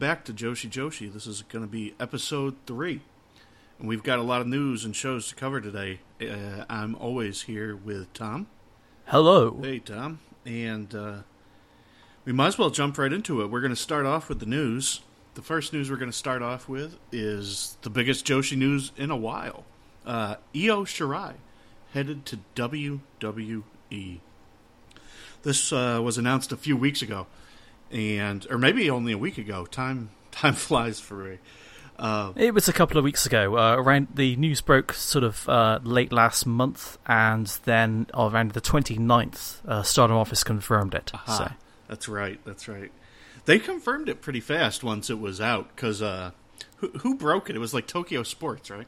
back to Joshi Joshi. This is going to be episode three, and we've got a lot of news and shows to cover today. Uh, I'm always here with Tom. Hello. Hey, Tom, and uh, we might as well jump right into it. We're going to start off with the news. The first news we're going to start off with is the biggest Joshi news in a while. Uh, Io Shirai headed to WWE. This uh, was announced a few weeks ago, and or maybe only a week ago. Time time flies for me. Uh, It was a couple of weeks ago. Uh, around the news broke sort of uh, late last month, and then around the 29th, uh, Stardom office confirmed it. aha, So that's right. That's right. They confirmed it pretty fast once it was out because uh, who, who broke it? It was like Tokyo Sports, right?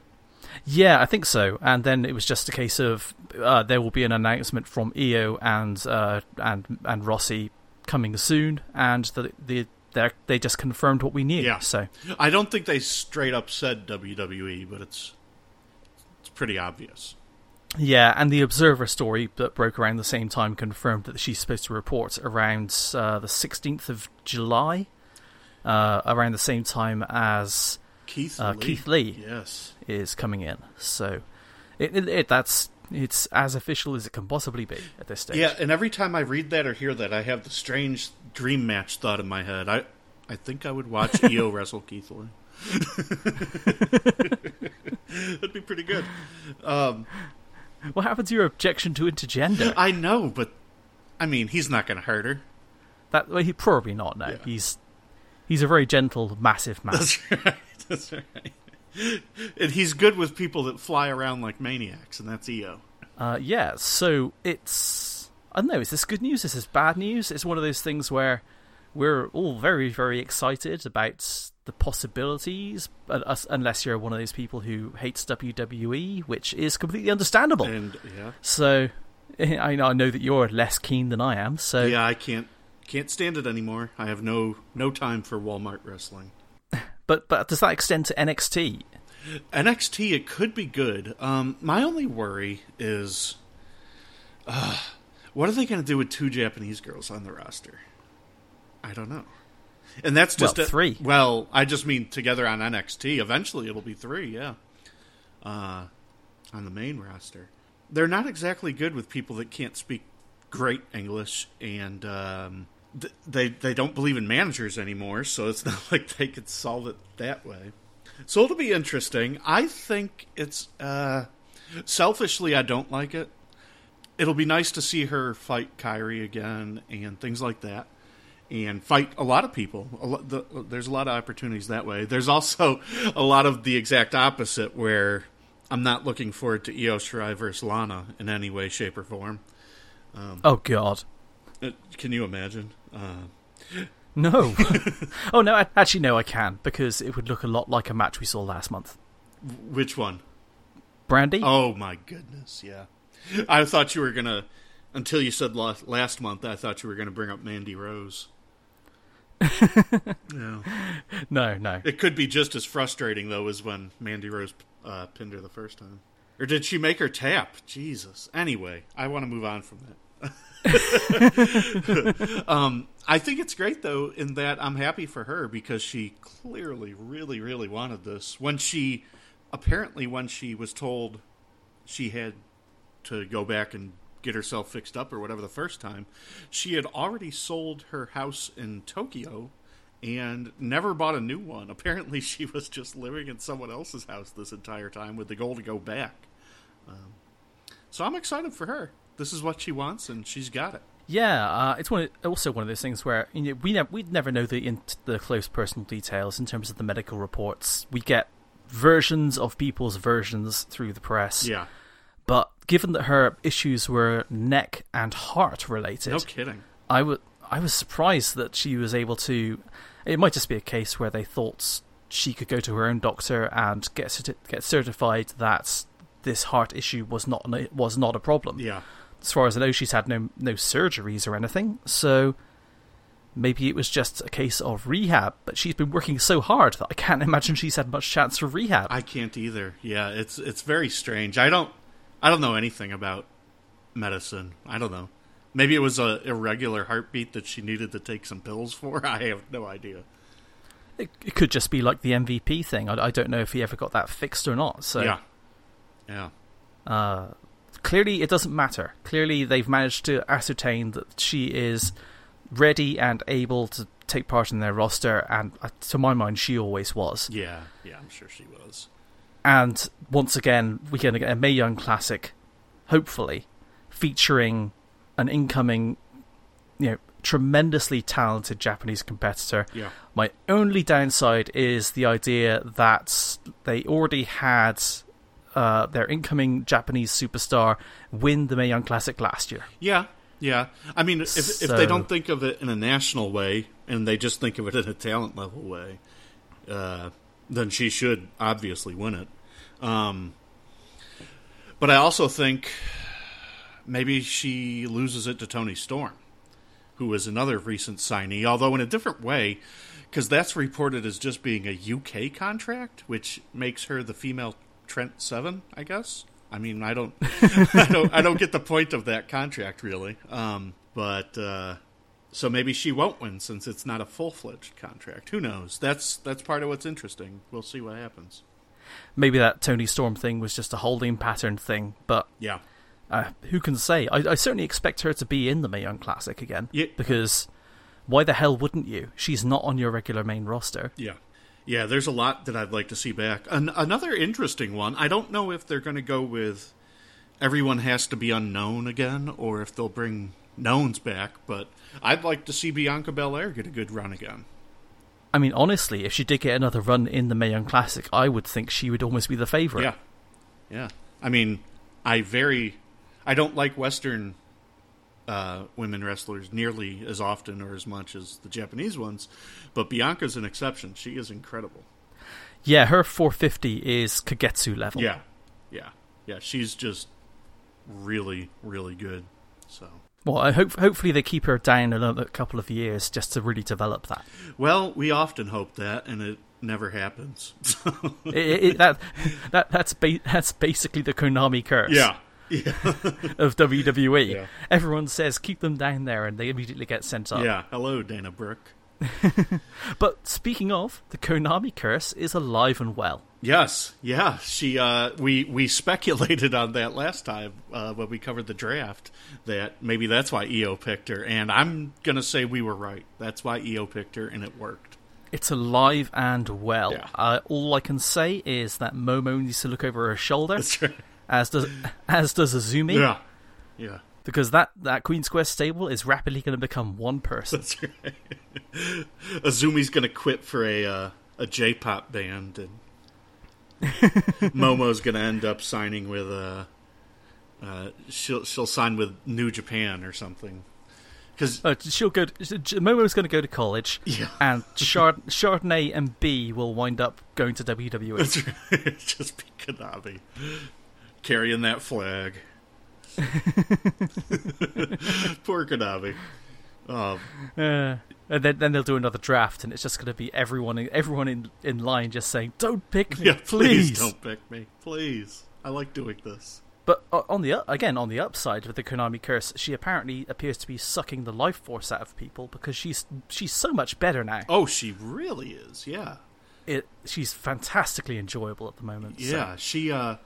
yeah, I think so. And then it was just a case of uh, there will be an announcement from Io and uh, and and Rossy coming soon, and the the they they just confirmed what we knew. Yeah. So I don't think they straight up said WWE, but it's it's pretty obvious. Yeah, and the Observer story that broke around the same time confirmed that she's supposed to report around uh, the 16th of July, uh, around the same time as Keith uh, Lee. Keith Lee Yes. is coming in. So it, it, it that's it's as official as it can possibly be at this stage. Yeah, and every time I read that or hear that, I have the strange dream match thought in my head. I I think I would watch Io wrestle Keith Lee. That'd be pretty good. Um, What happened to your objection to intergender? I know, but I mean, he's not going to hurt her. that well, he probably not. No, Yeah. he's he's a very gentle, massive man. That's right. That's right. And he's good with people that fly around like maniacs, and that's Io. Uh, yeah, so it's I don't know. Is this good news? Is this bad news? It's one of those things where we're all very, very excited about the possibilities, unless you're one of those people who hates WWE, which is completely understandable. And yeah, So I know, I know that you're less keen than I am. So yeah, I can't can't stand it anymore. I have no no time for Walmart wrestling. But but does that extend to NXT? NXT, it could be good. Um, my only worry is, uh, what are they going to do with two Japanese girls on the roster? I don't know. And that's just Well, a- three. well, I just mean together on NXT. Eventually, it'll be three. Yeah, uh, on the main roster, they're not exactly good with people that can't speak great English, and um, they they don't believe in managers anymore. So it's not like they could solve it that way. So it'll be interesting. I think it's uh, selfishly, I don't like it. It'll be nice to see her fight Kairi again and things like that, and fight a lot of people. A lot, the, there's a lot of opportunities that way. There's also a lot of the exact opposite where I'm not looking forward to Io Shirai versus Lana in any way, shape, or form. Oh God, Uh, Can you imagine? Uh, no. oh no, I, actually no, I can because it would look a lot like a match we saw last month. which one? Brandy. Oh my goodness, yeah. I thought you were gonna until you said last, last month. I thought you were gonna bring up Mandy Rose. yeah, No, no. it could be just as frustrating though as when Mandy Rose uh, pinned her the first time. Or did she make her tap? Jesus. Anyway, I want to move on from that. um, I think it's great though in that I'm happy for her because she clearly, really, really wanted this. When she, apparently, when she was told she had to go back and get herself fixed up or whatever the first time, she had already sold her house in Tokyo and never bought a new one. Apparently, she was just living in someone else's house this entire time with the goal to go back. Um, so I'm excited for her. This is what she wants, and she's got it. Yeah, uh, it's one of, also one of those things where you know, we ne- we never know the in- the close personal details in terms of the medical reports. We get versions of people's versions through the press. Yeah, But given that her issues were neck and heart related, no kidding. I wa- I was surprised that she was able to. It might just be a case where they thought she could go to her own doctor and get certi- get certified that this heart issue was not was not a problem. Yeah, As far as I know, she's had no no surgeries or anything, so maybe it was just a case of rehab. But she's been working so hard that I can't imagine she's had much chance for rehab. I can't either. Yeah, it's it's very strange. I don't I don't know anything about medicine. I don't know. Maybe it was a irregular heartbeat that she needed to take some pills for. I have no idea. it, it could just be like the MVP thing. I, I don't know if he ever got that fixed or not. So yeah, yeah. Uh, clearly, it doesn't matter. Clearly, they've managed to ascertain that she is ready and able to take part in their roster, and uh, to my mind, she always was. Yeah, yeah, I'm sure she was. And once again, we're going to get a Mae Young Classic, hopefully, featuring an incoming, you know, tremendously talented Japanese competitor. Yeah. My only downside is the idea that they already had uh, their incoming Japanese superstar win the Mae Young Classic last year. Yeah, yeah. I mean, if So- if they don't think of it in a national way and they just think of it in a talent level way, uh, then she should obviously win it. Um, but I also think maybe she loses it to Toni Storm, who is another recent signee, although in a different way, because that's reported as just being a UK contract, which makes her the female Trent Seven, I guess. I mean, I don't, I don't, I don't get the point of that contract really. Um, but uh, so maybe she won't win since it's not a full fledged contract. Who knows? That's that's part of what's interesting. We'll see what happens. Maybe that Toni Storm thing was just a holding pattern thing, but Yeah, uh, who can say? I, I certainly expect her to be in the Mae Young Classic again. Yeah. Because why the hell wouldn't you? She's not on your regular main roster. Yeah. Yeah, there's a lot that I'd like to see back. An- another interesting one, I don't know if they're going to go with everyone has to be unknown again or if they'll bring knowns back, but I'd like to see Bianca Belair get a good run again. I mean, honestly, if she did get another run in the Mae Young Classic, I would think she would almost be the favorite. Yeah. Yeah. I mean, I very I don't like western uh, women wrestlers nearly as often or as much as the Japanese ones, but Bianca's an exception. She is incredible. Yeah, her 450 is Kagetsu level. Yeah, yeah, yeah. She's just really, really good. So, Well, I hope hopefully they keep her down another couple of years just to really develop that. well, we often hope that, and it never happens. it, it, that that that's ba- that's basically the Konami curse yeah, yeah, of WWE. Yeah. Everyone says keep them down there, and they immediately get sent up. yeah. Hello, Dana Brooke. But speaking of, the Konami curse is alive and well. Yes, yeah. She, uh, we we speculated on that last time uh, when we covered the draft that maybe that's why Io picked her, and I'm gonna say we were right. That's why Io picked her, and it worked. It's alive and well. Yeah. Uh, all I can say is that Momo needs to look over her shoulder, That's right. As does as does Azumi, Yeah, yeah. because that that Queen Square stable is rapidly going to become one person. That's right. Azumi's gonna quit for a uh, a J-pop band, and Momo's gonna end up signing with uh, uh, she'll she'll sign with New Japan or something. Because Uh, she'll go. To, Momo's going to go to college, Yeah. and Chard- Chardonnay and Bea will wind up going to. WWE. That's right. It's just be Konami. Carrying that flag. Poor Konami. Um, Uh, and then, then they'll do another draft, and it's just going to be everyone, everyone in, in line just saying, "Don't pick me, yeah, please. please." don't pick me. Please. I like doing this. But uh, on the u- again on the upside with the Konami curse, she apparently appears to be sucking the life force out of people because she's she's so much better now. Oh, she really is. Yeah. It she's fantastically enjoyable at the moment. so- Yeah, she uh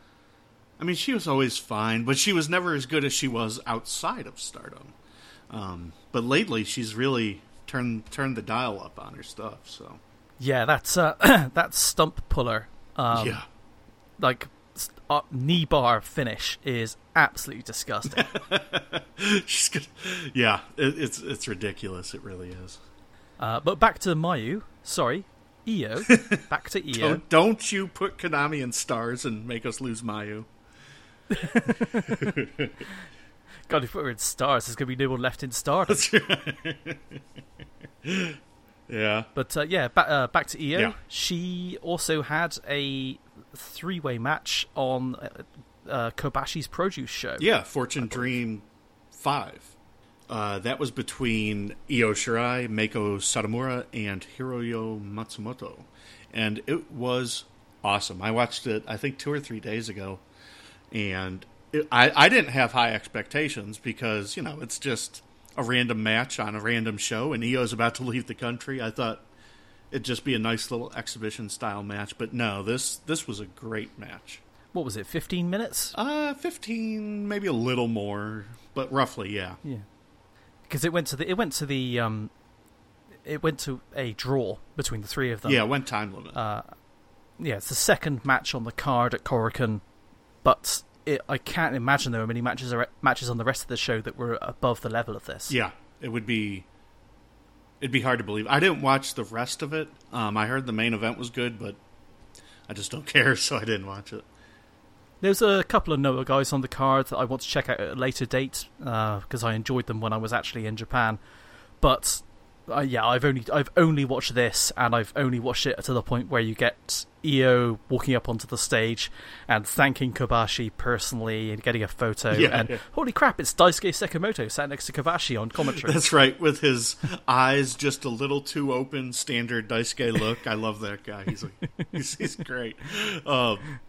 I mean she was always fine, but she was never as good as she was outside of stardom. Um but lately she's really turned turned the dial up on her stuff, so yeah, that's uh, that stump puller, um, yeah. like uh, knee bar finish is absolutely disgusting. She's good. Yeah, it, it's it's ridiculous. It really is. uh, but back to Mayu, sorry, Io, back to Io. Don't, don't you put Konami in stars and make us lose Mayu. God, if we're in stars, there's going to be no one left in stardom. Yeah. But uh, yeah, ba- uh, back to Io. Yeah. She also had a three-way match on uh, uh, Kobashi's produce show. Yeah, Fortune Dream 5. Uh, that was between Io Shirai, Meiko Satomura, and Hiroyo Matsumoto. And it was awesome. I watched it, I think, two or three days ago. And it, I, I didn't have high expectations because, you know, it's just a random match on a random show, and Io's about to leave the country. I thought it'd just be a nice little exhibition style match. But no, this this was a great match. What was it? Fifteen minutes? Uh, fifteen, maybe a little more, but roughly, yeah. Yeah. Because it went to the it went to the um, it went to a draw between the three of them. Yeah, it went time limit. Uh, yeah, it's the second match on the card at Korakuen, but it, I can't imagine there were many matches matches on the rest of the show that were above the level of this. yeah, it would be. It'd be hard to believe. I didn't watch the rest of it. Um, I heard the main event was good, but I just don't care, so I didn't watch it. There's a couple of Noah guys on the card that I want to check out at a later date because uh, I enjoyed them when I was actually in Japan. But uh, yeah, I've only I've only watched this, and I've only watched it to the point where you get Io walking up onto the stage and thanking Kobashi personally and getting a photo. Yeah, and yeah. holy crap, it's Daisuke Sekimoto sat next to Kobashi on commentary. That's right, with his eyes just a little too open, standard Daisuke look. I love that guy. He's he's, he's great. Um,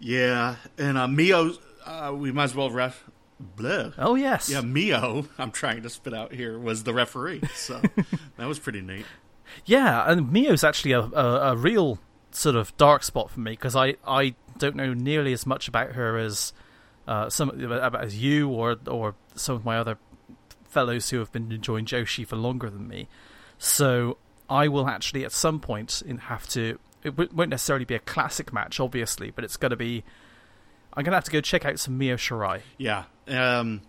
yeah, and uh, Mio, uh, we might as well ref. Bleh. oh yes, Yeah, Mio, I'm trying to spit out here, was the referee. So that was pretty neat. Yeah, and Mio's actually a, a, a real sort of dark spot for me because I, I don't know nearly as much about her as uh, some about as you or or some of my other fellows who have been enjoying Joshi for longer than me. So I will actually at some point in- have to. It w- won't necessarily be a classic match, obviously, but it's going to be. I'm going to have to go check out some Mio Shirai. Yeah. Um,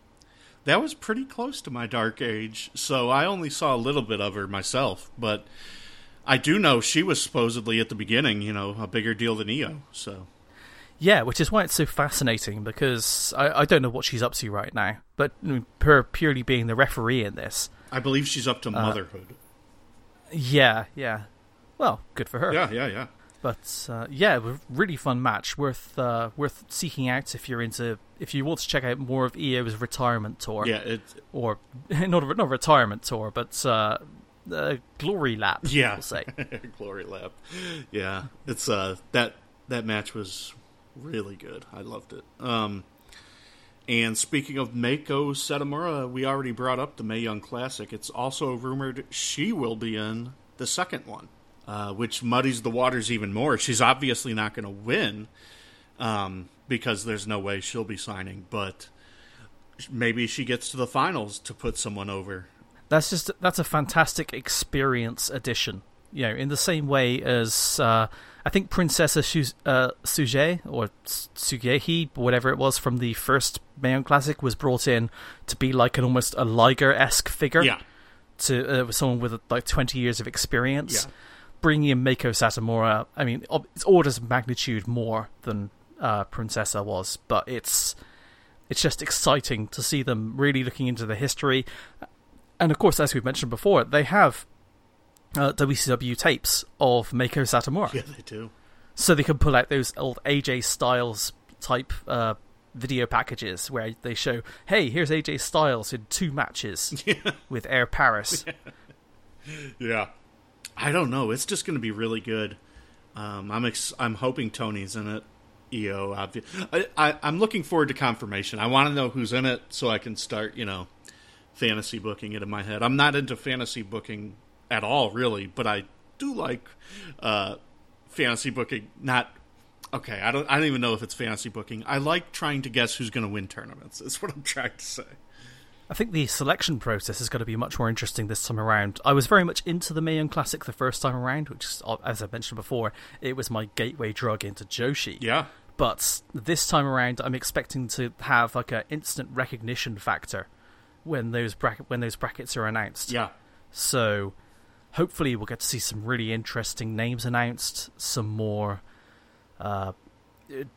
that was pretty close to my dark age, so I only saw a little bit of her myself, but I do know she was supposedly at the beginning, you know, a bigger deal than Io. So Yeah, which is why it's so fascinating because I, I don't know what she's up to right now, but her purely being the referee in this, I believe she's up to motherhood. yeah, yeah. Well, good for her. yeah, yeah, yeah. But uh, yeah, really fun match, worth uh, worth seeking out if you're into if you want to check out more of Io's retirement tour, Yeah, it, or not a, not a retirement tour, but uh, glory lap. yeah. we'll say. Glory lap. Yeah, it's uh that that match was really good. I loved it. Um, and speaking of Mako Satomura, we already brought up the Mae Young Classic. It's also rumored she will be in the second one, uh, which muddies the waters even more. She's obviously not going to win um, because there's no way she'll be signing, but maybe she gets to the finals to put someone over. That's just that's a fantastic experience addition. You know, in the same way as uh, I think Princesa Shu- uh, Suge or Sugehi, whatever it was from the first Mae Young Classic, was brought in to be like an almost a Liger esque figure. Yeah, to uh, someone with like 20 years of experience. Yeah. Bringing in Mako Satomura, I mean, it's orders of magnitude more than uh, Princesa was, but it's it's just exciting to see them really looking into the history. And of course, as we've mentioned before, they have uh, WCW tapes of Mako Satomura, yeah, they do. so they can pull out those old AJ Styles type uh, video packages where they show, "Hey, here's AJ Styles in two matches with Air Paris." Yeah, I don't know. It's just going to be really good. Um, I'm ex- I'm hoping Toni's in it. Io, obvi- I, I'm looking forward to confirmation. I want to know who's in it so I can start, you know, fantasy booking it in my head. I'm not into fantasy booking at all, really, but I do like uh, fantasy booking. Not okay. I don't. I don't even know if it's fantasy booking. I like trying to guess who's going to win tournaments. That's what I'm trying to say. I think the selection process is going to be much more interesting this time around. I was very much into the Mae Young Classic the first time around, which, is, as I mentioned before, it was my gateway drug into Joshi. Yeah, But this time around, I'm expecting to have like an instant recognition factor when those bracket when those brackets are announced. yeah, So hopefully we'll get to see some really interesting names announced, some more uh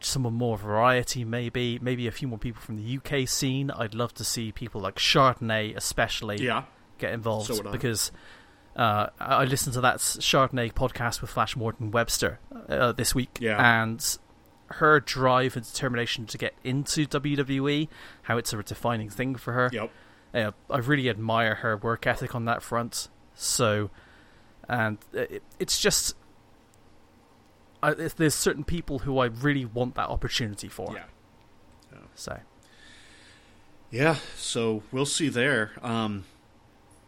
some more variety maybe, maybe a few more people from the UK scene. I'd love to see people like Chardonnay especially yeah. get involved So because uh, I I listened to that Chardonnay podcast with Flash Morgan Webster uh, this week, Yeah. and her drive and determination to get into WWE, how it's a defining thing for her. Yep. Uh, I really admire her work ethic on that front. So, and it, it's just. I, there's certain people who I really want that opportunity for. Yeah. So Yeah, so we'll see there. Um,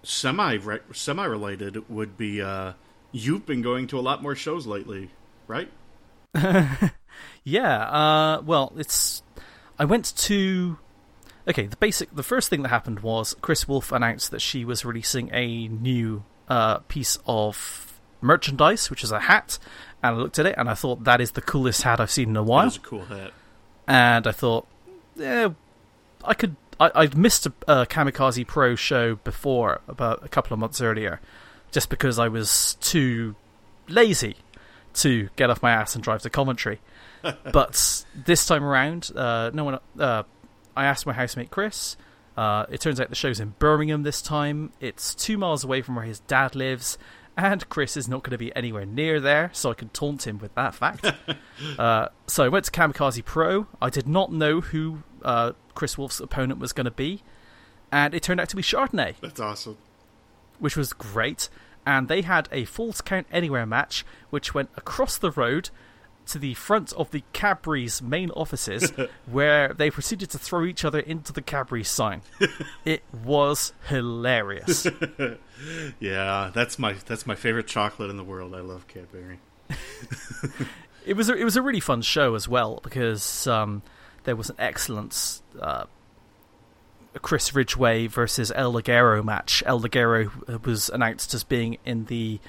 semi semi related would be uh, you've been going to a lot more shows lately, right? yeah. Uh, well, it's I went to. Okay, the basic, the first thing that happened was Kris Wolf announced that she was releasing a new uh, piece of merchandise, which is a hat. And I looked at it and I thought that is the coolest hat I've seen in a while. That is a cool hat. And I thought, yeah, I could. I, I'd missed a, a Kamikaze Pro show before, about a couple of months earlier, just because I was too lazy to get off my ass and drive to commentary. but this time around, uh, no one. Uh, I asked my housemate Chris. Uh, it turns out the show's in Birmingham this time. It's two miles away from where his dad lives, and Chris is not going to be anywhere near there, so I can taunt him with that fact. uh, so I went to Kamikaze Pro. I did not know who uh, Kris Wolf's opponent was going to be, and it turned out to be Chardonnay. That's awesome. Which was great. And they had a Falls Count Anywhere match, which went across the road to the front of the Cadbury's main offices, where they proceeded to throw each other into the Cadbury sign. it was hilarious. yeah, that's my that's my favorite chocolate in the world. I love Cadbury. it was a, it was a really fun show as well because um, there was an excellent uh, Chris Ridgeway versus El Ligero match. El Ligero was announced as being in the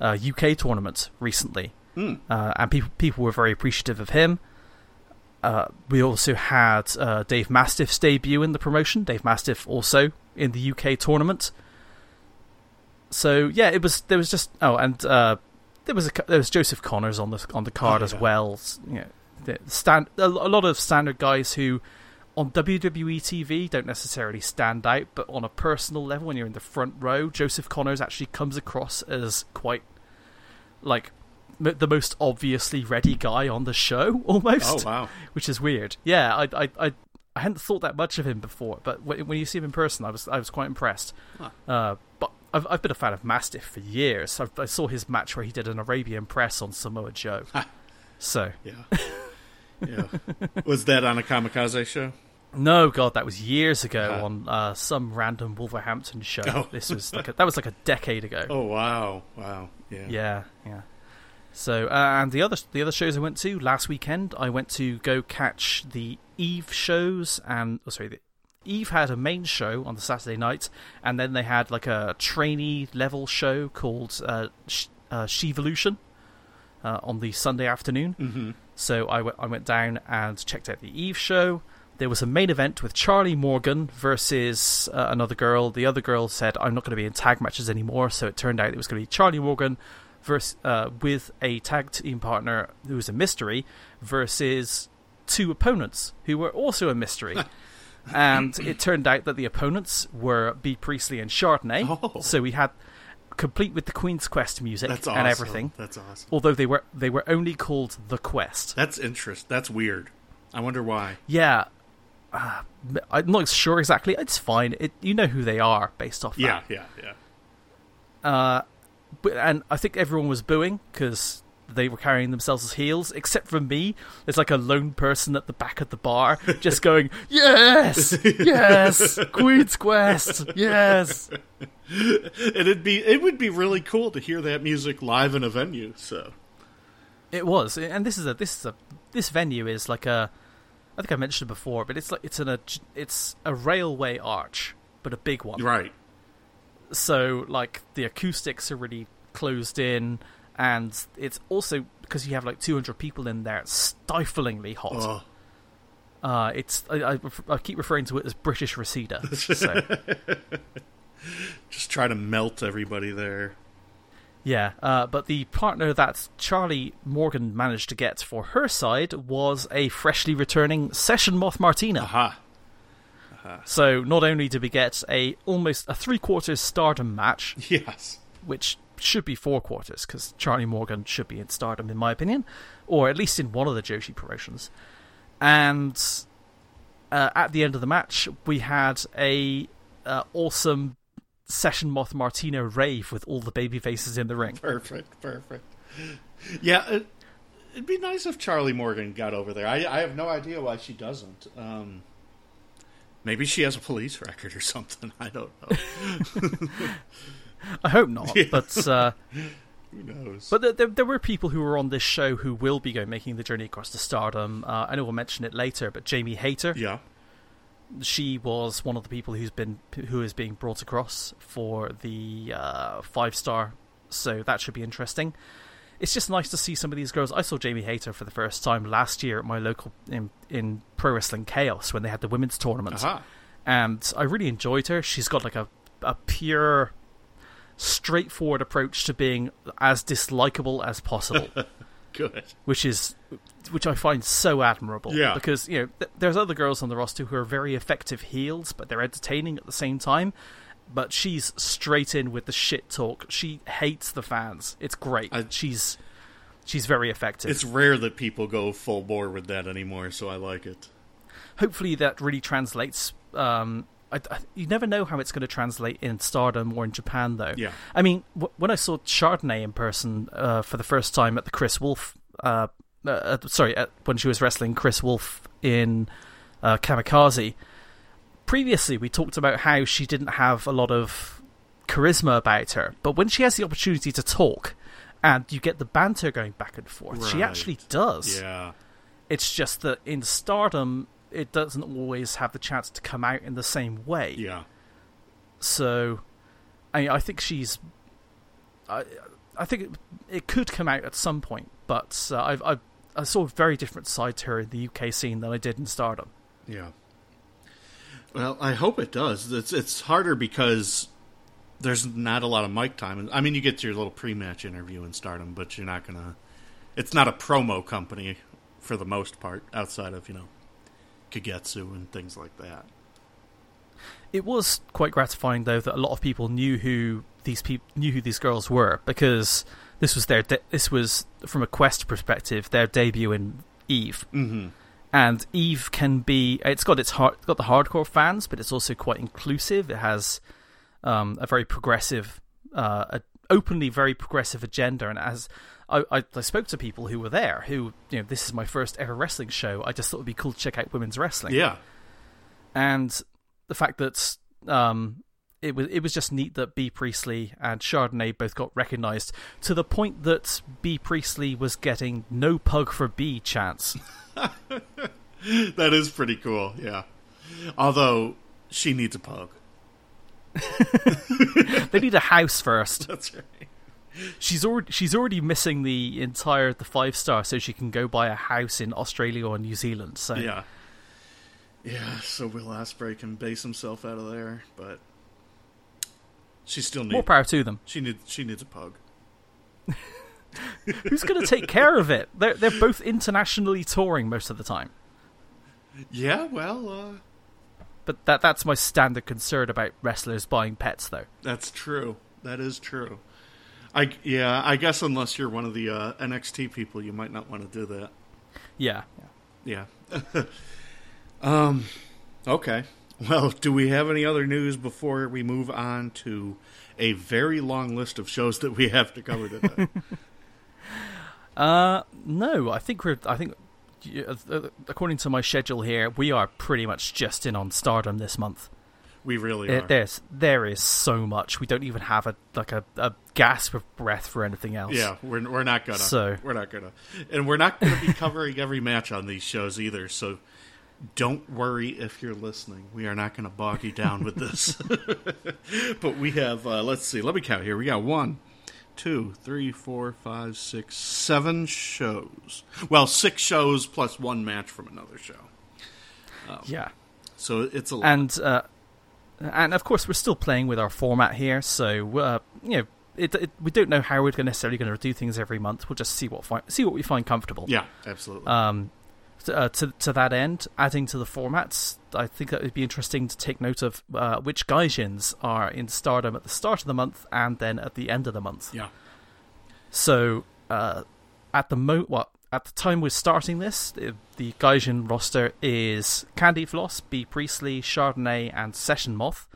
uh, UK tournament recently, mm. uh, and people people were very appreciative of him. Uh, we also had uh, Dave Mastiff's debut in the promotion. Dave Mastiff also in the UK tournament. So yeah, it was there was just oh, and uh, there was a, there was Joseph Connors on the on the card oh, yeah. as well. You know, the stand a lot of standard guys who on WWE TV don't necessarily stand out, but on a personal level, when you're in the front row, Joseph Connors actually comes across as quite like the most obviously ready guy on the show, almost. Oh wow! Which is weird. Yeah, I I I, I hadn't thought that much of him before, but when, when you see him in person, I was I was quite impressed. Huh. Uh, but I've I've been a fan of Mastiff for years. I've, i saw his match where he did an Arabian press on Samoa Joe. so yeah, yeah. was that on a Kamikaze show? No, God, that was years ago on uh, some random Wolverhampton show. Oh. This was like a, that was like a decade ago. Oh wow, wow, yeah, yeah, yeah. So, uh, and the other the other shows I went to last weekend, I went to go catch the Eve shows, and oh, sorry, the, Eve had a main show on the Saturday night, and then they had like a trainee level show called uh, Sh- uh, Shevolution uh, on the Sunday afternoon. Mm-hmm. So I, w- I went down and checked out the Eve show. There was a main event with Charlie Morgan versus uh, another girl. The other girl said, I'm not going to be in tag matches anymore. So it turned out it was going to be Charlie Morgan versus, uh, with a tag team partner who was a mystery versus two opponents who were also a mystery. and it turned out that the opponents were Bea Priestley and Chardonnay. Oh. So we had complete with the Queen's Quest music awesome. and everything. That's awesome. Although they were they were only called the Quest. That's interest. That's weird. I wonder why. Yeah, uh, I'm not sure exactly. It's fine. It, you know who they are based off. Yeah, that. yeah, yeah. Uh, and I think everyone was booing because they were carrying themselves as heels, except for me. There's like a lone person at the back of the bar just going, "Yes, yes, Queen's Quest, yes." It'd be it would be really cool to hear that music live in a venue. So it was, and this is a this is a this venue is like a I think I mentioned it before, but it's like it's an a it's a railway arch, but a big one. Right. So like the acoustics are really closed in, and it's also because you have like 200 people in there, it's stiflingly hot. Oh. Uh, it's I, I, I, keep referring to it as British Reseda. So. Just try to melt everybody there. Yeah, uh, but the partner that Charlie Morgan managed to get for her side was a freshly returning Session Moth Martina. Aha. So not only did we get a almost a three quarters Stardom match, yes, which should be four quarters because Charlie Morgan should be in Stardom in my opinion, or at least in one of the Joshi promotions, and uh, at the end of the match we had a uh, awesome Session Moth Martina rave with all the baby faces in the ring. Perfect, perfect. Yeah, it, would be nice if Charlie Morgan got over there. I, I have no idea why she doesn't. Um, Maybe she has a police record or something. I don't know. I hope not, Yeah. but uh, Who knows? but there, there, there were people who were on this show who will be going making the journey across to stardom. Uh, I know we'll mention it later, but Jamie Hayter, yeah. she was one of the people who's been who is being brought across for the uh, five star, so that should be interesting. It's just nice to see some of these girls. I saw Jamie Hayter for the first time last year at my local in, in Pro Wrestling Chaos when they had the women's tournament, Aha. and I really enjoyed her. She's got like a a pure, straightforward approach to being as dislikable as possible Good. which is which I find so admirable. Yeah. Because you know th- there's other girls on the roster who are very effective heels, but they're entertaining at the same time. But she's straight in with the shit talk. She hates the fans. It's great. I- she's she's very effective. It's rare that people go full bore with that anymore, so I like it. Hopefully that really translates. Um, I, I, you never know how it's going to translate in Stardom or in Japan, though. Yeah. I mean, w- when I saw Chardonnay in person uh, for the first time at the Kris Wolf, uh, uh, sorry, at, when she was wrestling Kris Wolf in uh, Kamikaze, previously we talked about how she didn't have a lot of charisma about her, but when she has the opportunity to talk and you get the banter going back and forth, she actually does. Yeah. It's just that in Stardom, it doesn't always have the chance to come out in the same way. Yeah. So, I I think she's, I I think it, it could come out at some point, but uh, I've I I saw a very different side to her in the UK scene than I did in Stardom. Yeah. Well, I hope it does. It's it's harder because there's not a lot of mic time. I mean, you get your little pre-match interview in Stardom, but you're not gonna. It's not a promo company for the most part, outside of you know, Kagetsu and things like that. It was quite gratifying though that a lot of people knew who these people knew who these girls were because this was their de- this was from a Quest perspective their debut in Eve. Mm-hmm. And Eve can be it's got its hard, it's got the hardcore fans, but it's also quite inclusive. It has um, a very progressive, uh, a openly very progressive agenda, and as I, I, I spoke to people who were there, who you know this is my first ever wrestling show. I just thought it'd be cool to check out women's wrestling, Yeah. and the fact that um, it was it was just neat that Bea Priestley and Chardonnay both got recognised to the point that Bea Priestley was getting no pug for B chance. That is pretty cool. Yeah. Although she needs a pug. they need a house first. That's right. She's already she's already missing the entire the five star, so she can go buy a house in Australia or New Zealand. So Yeah. Yeah, so Will Ospreay can base himself out of there, but she still needs more power to them. she needs she needs a pug. Who's going to take care of it? They're they're both internationally touring most of the time. Yeah, well, uh But that that's my standard concern about wrestlers buying pets, though. that's true. That is true. I yeah, I guess unless you're one of the uh, NXT people, you might not want to do that. Yeah. Yeah. um okay. Well, do we have any other news before we move on to a very long list of shows that we have to cover today? Uh, no, I think we're. I think, uh, according to my schedule here, we are pretty much just in on Stardom this month. we really There- are. There's there is so much. We don't even have a like a, a gasp of breath for anything else. Yeah, we're we're not gonna. So- we're not gonna, and we're not gonna be covering every match on these shows either. So don't worry if you're listening. We are not gonna bog you down with this. but we have. Uh, let's see. Let me count here. We got one, two, three, four, five, six, seven shows. Well, six shows plus one match from another show. yeah. So it's a lot. and uh, and of course we're still playing with our format here, so uh, you know it, it, we don't know how we're necessarily going to do things every month. We'll just see what fi- see what we find comfortable. yeah, absolutely. Um, uh, to to that end, adding to the formats, I think that would be interesting to take note of uh, which gaijins are in Stardom at the start of the month and then at the end of the month. yeah. So uh, at the mo what at the time we're starting this, the, Gaijin roster is Candy Floss, Bea Priestley, Chardonnay, and Session Moth.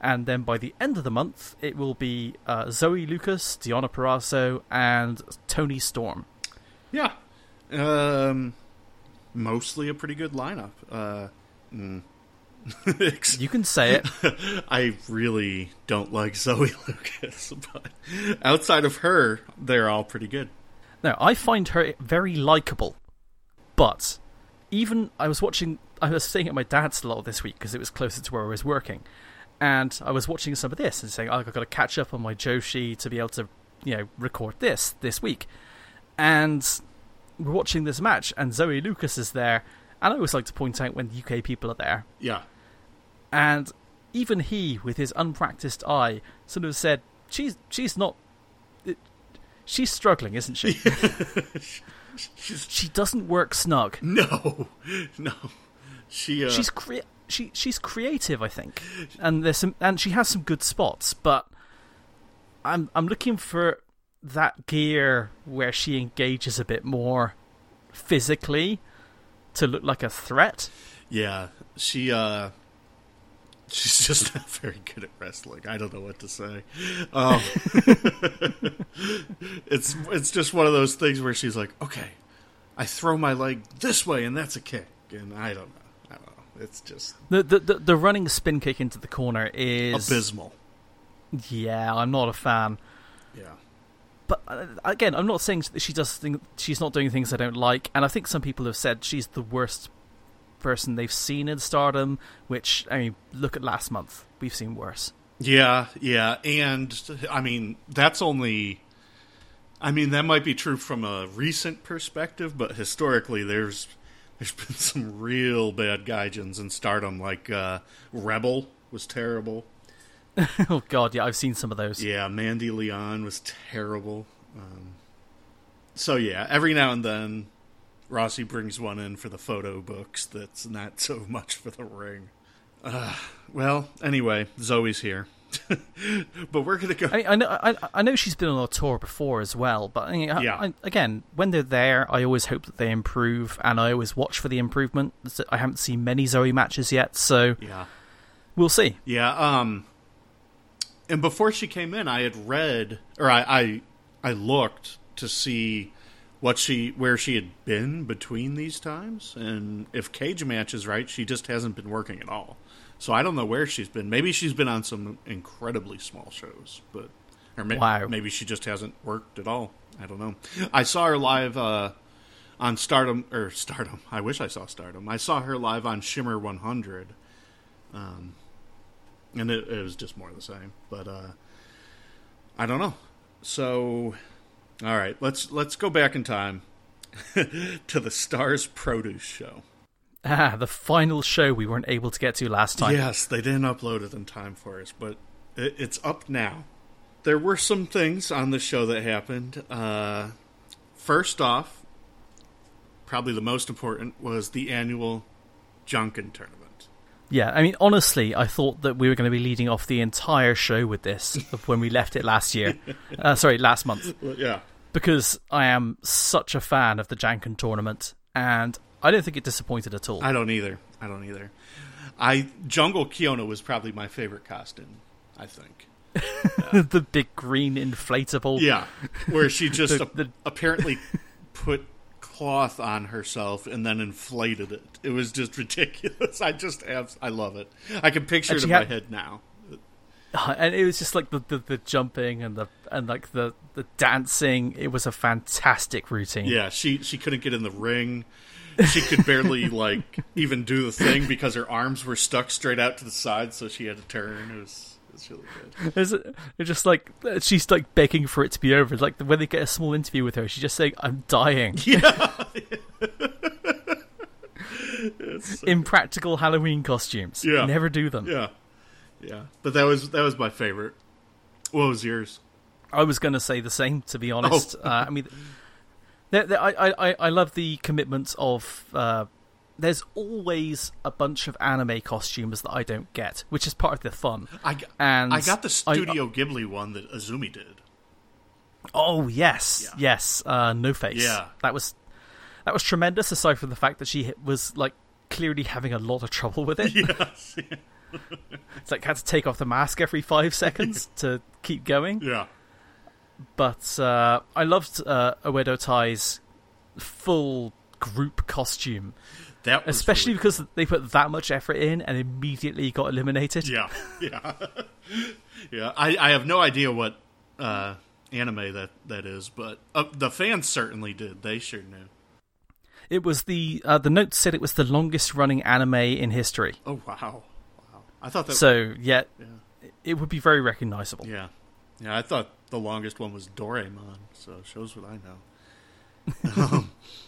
And then by the end of the month, it will be uh, Zoe Lucas, Diana Perazzo, and Toni Storm. Yeah. Um, mostly a pretty good lineup. Uh, mm, You can say it. I really don't like Zoe Lucas, but outside of her, they're all pretty good. No, I find her very likable. But even I was watching, I was staying at my dad's a lot this week because it was closer to where I was working, and I was watching some of this and saying, oh, I've got to catch up on my Joshi to be able to, you know, record this this week. And we're watching this match, and Zoe Lucas is there, and I always like to point out when UK people are there, Yeah, and even he, with his unpracticed eye, sort of said, "She's she's not." She's struggling, isn't she? she doesn't work snug. no, no. She uh, she's she she's creative, I think, and there's some and she has some good spots. But I'm I'm looking for that gear where she engages a bit more physically to look like a threat. yeah. She uh, she's just not very good at wrestling. I don't know what to say. Um, it's it's just one of those things where she's like, okay, I throw my leg this way, and that's a kick, and I don't know. I don't know. It's just The the the, the running spin kick into the corner is abysmal. yeah. I'm not a fan. Yeah. But uh, again, I'm not saying she does she's not doing things I don't like, and I think some people have said she's the worst person they've seen in Stardom. Which I mean, look at last month; we've seen worse. Yeah, yeah, and I mean that's only. I mean that might be true from a recent perspective, but historically, there's there's been some real bad gaijins in Stardom. Like uh, Rebel was terrible. oh God, yeah, I've seen some of those. Yeah, Mandy Leon was terrible. Um, so yeah, every now and then, Rossy brings one in for the photo books. That's not so much for the ring. Uh, well, anyway, Zoe's here, but we're gonna go. I, I know, I, I know she's been on a tour before as well, but I Yeah. Again, when they're there, I always hope that they improve, and I always watch for the improvement. I haven't seen many Zoe matches yet, so yeah. we'll see. Yeah, um and before she came in I had read or I I, I looked to see what she where she had been between these times and if Cagematch is right, she just hasn't been working at all. So I don't know where she's been. Maybe she's been on some incredibly small shows, but or may, Wow. maybe she just hasn't worked at all. I don't know. I saw her live uh on Stardom or Stardom. I wish I saw Stardom. I saw her live on Shimmer 100 and it, it was just more of the same. But uh, I don't know. So, all right, let's let's go back in time to the Stars Produce show. Ah, the final show we weren't able to get to last time. Yes, they didn't upload it in time for us, but it, it's up now. There were some things on the show that happened. Uh, first off, probably the most important was the annual Janken tournament. Yeah, I mean, honestly, I thought that we were going to be leading off the entire show with this when we left it last year. Uh, sorry, last month. Well, yeah, Because I am such a fan of the Janken tournament, and I don't think it disappointed at all. I don't either. I don't either. I Jungle Kyona was probably my favorite costume. I think. the big green inflatable. Yeah, where she just The- the- apparently put cloth on herself and then inflated it. It was just ridiculous. I just have. I love it. I can picture it in she my head now. Uh, and it was just like the, the, the jumping and the and like the, the dancing. It was a fantastic routine. Yeah, she she couldn't get in the ring. She could barely like even do the thing because her arms were stuck straight out to the side, so she had to turn. It was it was really good. It's, it's just like she's like begging for it to be over. Like when they get a small interview with her, she's just saying, "I'm dying." It's so- Impractical Halloween costumes. Yeah. never do them. yeah, yeah. But that was that was my favorite. What was yours? I was going to say the same, to be honest. Oh. Uh, I mean, there, there, I, I, I love the commitment of. Uh, there's always a bunch of anime costumes that I don't get, which is part of the fun. I And I got the I- Studio Ghibli one that Azumi did. Oh yes, Yeah. yes. Uh, no face. Yeah. that was that was tremendous. Aside from the fact that she was like clearly having a lot of trouble with it. Yes. It's like had to take off the mask every five seconds to keep going. yeah. But uh, I loved uh, Oedo Tai's full group costume, That was especially really because they put that much effort in and immediately got eliminated. Yeah, yeah, yeah. I, I have no idea what uh, anime that that is, but uh, the fans certainly did. They sure knew. It was the uh, the note said it was the longest running anime in history. Oh wow, wow! I thought that. So yeah, yeah, it would be very recognizable. yeah, yeah. I thought the longest one was Doraemon. So shows what I know. um,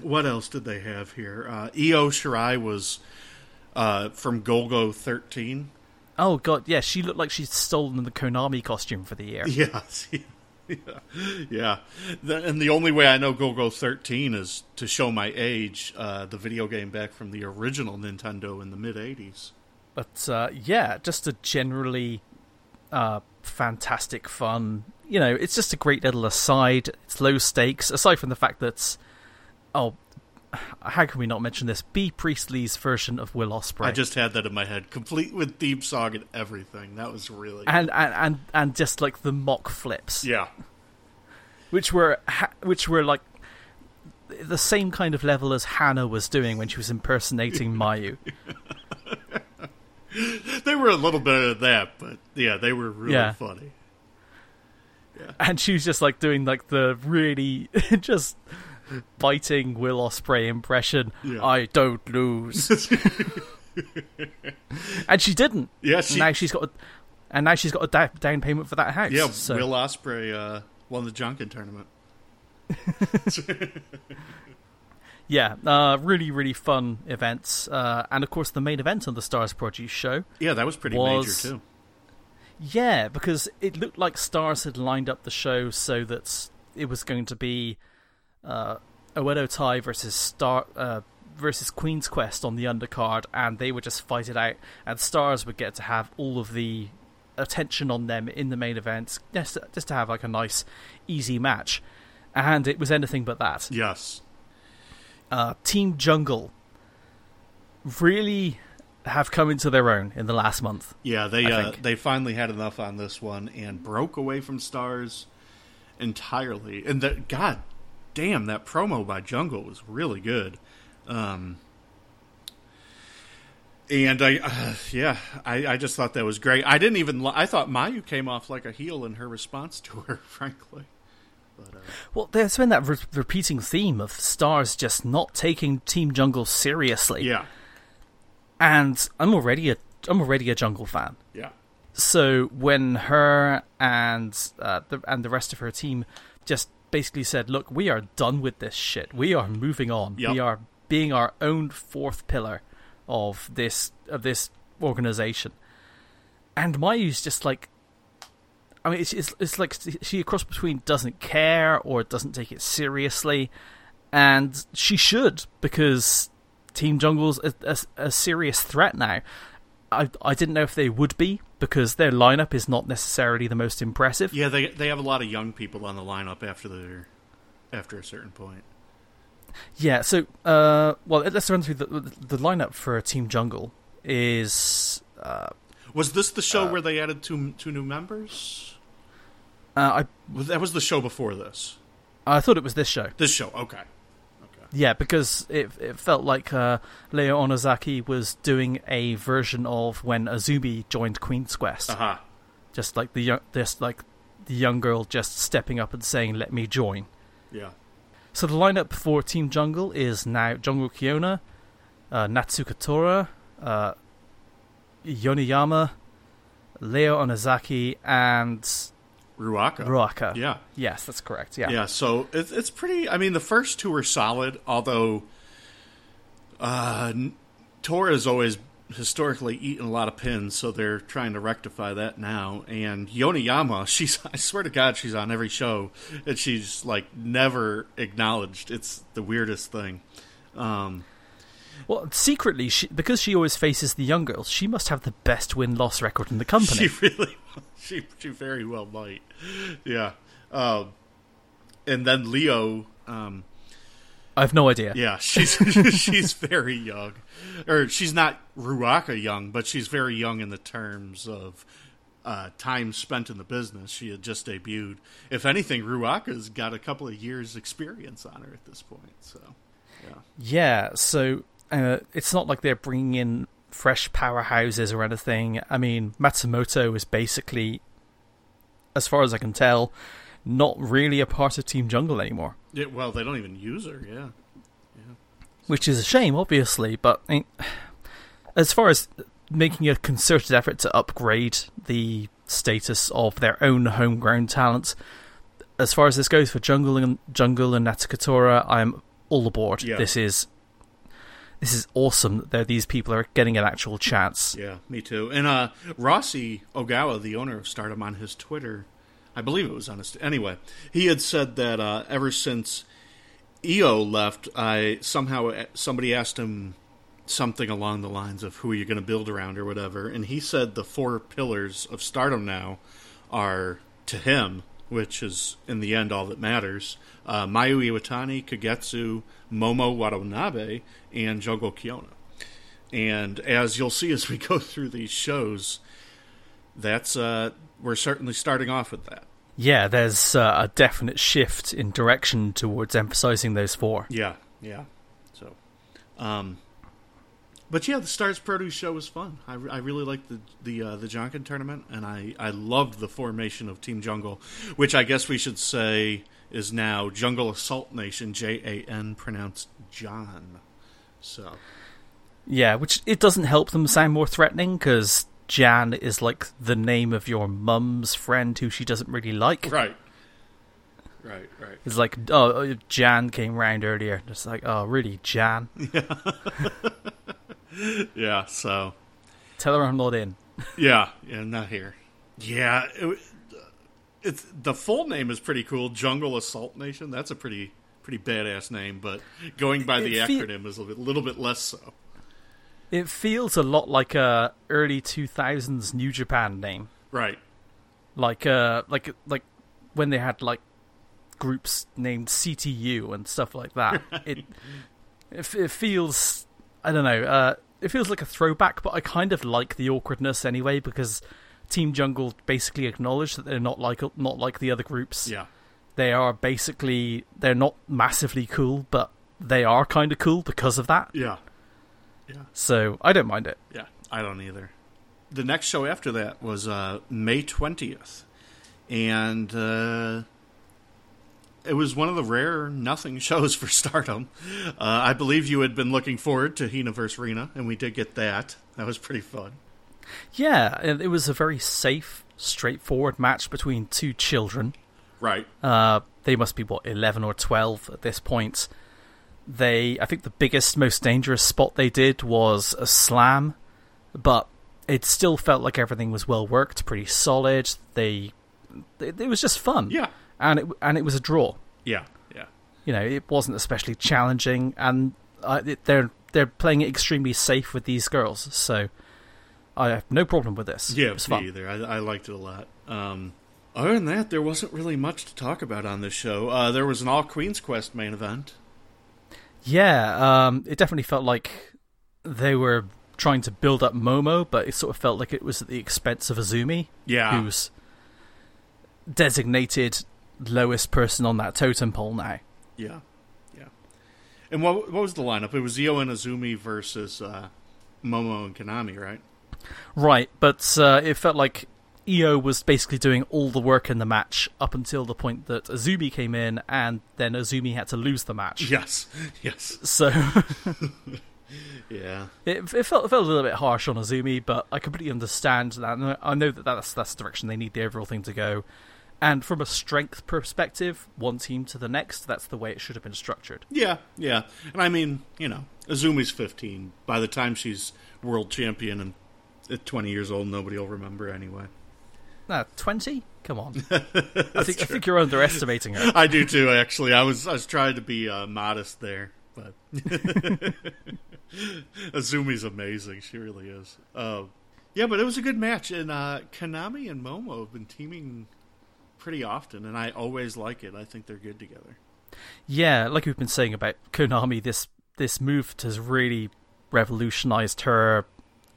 what else did they have here? Uh, Io Shirai was uh, from Golgo thirteen. Oh god, yeah, she looked like she'd stolen the Konami costume for the year. Yeah. Yeah. The, and the only way I know Golgo 13 is to show my age, uh, the video game back from the original Nintendo in the mid 80s. But uh, yeah, just a generally uh, fantastic fun. You know, it's just a great little aside. It's low stakes, aside from the fact that oh, how can we not mention this? Bea Priestley's version of Will Ospreay. I just had that in my head, complete with theme song and everything. That was really and and and, and just like the mock flips, yeah, which were which were like the same kind of level as Hana was doing when she was impersonating Mayu. they were a little bit of that, but yeah, they were really Yeah. funny. and she was just like doing like the really just biting Will Ospreay impression. Yeah. I don't lose, and she didn't. Yeah, she- now she's got, a, and now she's got a da- down payment for that house. Yeah, so, Will Ospreay uh, won the Janken tournament. yeah, uh, really really fun events, uh, and of course the main event on the Stars Produce show. Yeah, that was pretty Was- major too. Yeah, because it looked like Stars had lined up the show so that it was going to be uh, Oedo Tai versus Star uh, versus Queen's Quest on the undercard, and they would just fight it out, and Stars would get to have all of the attention on them in the main event, just just to have like a nice, easy match, and it was anything but that. Yes. Uh, Team Jungle really have come into their own in the last month. Yeah, they uh, they finally had enough on this one and broke away from stars entirely. And that God damn, that promo by Jungle was really good. Um, and I, uh, yeah, I, I just thought that was great. I didn't even. I thought Mayu came off like a heel in her response to her, frankly. But uh, Well, there's been that re- repeating theme of stars just not taking Team Jungle seriously, yeah, and I'm already a I'm already a Jungle fan. yeah, So when her and uh, the and the rest of her team just basically said, "Look, we are done with this shit. We are moving on. Yep. We are being our own fourth pillar of this of this organization," and Mayu's just like. I mean, it's, it's it's like she a cross between doesn't care or doesn't take it seriously, and she should because Team Jungle's a, a, a serious threat now. I I didn't know if they would be because their lineup is not necessarily the most impressive. yeah. They they have a lot of young people on the lineup after their after a certain point. Yeah, so uh, well, let's run through the the lineup for Team Jungle is uh, Was this the show where they added two two new members? uh, Was- That was the show before this. I I thought it was this show. This show, okay. Yeah, because it it felt like uh, Leo Onozaki was doing a version of when Azumi joined Queen's Quest, Aha. just like the young, just like the young girl just stepping up and saying, "Let me join." Yeah. So the lineup for Team Jungle is now Jungle Kyona, uh, Natsuko Tora, uh, Yoneyama, Leo Onozaki, and Ruaka. Ruaka. Yeah. Yes, that's correct. Yeah. Yeah. So it's it's pretty. I mean, the first two are solid, although uh, N- Tora's always historically eaten a lot of pins, so they're trying to rectify that now. And Yoneyama, she's I swear to God, she's on every show, and she's like never acknowledged. It's the weirdest thing. Um, Well, secretly, she, because she always faces the young girls, she must have the best win loss record in the company. She really, she she very well might. Yeah. Um, and then Leo. Um, I have no idea. yeah, she's she's very young, or she's not Ruaka young, but she's very young in the terms of uh, time spent in the business. She had just debuted. If anything, Ruaka's got a couple of years' experience on her at this point. So Yeah. Yeah, so uh, it's not like they're bringing in fresh powerhouses or anything. I mean, Matsumoto is basically, as far as I can tell, not really a part of Team Jungle anymore. Yeah, well, they don't even use her. Yeah. yeah. Which is a shame, obviously, but I mean, as far as making a concerted effort to upgrade the status of their own homegrown talent, as far as this goes for Jungle and Jungle and Natsuko Tora, I'm all aboard. Yeah. This is this is awesome that these people are getting an actual chance. Yeah, me too. And uh, Rossy Ogawa, the owner of Stardom, on his Twitter, I believe it was on his. Anyway, he had said that uh, ever since Io left, I somehow uh, somebody asked him something along the lines of who are you going to build around or whatever, and he said the four pillars of Stardom now are to him, which is in the end all that matters. Uh, Mayu Iwatani, Kagetsu, Momo Watanabe, and Jungle Kyona. And as you'll see as we go through these shows, that's uh, we're certainly starting off with that. Yeah, there's uh, a definite shift in direction towards emphasizing those four. Yeah, yeah. So, um, but yeah, the Stars Produce show was fun. I, I really liked the the uh, the Janken tournament, and I I loved the formation of Team Jungle, which I guess we should say is now Jungle Assault Nation, J A N, pronounced John. So Yeah, which it doesn't help them sound more threatening because Jan is like the name of your mum's friend who she doesn't really like. right, right, right. It's like, oh, oh Jan came round earlier. Just like, oh, really, Jan? Yeah. So Tell her I'm not in. Yeah, yeah, not here. Yeah, it, it's the full name is pretty cool. Jungle Assault Nation. That's a pretty pretty badass name, but going by the fe- acronym is a little bit, little bit less so. It feels a lot like a early 2000s New Japan name. Right. Like, uh, like, like when they had like groups named CTU and stuff like that. It, it, it feels, I don't know, uh, it feels like a throwback, but I kind of like the awkwardness anyway because Team Jungle basically acknowledged that they're not like not like the other groups. Yeah. They are basically they're not massively cool, but they are kind of cool because of that. Yeah. So I don't mind it. Yeah. I don't either. The next show after that was uh, May twentieth, and uh, it was one of the rare nothing shows for Stardom. Uh, I believe you had been looking forward to Hina vs Rena, and we did get that. That was pretty fun. Yeah, it was a very safe, straightforward match between two children. Right. Uh, they must be what eleven or twelve at this point. They, I think, the biggest, most dangerous spot they did was a slam, but it still felt like everything was well worked, pretty solid. They, it, it was just fun. Yeah. and it and it was a draw. Yeah. Yeah. You know, it wasn't especially challenging, and uh, it, they're they're playing it extremely safe with these girls. So I have no problem with this. Yeah, it was me fun. either. I, I liked it a lot. Um, other than that, there wasn't really much to talk about on this show. Uh, there was an All Queens Quest main event. Yeah, um, it definitely felt like they were trying to build up Momo, but it sort of felt like it was at the expense of Azumi, Yeah, who's designated lowest person on that totem pole now. yeah, yeah. And what what was the lineup? It was Io and Azumi versus uh, Momo and Konami, right? Right, but uh, it felt like Io was basically doing all the work in the match up until the point that Azumi came in, and then Azumi had to lose the match. Yes, yes, So yeah, it, it felt it felt a little bit harsh on Azumi, but I completely understand that. and I know that that's that's the direction they need the overall thing to go. And from a strength perspective, one team to the next, that's the way it should have been structured. yeah, yeah. And I mean, you know, Azumi's fifteen. By the time she's world champion and at twenty years old, nobody will remember anyway. Nah, twenty? Come on. I think I think you're underestimating her. I do too. Actually, I was I was trying to be uh, modest there, but Azumi's amazing. She really is. Uh, yeah, but it was a good match, and uh, Konami and Momo have been teaming pretty often, and I always like it. I think they're good together. Yeah, like we've been saying about Konami, this this move has really revolutionized her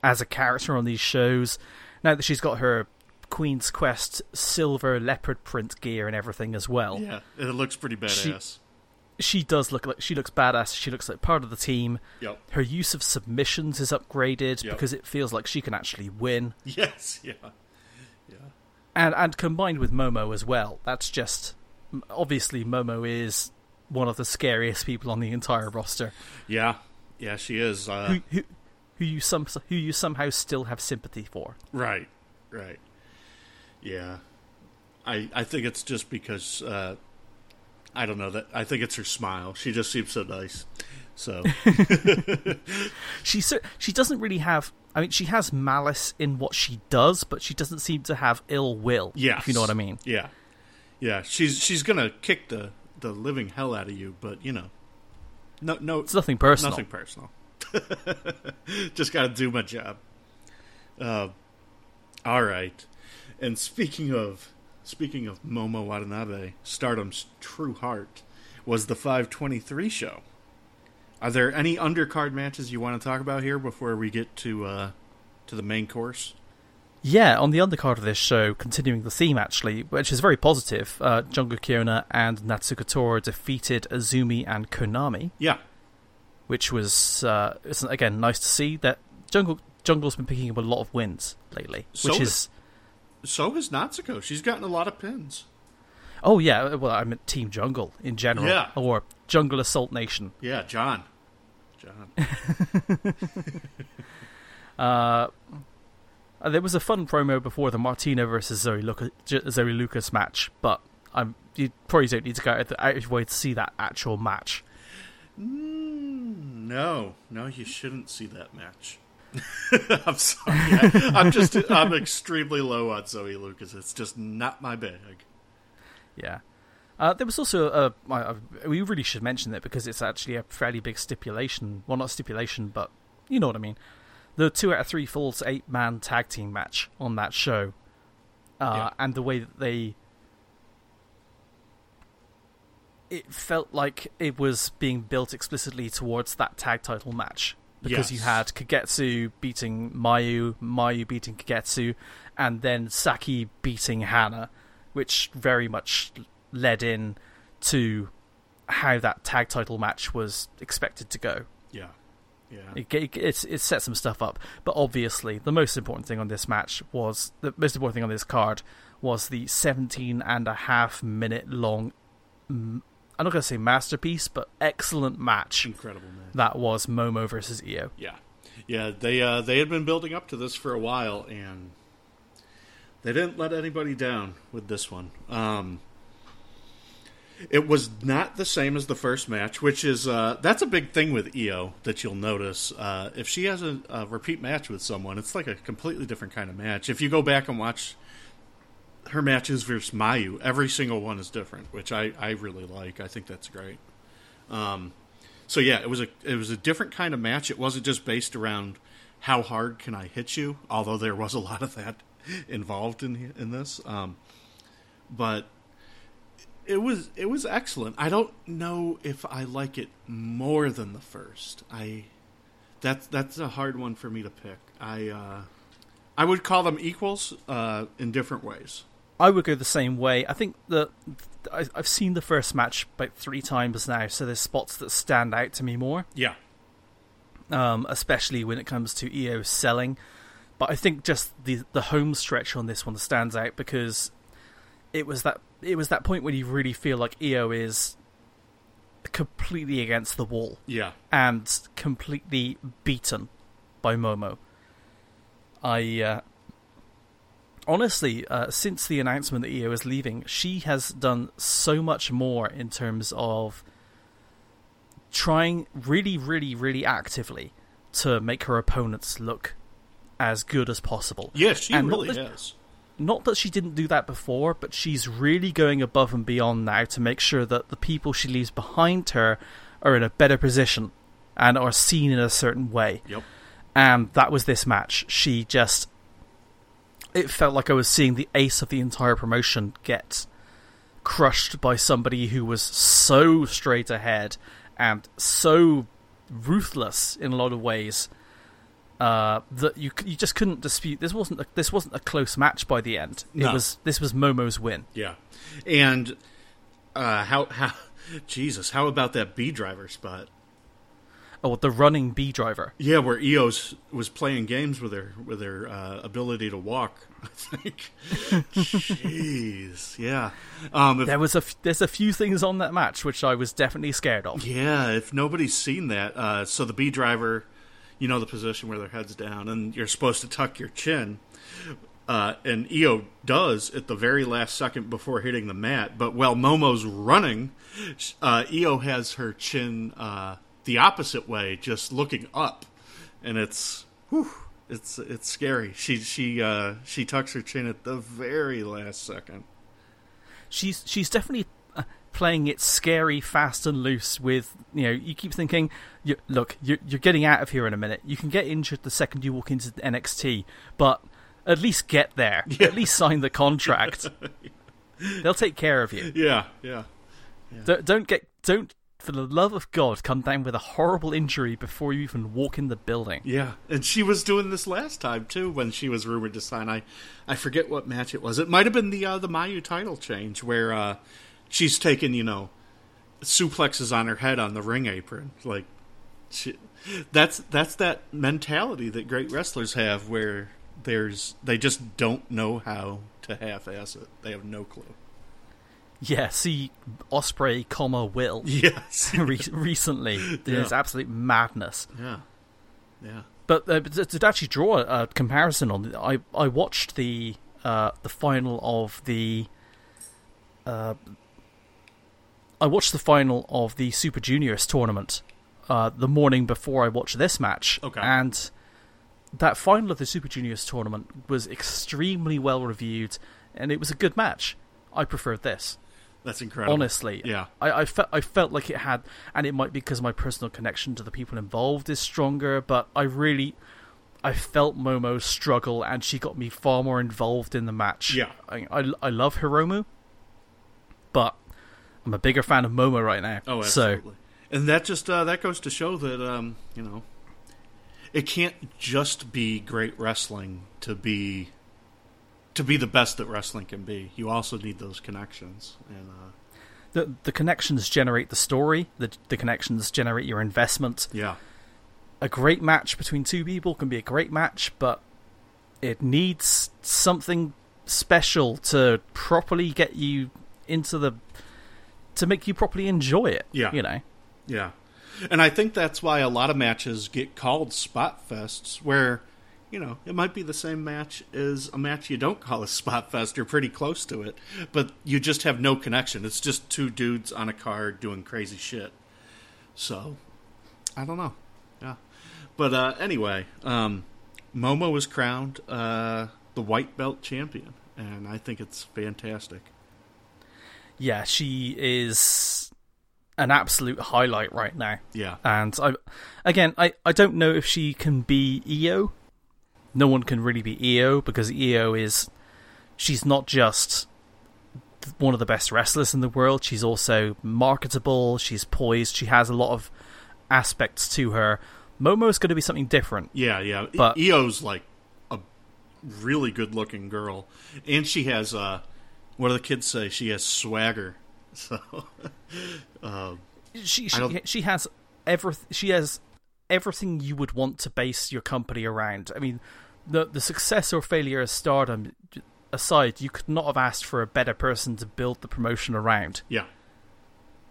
as a character on these shows. Now that she's got her Queen's Quest silver leopard print gear and everything as well. Yeah, it looks pretty badass. she does look like she looks badass. She looks like part of the team. Yep. Her use of submissions is upgraded Yep. because it feels like she can actually win. Yes. Yeah. Yeah. and and combined with Momo as well. That's just obviously Momo is one of the scariest people on the entire roster. Yeah. Yeah. She is. Uh, who, who who you some who you somehow still have sympathy for. Right, right. Yeah. I I think it's just because uh I don't know that I think it's her smile. She just seems so nice. So She she doesn't really have. I mean, she has malice in what she does, but she doesn't seem to have ill will. Yeah, if you know what I mean. Yeah. Yeah, she's she's going to kick the the living hell out of you, but you know. No no It's nothing personal. nothing personal. just got to do my job. Uh all right. And speaking of speaking of Momo Watanabe, Stardom's true heart was the 523 show. Are there any undercard matches you want to talk about here before we get to uh, to the main course? Yeah, on the undercard of this show, continuing the theme actually, which is very positive, uh, Jungle Kyona and Natsuko Tora defeated Azumi and Konami, Yeah, which was uh, it's, again nice to see that Jungle Jungle's been picking up a lot of wins lately, So which has- is so has Natsuko. She's gotten a lot of pins. oh yeah, well I meant Team Jungle in general, Yeah. or Jungle Assault Nation. Yeah, John. John. Uh, uh, there was a fun promo before the Martina versus Zoe, Luca, Zoe Lucas match, but I'm you probably don't need to go out the- out of your way to see that actual match. Mm, no, no, you shouldn't see that match. I'm sorry. I, I'm just I'm extremely low on Zoe Lucas. It's just not my bag. Yeah. Uh, there was also a. We really should mention that because it's actually a fairly big stipulation. Well, not stipulation, but you know what I mean. The two out of three falls eight man tag team match on that show, uh, Yeah. and the way that they. It felt like it was being built explicitly towards that tag title match because you had Kagetsu beating Mayu, Mayu beating Kagetsu, and then Saki beating Hana, which very much led in to how that tag title match was expected to go. Yeah, yeah, It, it, it's, it set some stuff up, but obviously the most important thing on this match was the most important thing on this card was the 17 and a half minute long. I'm not going to say masterpiece, but excellent match incredible man. that was Momo versus Io. Yeah, yeah. They uh, they had been building up to this for a while, and they didn't let anybody down with this one. Um, it was not the same as the first match, which is uh, that's a big thing with Io that you'll notice. Uh, if she has a, a repeat match with someone, it's like a completely different kind of match. If you go back and watch her matches versus Mayu, every single one is different, which I, I really like. I think that's great. Um, so yeah, it was a it was a different kind of match. It wasn't just based around how hard can I hit you, although there was a lot of that involved in in this. Um, but it was it was excellent. I don't know if I like it more than the first. I that's that's a hard one for me to pick. I uh, I would call them equals uh, in different ways. I would go the same way. I think that I- I've seen the first match about three times now, so there's spots that stand out to me more. Yeah, um, especially when it comes to Io selling. But I think just the the home stretch on this one stands out because it was that it was that point when you really feel like Io is completely against the wall yeah, and completely beaten by Momo. I uh, honestly, uh, since the announcement that Io is leaving, she has done so much more in terms of trying really, really, really actively to make her opponents look as good as possible. yes, she And really that- has. Not that she didn't do that before, but she's really going above and beyond now to make sure that the people she leaves behind her are in a better position and are seen in a certain way. Yep. And that was this match. She just. It felt like I was seeing the ace of the entire promotion get crushed by somebody who was so straight ahead and so ruthless in a lot of ways uh, that you you just couldn't dispute. This wasn't a, this wasn't a close match by the end. It No. was this was Momo's win. Yeah, and uh, how how Jesus, how about that B driver spot? Oh, the running B driver. Yeah, where Io's was playing games with her with her uh, ability to walk. I think. Jeez, yeah. Um, if, There was a f- there's a few things on that match which I was definitely scared of. yeah, if nobody's seen that, uh, so the B driver, you know the position where their head's down, and you're supposed to tuck your chin. Uh, and Io does at the very last second before hitting the mat. But while Momo's running, uh, Io has her chin uh, the opposite way, just looking up, and it's whew, it's it's scary. She she uh, she tucks her chin at the very last second. She's she's definitely uh, playing it scary, fast and loose. With you know, you keep thinking, you, look, you're, you're getting out of here in a minute. You can get injured the second you walk into NXT, but at least get there. At least sign the contract. They'll take care of you. Yeah, yeah, Don't, don't get don't for the love of God come down with a horrible injury before you even walk in the building. yeah. And she was doing this last time too when she was rumored to sign. I I forget what match it was. It might have been the uh, the Mayu title change where uh, she's taking you know suplexes on her head on the ring apron like. She, that's that's that mentality that great wrestlers have where there's they just don't know how to half-ass it. They have no clue. Yeah, see Ospreay, comma Will Yes. re- recently. There's Yeah. absolute madness. yeah. Yeah. But uh, to, to actually draw a, comparison on, I I watched the uh, the final of the. Uh, I watched the final of the Super Juniors tournament uh, the morning before I watched this match. Okay. And that final of the Super Juniors tournament was extremely well reviewed, and it was a good match. I preferred this That's incredible. honestly. Yeah. I, I felt I felt like it had, and it might be because my personal connection to the people involved is stronger. But I really, I felt Momo struggle, and she got me far more involved in the match. Yeah. I I, I love Hiromu, but I'm a bigger fan of Momo right now. Oh, so absolutely. and that just uh, that goes to show that um, you know, it can't just be great wrestling to be to be the best that wrestling can be. You also need those connections, and uh, the the connections generate the story. The the connections generate your investment. yeah, a great match between two people can be a great match, but it needs something special to properly get you into the to make you properly enjoy it. Yeah. you know. yeah, and I think that's why a lot of matches get called spot fests, where you know it might be the same match as a match you don't call a spot fest or pretty close to it, but you just have no connection. It's just two dudes on a card doing crazy shit. So, I don't know. Yeah. But uh, anyway, um, Momo was crowned uh, the white belt champion, and I think it's fantastic. Yeah, she is an absolute highlight right now. Yeah. And I, again, I, I don't know if she can be Io. No one can really be Io because Io is, she's not just one of the best wrestlers in the world. She's also marketable. She's poised. She has a lot of aspects to her. Momo's going to be something different. Yeah, yeah. But- Io's like a really good looking girl. And she has, uh, what do the kids say? She has swagger. So, um, She she, she has every she has everything you would want to base your company around. I mean, the the success or failure of Stardom aside, you could not have asked for a better person to build the promotion around yeah,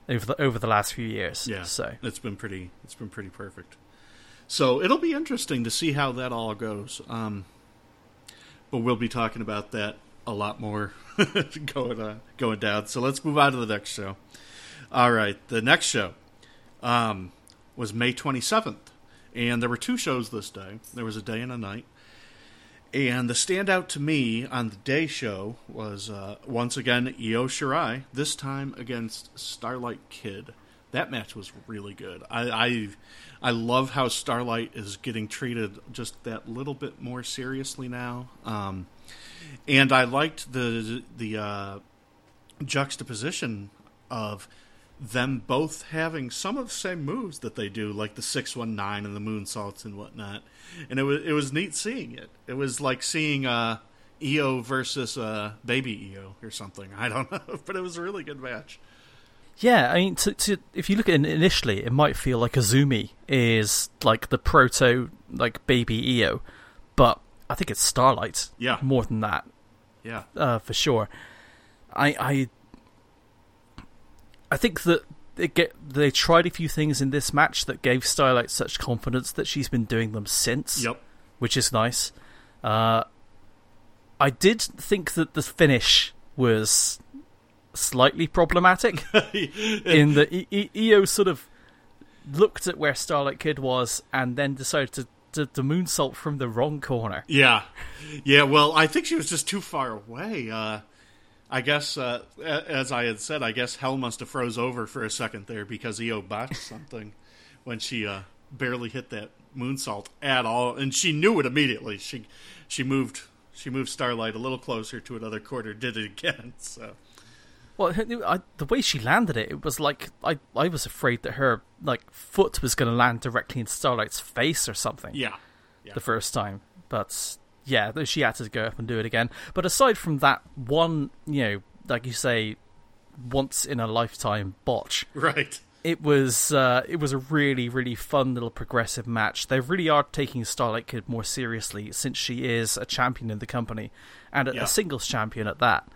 over the over the last few years. yeah. So it's been pretty, it's been pretty perfect. So it'll be interesting to see how that all goes. Um, but we'll be talking about that a lot more going uh, going down. So let's move on to the next show. All right, the next show um, was May 27th, and there were two shows this day. There was a day and a night. And the standout to me on the day show was uh, once again Io Shirai, this time against Starlight Kid. That match was really good. I, I I love how Starlight is getting treated just that little bit more seriously now. Um, and I liked the the uh, juxtaposition of them both having some of the same moves that they do, like the six one nine and the moonsaults and whatnot. And it was it was neat seeing it. It was like seeing uh, Io versus uh, Baby Io or something. I don't know, but it was a really good match. Yeah, I mean, to, to, if you look at it initially, it might feel like Azumi is like the proto like baby Io, but I think it's Starlight. Yeah. more than that, Yeah. uh, for sure. I I I think that they get they tried a few things in this match that gave Starlight such confidence that she's been doing them since Yep. which is nice. Uh, I did think that the finish was slightly problematic in that e- e- Io sort of looked at where Starlight Kid was and then decided to, to, to moonsault from the wrong corner. Yeah, yeah. Well, I think she was just too far away. Uh, I guess, uh, as I had said, I guess hell must have froze over for a second there because Io botched something when she uh, barely hit that moonsault at all, and she knew it immediately. She she moved she moved Starlight a little closer to another quarter, did it again. So Well, I, the way she landed it, it was like I, I was afraid that her like foot was going to land directly in Starlight's face or something. yeah, yeah, the first time. But yeah, she had to go up and do it again. But aside from that one, you know, like you say, once in a lifetime botch, right. it was uh, it was a really really fun little progressive match. They really are taking Starlight Kid more seriously since she is a champion in the company and a, Yeah. a singles champion at that.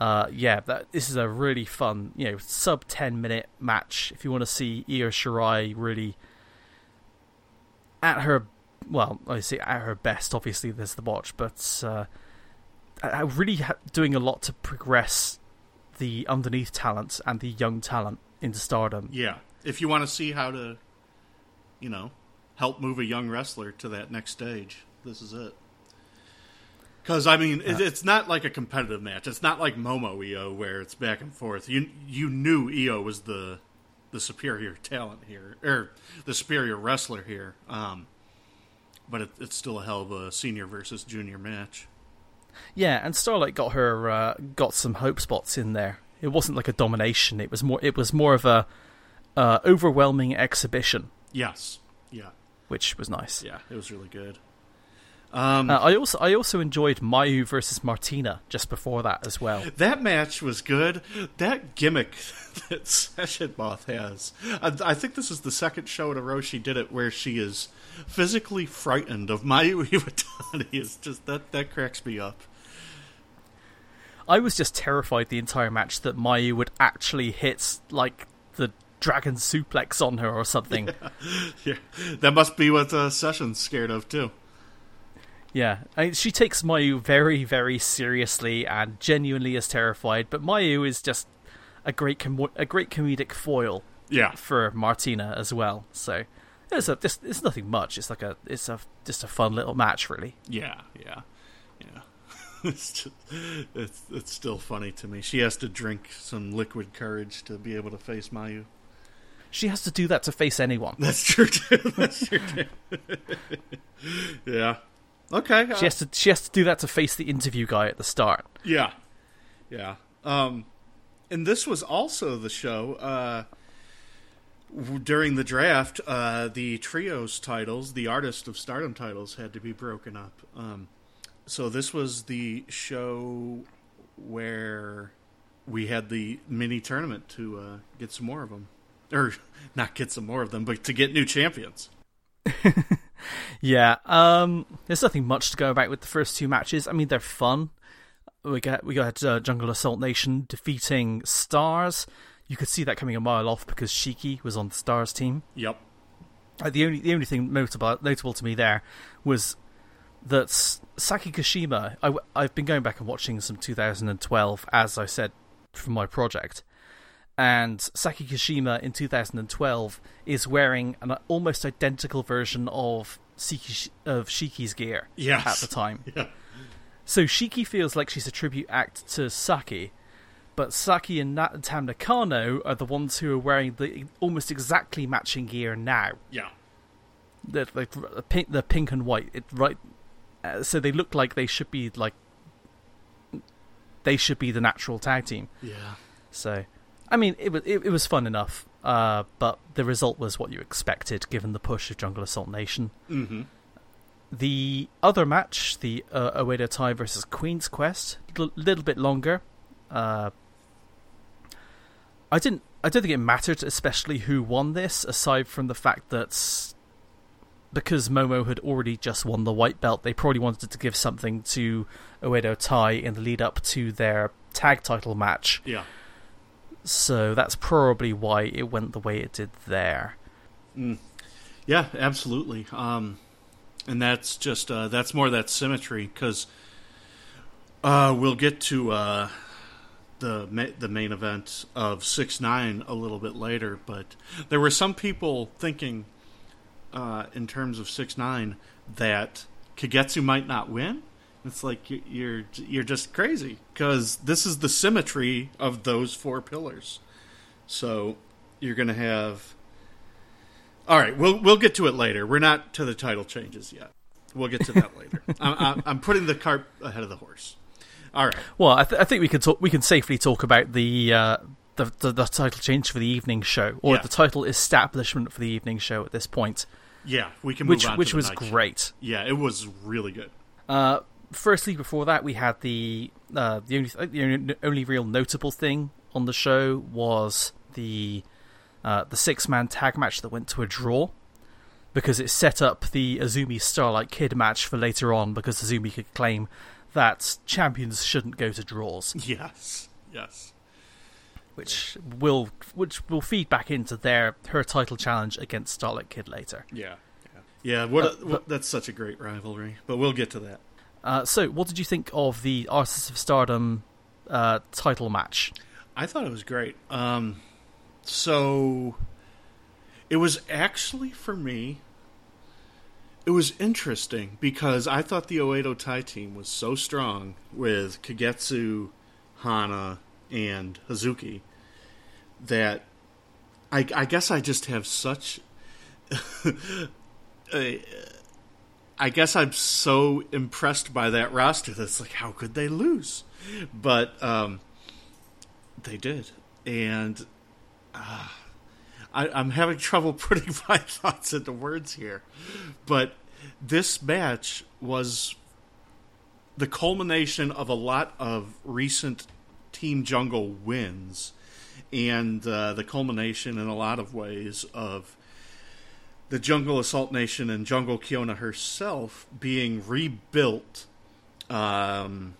Uh, yeah, that this is a really fun, you know, sub ten minute match. If you want to see Io Shirai really at her, well, I say at her best. Obviously, there's the botch, but uh, really ha- doing a lot to progress the underneath talent and the young talent into stardom. Yeah, if you want to see how to, you know, help move a young wrestler to that next stage, this is it. Because I mean, it, it's not like a competitive match. It's not like Momo Io where it's back and forth. You you knew Io was the the superior talent here, or the superior wrestler here. Um, but it, it's still a hell of a senior versus junior match. Yeah, and Starlight got her uh, got some hope spots in there. It wasn't like a domination. It was more. It was more of a uh, overwhelming exhibition, Yes, yeah, which was nice. yeah, it was really good. Um, Uh, I also I also enjoyed Mayu versus Martina just before that as well. That match was good. That gimmick that Session Moth has. I, I think this is the second show in a row she did it where she is physically frightened of Mayu Iwatani. It's just that that cracks me up. I was just terrified the entire match that Mayu would actually hit like the dragon suplex on her or something. Yeah, that must be what uh, Session's scared of too. Yeah, I mean, she takes Mayu very, very seriously and genuinely is terrified. But Mayu is just a great, com- a great comedic foil Yeah, for Martina as well. So it's a, it's nothing much. It's like a, it's a, just a fun little match, really. yeah, yeah, yeah. it's, just, it's it's still funny to me. She has to drink some liquid courage to be able to face Mayu. She has to do that to face anyone. That's true too. That's true too. yeah. Okay. uh, She has to, she has to do that to face the interview guy at the start. Yeah, yeah. Um, and this was also the show uh, during the draft. Uh, the trios titles, the Artist of Stardom titles, had to be broken up. Um, so this was the show where we had the mini tournament to uh, get some more of them, or not get some more of them, but to get new champions. Yeah, um, there's nothing much to go about with the first two matches. I mean, they're fun. We got we got uh, Jungle Assault Nation defeating Stars. You could see that coming a mile off because Shiki was on the Stars team. Yep. Uh, the only the only thing notable notable to me there was that Saki Kashima. I, have been going back and watching some 2012, as I said, for my project. And Saki Kashima in 2012 is wearing an almost identical version of Shiki, of Shiki's gear Yes. at the time. Yeah. So Shiki feels like she's a tribute act to Saki, but Saki and Nat Tam Nakano are the ones who are wearing the almost exactly matching gear now. Yeah. They're like the pink, the pink and white. It right, uh, so they look like they should be like they should be the natural tag team. Yeah. So, I mean, it was it, it was fun enough, uh, but the result was what you expected given the push of Jungle Assault Nation. Mm-hmm. The other match, the uh, Oedo Tai versus Queen's Quest, a little bit longer. Uh, I didn't. I don't think it mattered, especially who won this, aside from the fact that because Momo had already just won the white belt, they probably wanted to give something to Oedo Tai in the lead up to their tag title match. Yeah. So that's probably why it went the way it did there. Mm. Yeah, absolutely. Um, and that's just uh, that's more that symmetry because uh, we'll get to uh, the ma- the main event of six nine a little bit later, but there were some people thinking uh, in terms of six nine that Kagetsu might not win. It's like you're you're just crazy because this is the symmetry of those four pillars. So you're going to have. All right, we'll we'll get to it later. We're not to the title changes yet. We'll get to that later. I'm, I'm putting the cart ahead of the horse. All right. Well, I, th- I think we can talk. We can safely talk about the, uh, the, the the title change for the evening show, or Yeah. the title establishment for the evening show at this point, Yeah, we can move which on. to which was great. Yeah, it was really good. Uh, firstly, before that, we had the uh, the only the only, only real notable thing on the show was the uh, the six man tag match that went to a draw because it set up the Azumi Starlight Kid match for later on because Azumi could claim that champions shouldn't go to draws, Yes, yes. which will which will feed back into their her title challenge against Starlight Kid later. Yeah, yeah, yeah. What? Uh, a, what that's such a great rivalry. But we'll get to that. Uh, so, what did you think of the Artists of Stardom uh, title match? I thought it was great. Um, so it was actually for me. It was interesting because I thought the Oedo Tai team was so strong with Kagetsu, Hana, and Hazuki that I, I guess I just have such. I guess I'm so impressed by that roster that's like, how could they lose? But um, they did, and uh, I, I'm having trouble putting my thoughts into words here. But this match was the culmination of a lot of recent Team Jungle wins, and uh, the culmination in a lot of ways of the Jungle Assault Nation and Jungle Kyona herself being rebuilt um,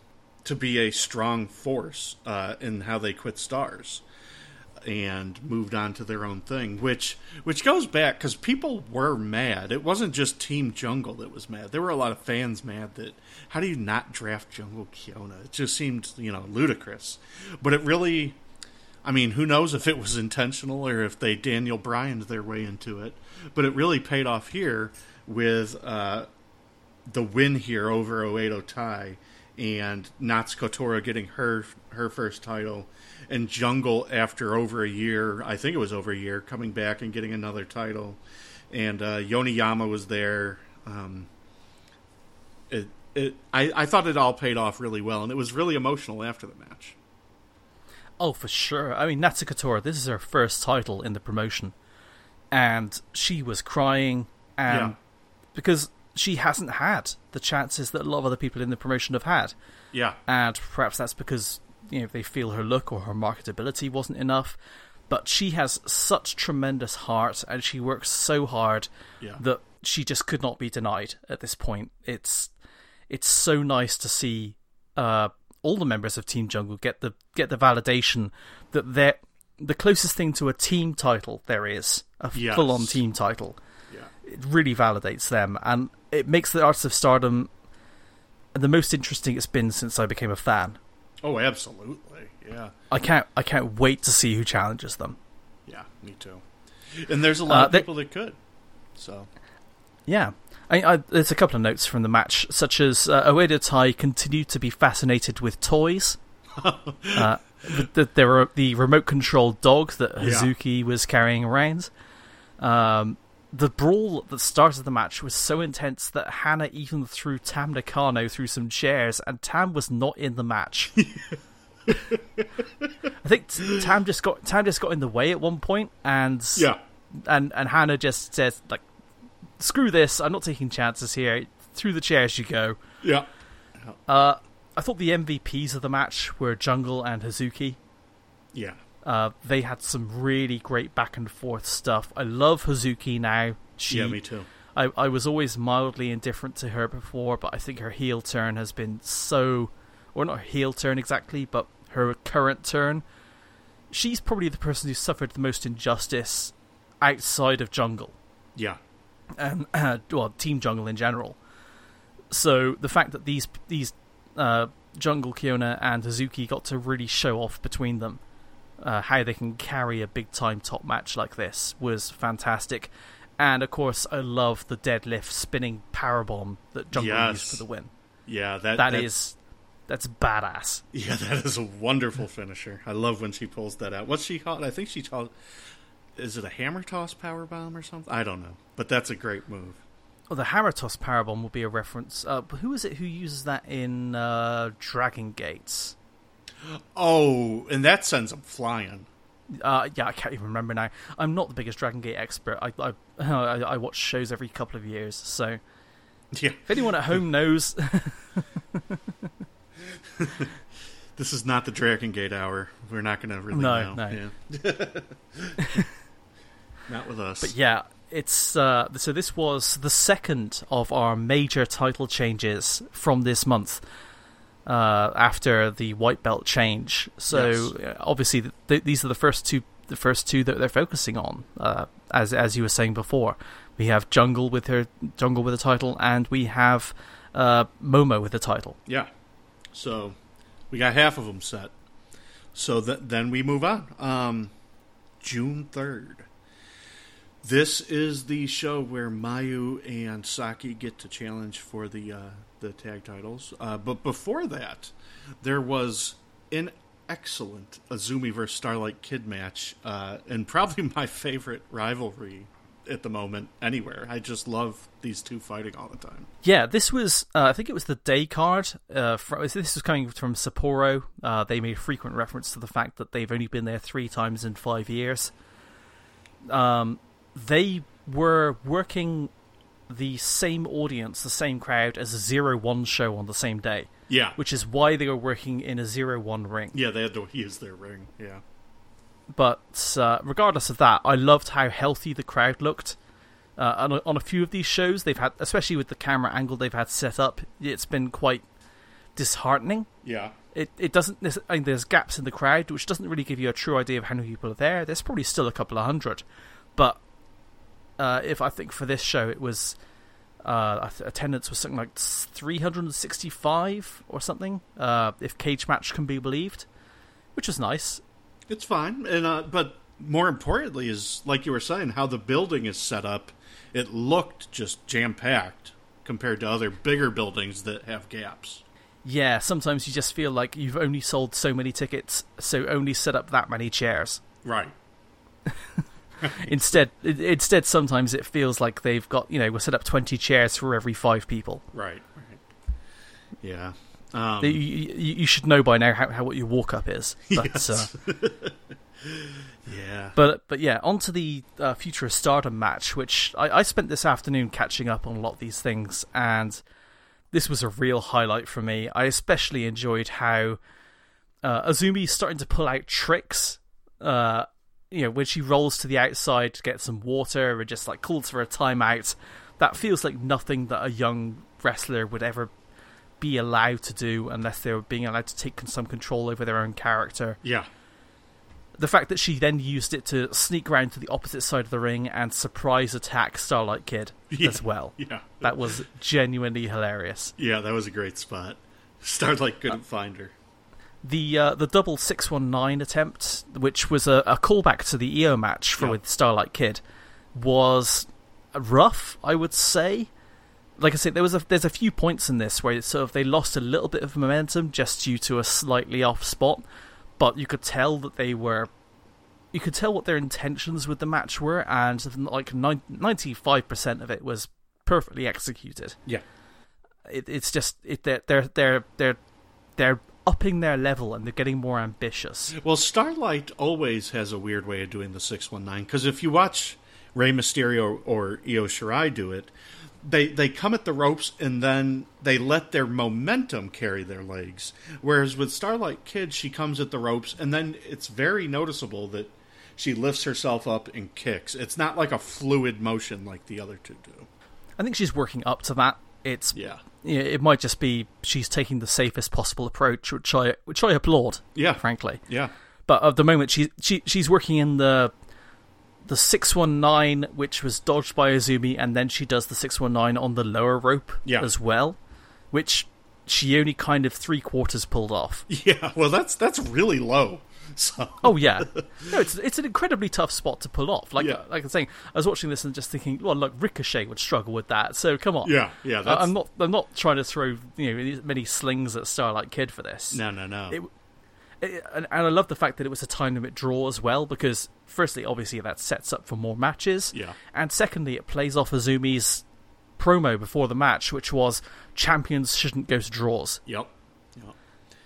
to be a strong force uh, in how they quit Stars and moved on to their own thing, which which goes back because people were mad. It wasn't just Team Jungle that was mad. There were a lot of fans mad that how do you not draft Jungle Kyona? It just seemed you know ludicrous, but it really. I mean, who knows if it was intentional or if they Daniel Bryaned their way into it, but it really paid off here with uh, the win here over Oedo Tai and Natsuko Tora getting her her first title, and Jungle after over a year, I think it was over a year, coming back and getting another title, and uh, Yoneyama was there. Um, it, it, I, I thought it all paid off really well, and it was really emotional after the match. Oh, for sure. I mean, Natsuko Tora, this is her first title in the promotion, and she was crying, and Yeah. because she hasn't had the chances that a lot of other people in the promotion have had, Yeah, and perhaps that's because you know if they feel her look or her marketability wasn't enough. But she has such tremendous heart, and she works so hard Yeah. that she just could not be denied at this point. It's it's so nice to see uh, all the members of Team Jungle get the get the validation that they're the closest thing to a team title there is a Yes. full on team title. yeah, It really validates them, and it makes the Artist of Stardom the most interesting it's been since I became a fan. Oh, absolutely, yeah, I can't I can't wait to see who challenges them. yeah, me too. And there's a lot Uh, of they- people that could, so Yeah. I, I, there's a couple of notes from the match, such as uh, Oedo Tai continued to be fascinated with toys. uh, the, the, there were the remote controlled dog that Yeah. Hazuki was carrying around. Um, the brawl that started the match was so intense that Hana even threw Tam Nakano through some chairs, and Tam was not in the match. I think Tam just got Tam just got in the way at one point, and yeah, and and Hana just says like, "Screw this! I'm not taking chances here. Through the chairs you go." yeah, Uh, I thought the MVPs of the match were Jungle and Hazuki. yeah, Uh, they had some really great back and forth stuff. I love Hazuki now. She, yeah, me too. I, I was always mildly indifferent to her before, but I think her heel turn has been so, or not her heel turn exactly, but her current turn. She's probably the person who suffered the most injustice outside of Jungle, Yeah, and uh, well, Team Jungle in general. So the fact that these these uh, Jungle Kyona and Hazuki got to really show off between them uh, how they can carry a big time top match like this was fantastic. And of course, I love the deadlift spinning powerbomb that Jungle Yes. used for the win. yeah. That That that- is that's badass. Yeah, that is a wonderful finisher. I love when she pulls that out. What's she called? I think she called. Is it a hammer toss power bomb or something? I don't know, but that's a great move. Well, the hammer toss powerbomb will be a reference. Uh, but who is it who uses that in uh, Dragon Gates? Oh, and that sends him flying. Uh, yeah, I can't even remember now. I'm not the biggest Dragon Gate expert. I I, I, I watch shows every couple of years, so Yeah, if anyone at home knows, this is not the Dragon Gate hour. We're not going to really No, know. no. Yeah. not with us. But yeah, it's uh, so this was the second of our major title changes from this month uh, after the white belt change. So Yes. uh, obviously, th- th- these are the first two, the first two that they're focusing on. Uh, as as you were saying before, we have Jungle with her Jungle with the title, and we have uh, Momo with the title. Yeah. So we got half of them set. So th- then we move on. Um, June 3rd. This is the show where Mayu and Saki get to challenge for the uh, the tag titles. Uh, but before that, there was an excellent Azumi versus Starlight Kid match, uh, and probably my favorite rivalry at the moment anywhere. I just love these two fighting all the time. Yeah, this was. Uh, I think it was the day card. Uh, fr this was coming from Sapporo. Uh, they made frequent reference to the fact that they've only been there three times in five years. Um, they were working the same audience, the same crowd as a zero one show on the same day, Yeah. which is why they were working in a zero one ring. Yeah, they had to use their ring. Yeah. But uh, regardless of that, I loved how healthy the crowd looked. Uh, on, a, on a few of these shows, they've had, especially with the camera angle they've had set up, it's been quite disheartening. Yeah. It it doesn't. I mean, there's gaps in the crowd, which doesn't really give you a true idea of how many people are there. There's probably still a couple of hundred, but uh, if I think for this show it was uh, attendance was something like 365 or something, uh, if Cagematch can be believed, which was nice. It's fine. And uh, but more importantly is like you were saying how the building is set up. It looked just jam packed compared to other bigger buildings that have gaps. Yeah, sometimes you just feel like you've only sold so many tickets, so only set up that many chairs. Right. Instead, i- instead, sometimes it feels like they've got you know we'll set up twenty chairs for every five people. Right. Right. Yeah. Um, you, you, you should know by now how, how what your walk up is. But, Yes. uh, yeah. but but yeah, on to the uh, Future of Stardom match, which I, I spent this afternoon catching up on a lot of these things, and this was a real highlight for me. I especially enjoyed how uh, Azumi's starting to pull out tricks. Uh, you know, when she rolls to the outside to get some water, or just like calls for a timeout. That feels like nothing that a young wrestler would ever be allowed to do unless they were being allowed to take some control over their own character Yeah. the fact that she then used it to sneak around to the opposite side of the ring and surprise attack Starlight Kid Yeah. as well. Yeah. That was genuinely hilarious. Yeah, that was a great spot. Starlight couldn't find her. The uh, the double six one nine attempt, which was a, a callback to the Io match for Yeah. with Starlight Kid, was rough. I would say. Like I said, there was a, there's a few points in this where sort of they lost a little bit of momentum just due to a slightly off spot, but you could tell that they were you could tell what their intentions with the match were, and like ninety five percent of it was perfectly executed. Yeah. It, it's just it they're they're they're they're they're upping their level and they're getting more ambitious. Well, Starlight always has a weird way of doing the 619 because if you watch Rey Mysterio or Io Shirai do it, they they come at the ropes and then they let their momentum carry their legs. Whereas with Starlight Kid, she comes at the ropes and then it's very noticeable that she lifts herself up and kicks. It's not like a fluid motion like the other two do. I think she's working up to that. It's Yeah. Yeah, it might just be she's taking the safest possible approach, which I which I applaud. Yeah. frankly. Yeah. But at the moment, she she she's working in the the six one nine, which was dodged by Azumi, and then she does the six one nine on the lower rope Yeah. as well, which she only kind of three quarters pulled off. Yeah. Well, that's that's really low. So Oh yeah, no, it's it's an incredibly tough spot to pull off. Like Yeah. like I'm saying, I was watching this and just thinking, well, look, Ricochet would struggle with that. So come on, Yeah, yeah, that's- I'm not I'm not trying to throw you know many slings at Starlight Kid for this. no, no, no. It- It- and, and I love the fact that it was a time limit draw as well because firstly, obviously that sets up for more matches. Yeah. And secondly, it plays off Azumi's promo before the match, which was champions shouldn't go to draws. yep. Yep.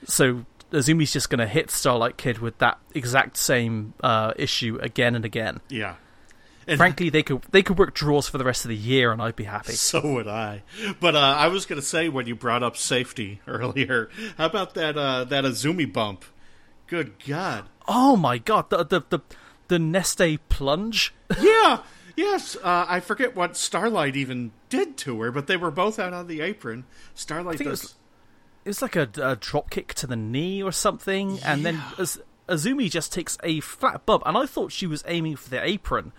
So Azumi's just going to hit Starlight Kid with that exact same uh, issue again and again. Yeah. And Frankly, they could they could work draws for the rest of the year, and I'd be happy. So would I. But uh, I was going to say when you brought up safety earlier, how about that uh, that Azumi bump? Good God. Oh my god, the the the, the Nestea plunge. Yeah. Yes. Uh, I forget what Starlight even did to her, but they were both out on the apron. Starlight does. Was- It was like a, a drop kick to the knee or something, and then Az- Azumi just takes a flat bump, and I thought she was aiming for the apron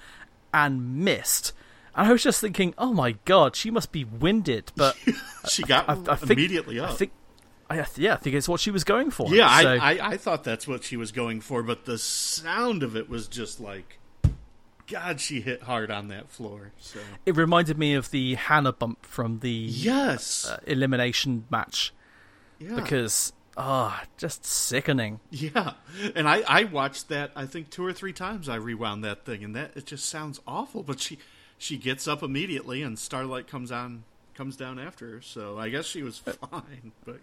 and missed. And I was just thinking, oh my god, she must be winded. But she got I, I think, immediately up. I think, I, yeah, I think it's what she was going for. yeah, So- I, I, I thought that's what she was going for, but the sound of it was just like, God, she hit hard on that floor. So it reminded me of the Hana bump from the yes, uh, elimination match yeah. because ah, just sickening. Yeah, and I I watched that I think two or three times. I rewound that thing, and that it just sounds awful. But she she gets up immediately, and Starlight comes on comes down after her. So I guess she was fine. But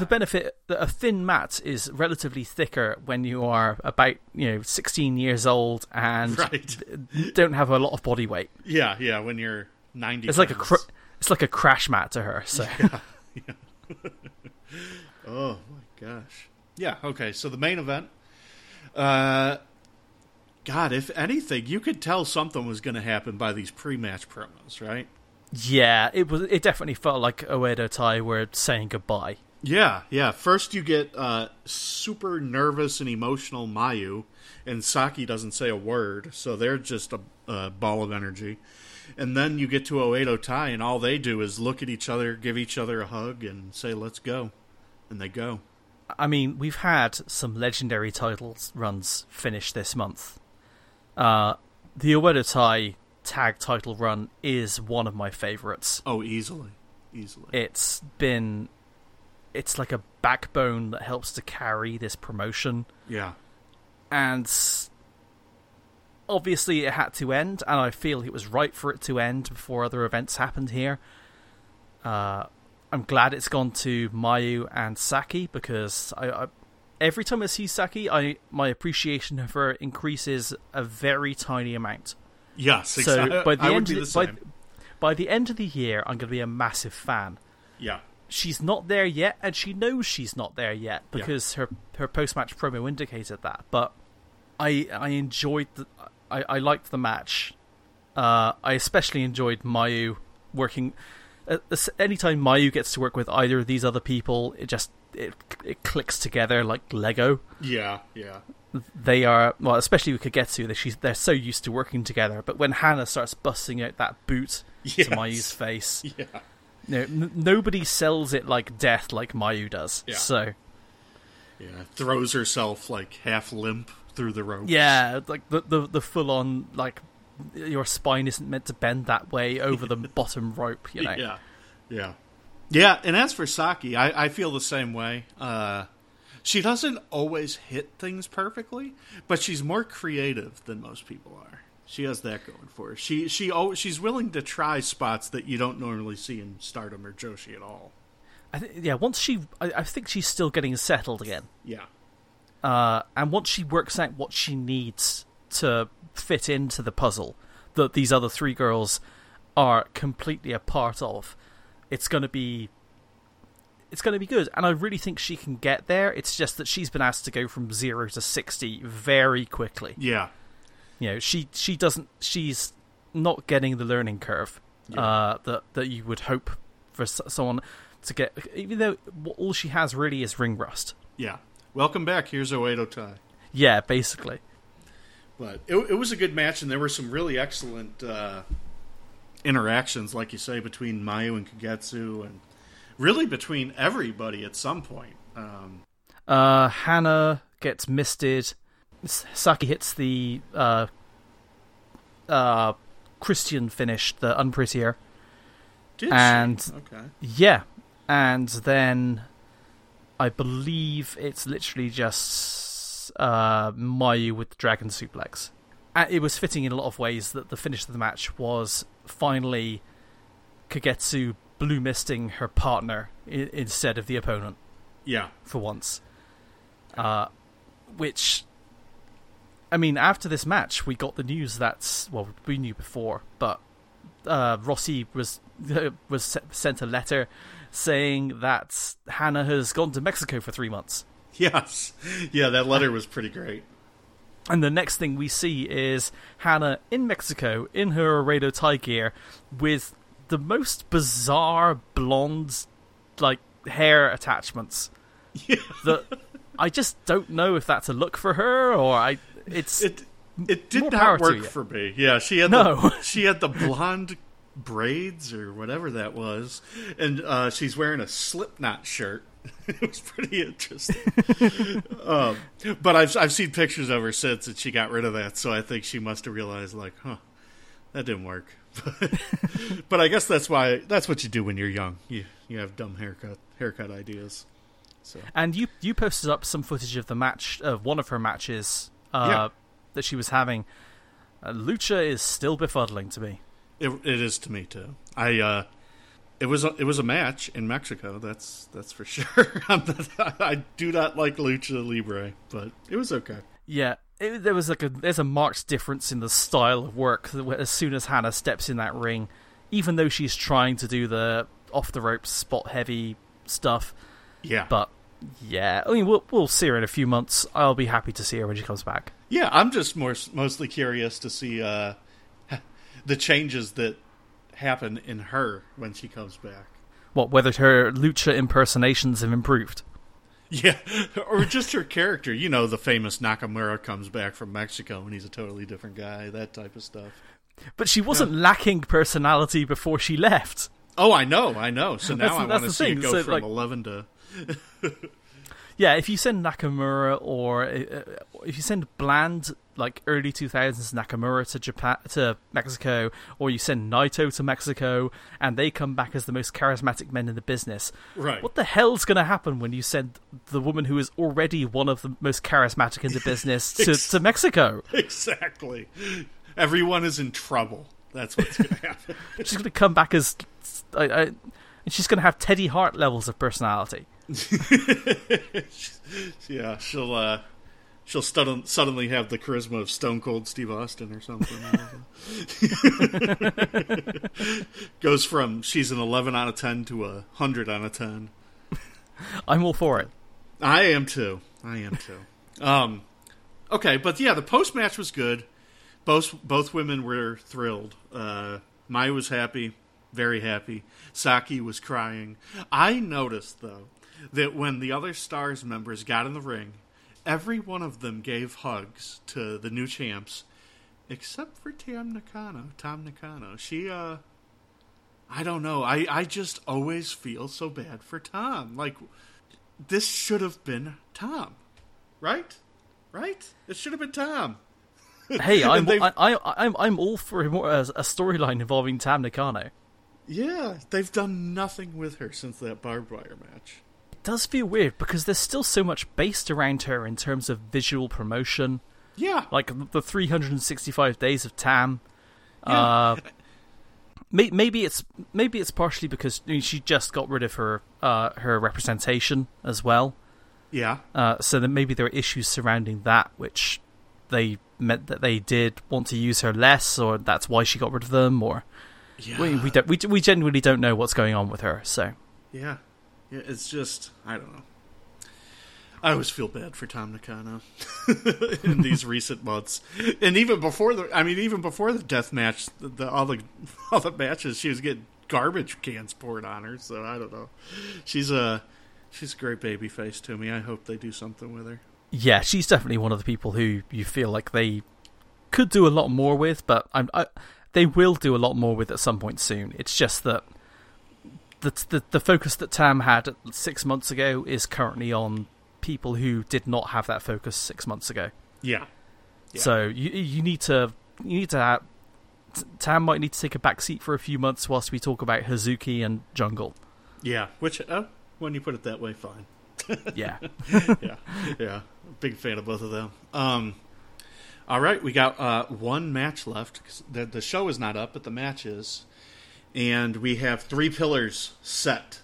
the benefit that a thin mat is relatively thicker when you are about you know 16 years old and Right. don't have a lot of body weight. yeah, yeah. When you're ninety, It's like a cr- it's like a crash mat to her. So Oh my gosh. Yeah. Okay. So the main event. Uh, God, if anything, you could tell something was going to happen by these pre-match promos, right? yeah, it was it definitely felt like Oedo Tai were saying goodbye. Yeah, yeah. First, you get uh, super nervous and emotional Mayu, and Saki doesn't say a word, so they're just a, a ball of energy. And then you get to Oedo Tai, and all they do is look at each other, give each other a hug, and say, "Let's go," and they go. I mean, we've had some legendary titles runs finish this month. Uh, the Oedo Tai tag title run is one of my favorites. Oh, easily, easily. It's been, it's like a backbone that helps to carry this promotion, yeah, and obviously it had to end, and I feel it was right for it to end before other events happened here. Uh, I'm glad it's gone to Mayu and Saki because I, I every time I see Saki, I my appreciation of her increases a very tiny amount. yes. So exactly. by the I end of the by, by the end of the year, I'm going to be a massive fan. yeah, She's not there yet, and she knows she's not there yet because her her post match promo indicated that. But I I enjoyed the I, I liked the match. Uh, I especially enjoyed Mayu working. Uh, anytime Mayu gets to work with either of these other people, it just it it clicks together like Lego. yeah, yeah. They are well, especially with Kagetsu. That she's they're so used to working together. But when Hana starts busting out that boot Yes. to Mayu's face, Yeah, no, n- nobody sells it like death like Mayu does. Yeah. So yeah. Throws herself like half limp through the ropes. yeah, like the the, the full on like your spine isn't meant to bend that way over the bottom rope. You know. Yeah, yeah, yeah. And as for Saki, I, I feel the same way. Uh, she doesn't always hit things perfectly, but she's more creative than most people are. She has that going for her. She she al- she's willing to try spots that you don't normally see in Stardom or Joshi at all. I th- yeah. Once she, I, I think she's still getting settled again. Yeah, Uh, and once she works out what she needs to fit into the puzzle that these other three girls are completely a part of, it's going to be it's going to be good. And I really think she can get there. It's just that she's been asked to go from zero to sixty very quickly. Yeah, You know, she she doesn't she's not getting the learning curve Yeah. uh, that that you would hope for someone to get. Even though all she has really is ring rust. yeah. Welcome back. Here's Oedo Tai. Yeah, basically. But it, it was a good match, and there were some really excellent uh, interactions, like you say, between Mayu and Kagetsu, and really between everybody at some point. Um, Uh, Hana gets misted. Saki hits the uh, uh, Christian finish, the unprettier. did And- she? Okay. Yeah, and then I believe it's literally just uh, Mayu with the dragon suplex. Uh, it was fitting in a lot of ways that the finish of the match was finally Kagetsu blue misting her partner I- instead of the opponent Yeah. for once. Uh, which, I mean, after this match, we got the news that well, we knew before, but uh, Rossy was was sent a letter saying that Hana has gone to Mexico for three months. Yes. Yeah, that letter was pretty great. And the next thing we see is Hana in Mexico in her Oedo Tai gear with the most bizarre blonde, like hair attachments. Yeah. That I just don't know if that's a look for her or I. It's It it did not work for me. Yeah, she had No. the, she had the blonde braids or whatever that was, and uh, she's wearing a Slipknot shirt. it was pretty interesting. um, but I've I've seen pictures of her since, and she got rid of that. So I think she must have realized, like, huh, that didn't work. but I guess that's why that's what you do when you're young. You you have dumb haircut haircut ideas. So And you you posted up some footage of the match of one of her matches uh, Yeah. that she was having. Uh, Lucha is still befuddling to me. It, it is to me too. I uh, it was a, it was a match in Mexico. That's that's for sure. Not, I do not like lucha libre, but it was okay. Yeah, it, there was like a there's a marked difference in the style of work as soon as Hana steps in that ring, even though she's trying to do the off the ropes spot heavy stuff. Yeah, But yeah, I mean we'll we'll see her in a few months. I'll be happy to see her when she comes back. yeah. I'm just more mostly curious to see uh, the changes that happen in her when she comes back. What whether her lucha impersonations have improved? Yeah, or just her character. You know, the famous Nakamura comes back from Mexico and he's a totally different guy. That type of stuff. But she wasn't lacking personality before she left. Oh, I know, I know. So now That's- I want to see thing, it go so, from like- eleven to Yeah, if you send Nakamura or uh, if you send bland like early 2000s Nakamura to Japan to Mexico or you send Naito to Mexico and they come back as the most charismatic men in the business. right. What the hell's going to happen when you send the woman who is already one of the most charismatic in the business to, to Mexico? Exactly. Everyone is in trouble. That's what's going to happen. She's going to come back as I, I, and she's going to have Teddy Hart levels of personality. yeah, she'll uh, she'll suddenly have the charisma of Stone Cold Steve Austin or something. Goes from she's an eleven out of ten to a hundred out of ten. I'm all for it. I am too. I am too. Um, okay, but yeah, the post match was good. Both both women were thrilled. Uh, Mai was happy, very happy. Saki was crying. I noticed though that when the other stars members got in the ring, every one of them gave hugs to the new champs, except for Tam Nakano. Tom Nakano. She uh. I don't know. I, I just always feel so bad for Tom. Like, this should have been Tom, right? Right? It should have been Tom. Hey, I'm I, I, I'm I'm all for more, a, a storyline involving Tam Nakano. Yeah, they've done nothing with her since that barbed wire match. Does feel weird because there's still so much based around her in terms of visual promotion, Yeah, like the 365 days of Tam. Yeah. Uh, may, maybe it's maybe it's partially because I mean, she just got rid of her uh, her representation as well. yeah, Uh, so then maybe there are issues surrounding that, which they meant that they did want to use her less, or that's why she got rid of them, or Yeah. We, we don't. We, we genuinely don't know what's going on with her. So Yeah. It's just I don't know. I always feel bad for Tom Nakano in these recent months, and even before the. I mean, even before the death match, the, the all the all the matches, she was getting garbage cans poured on her. So I don't know. She's a she's a great baby face to me. I hope they do something with her. yeah, she's definitely one of the people who you feel like they could do a lot more with, but I'm. I, they will do a lot more with at some point soon. It's just that the the, the focus that Tam had six months ago is currently on people who did not have that focus six months ago. Yeah. Yeah. So you you need to you need to have, Tam might need to take a back seat for a few months whilst we talk about Hazuki and Jungle. Yeah. Which uh, when you put it that way, fine. Yeah. yeah, yeah. Big fan of both of them. Um, all right, we got uh, one match left. The, the show is not up, but the match is. And we have three pillars set.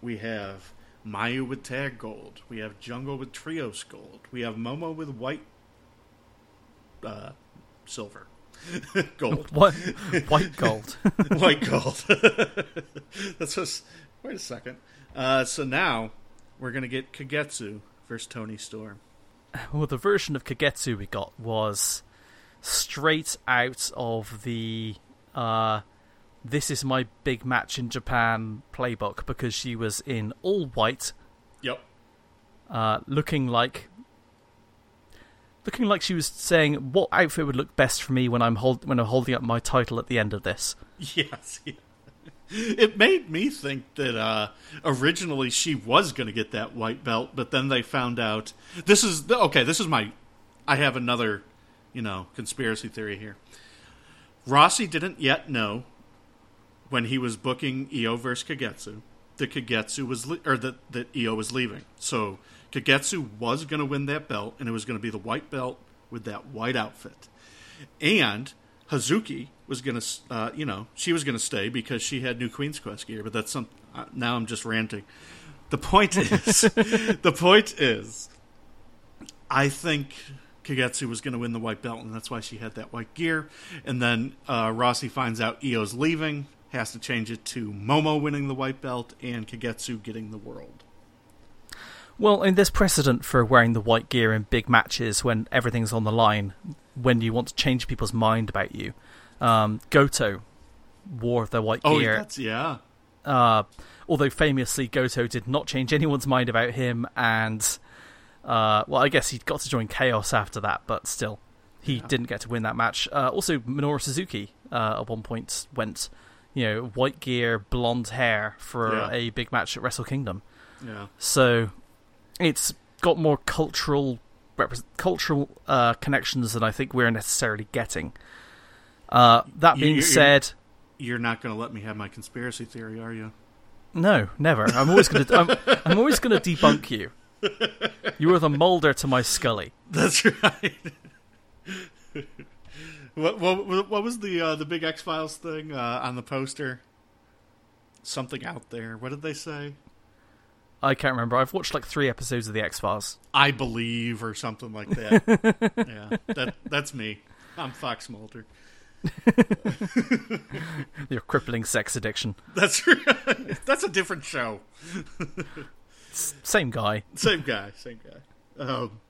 We have Mayu with tag gold. We have Jungle with trios gold. We have Momo with white, uh, silver, gold, What white gold? white gold. That's just. Wait a second. Uh, so now we're gonna get Kagetsu versus Toni Storm. well, the version of Kagetsu we got was straight out of the uh, "This is my big match in Japan" playbook because she was in all white, Yep. uh, looking like looking like she was saying what outfit would look best for me when I'm hold- when I'm holding up my title at the end of this. Yes. yeah. It made me think that uh, originally she was going to get that white belt, but then they found out. This is okay. This is my. I have another, you know, conspiracy theory here. Rossy didn't yet know when he was booking Io versus Kagetsu that Kagetsu was le- or that that Io was leaving. So Kagetsu was going to win that belt, and it was going to be the white belt with that white outfit. And Hazuki was going to, uh, you know, she was going to stay because she had new Queen's Quest gear. But that's some. Uh, now I'm just ranting. The point is, the point is, I think Kagetsu was going to win the white belt, and that's why she had that white gear. And then uh, Rossy finds out Io's leaving, has to change it to Momo winning the white belt and Kagetsu getting the world. Well, and there's precedent for wearing the white gear in big matches when everything's on the line, when you want to change people's mind about you. Um, Goto wore the white Oh, gear. that's yeah. Uh, although famously, Goto did not change anyone's mind about him, and uh, well, I guess he got to join Chaos after that, but still, he Yeah. didn't get to win that match. Uh, also, Minoru Suzuki uh, at one point went, you know, white gear, blonde hair for Yeah. a big match at Wrestle Kingdom. Yeah. So it's got more cultural cultural uh, connections than I think we're necessarily getting. Uh, that being you're- said, You're not going to let me have my conspiracy theory, are you? no, never. I'm always gonna. I'm, I'm always gonna debunk you. You are the Mulder to my Scully. That's right. what, what what was the uh, the big X Files thing uh, on the poster? Something out there. What did they say? I can't remember. I've watched like three episodes of the X Files. I believe, or something like that. yeah, that that's me. I'm Fox Mulder. Your crippling sex addiction. That's right. That's a different show. Same guy. Same guy. Same guy. Um,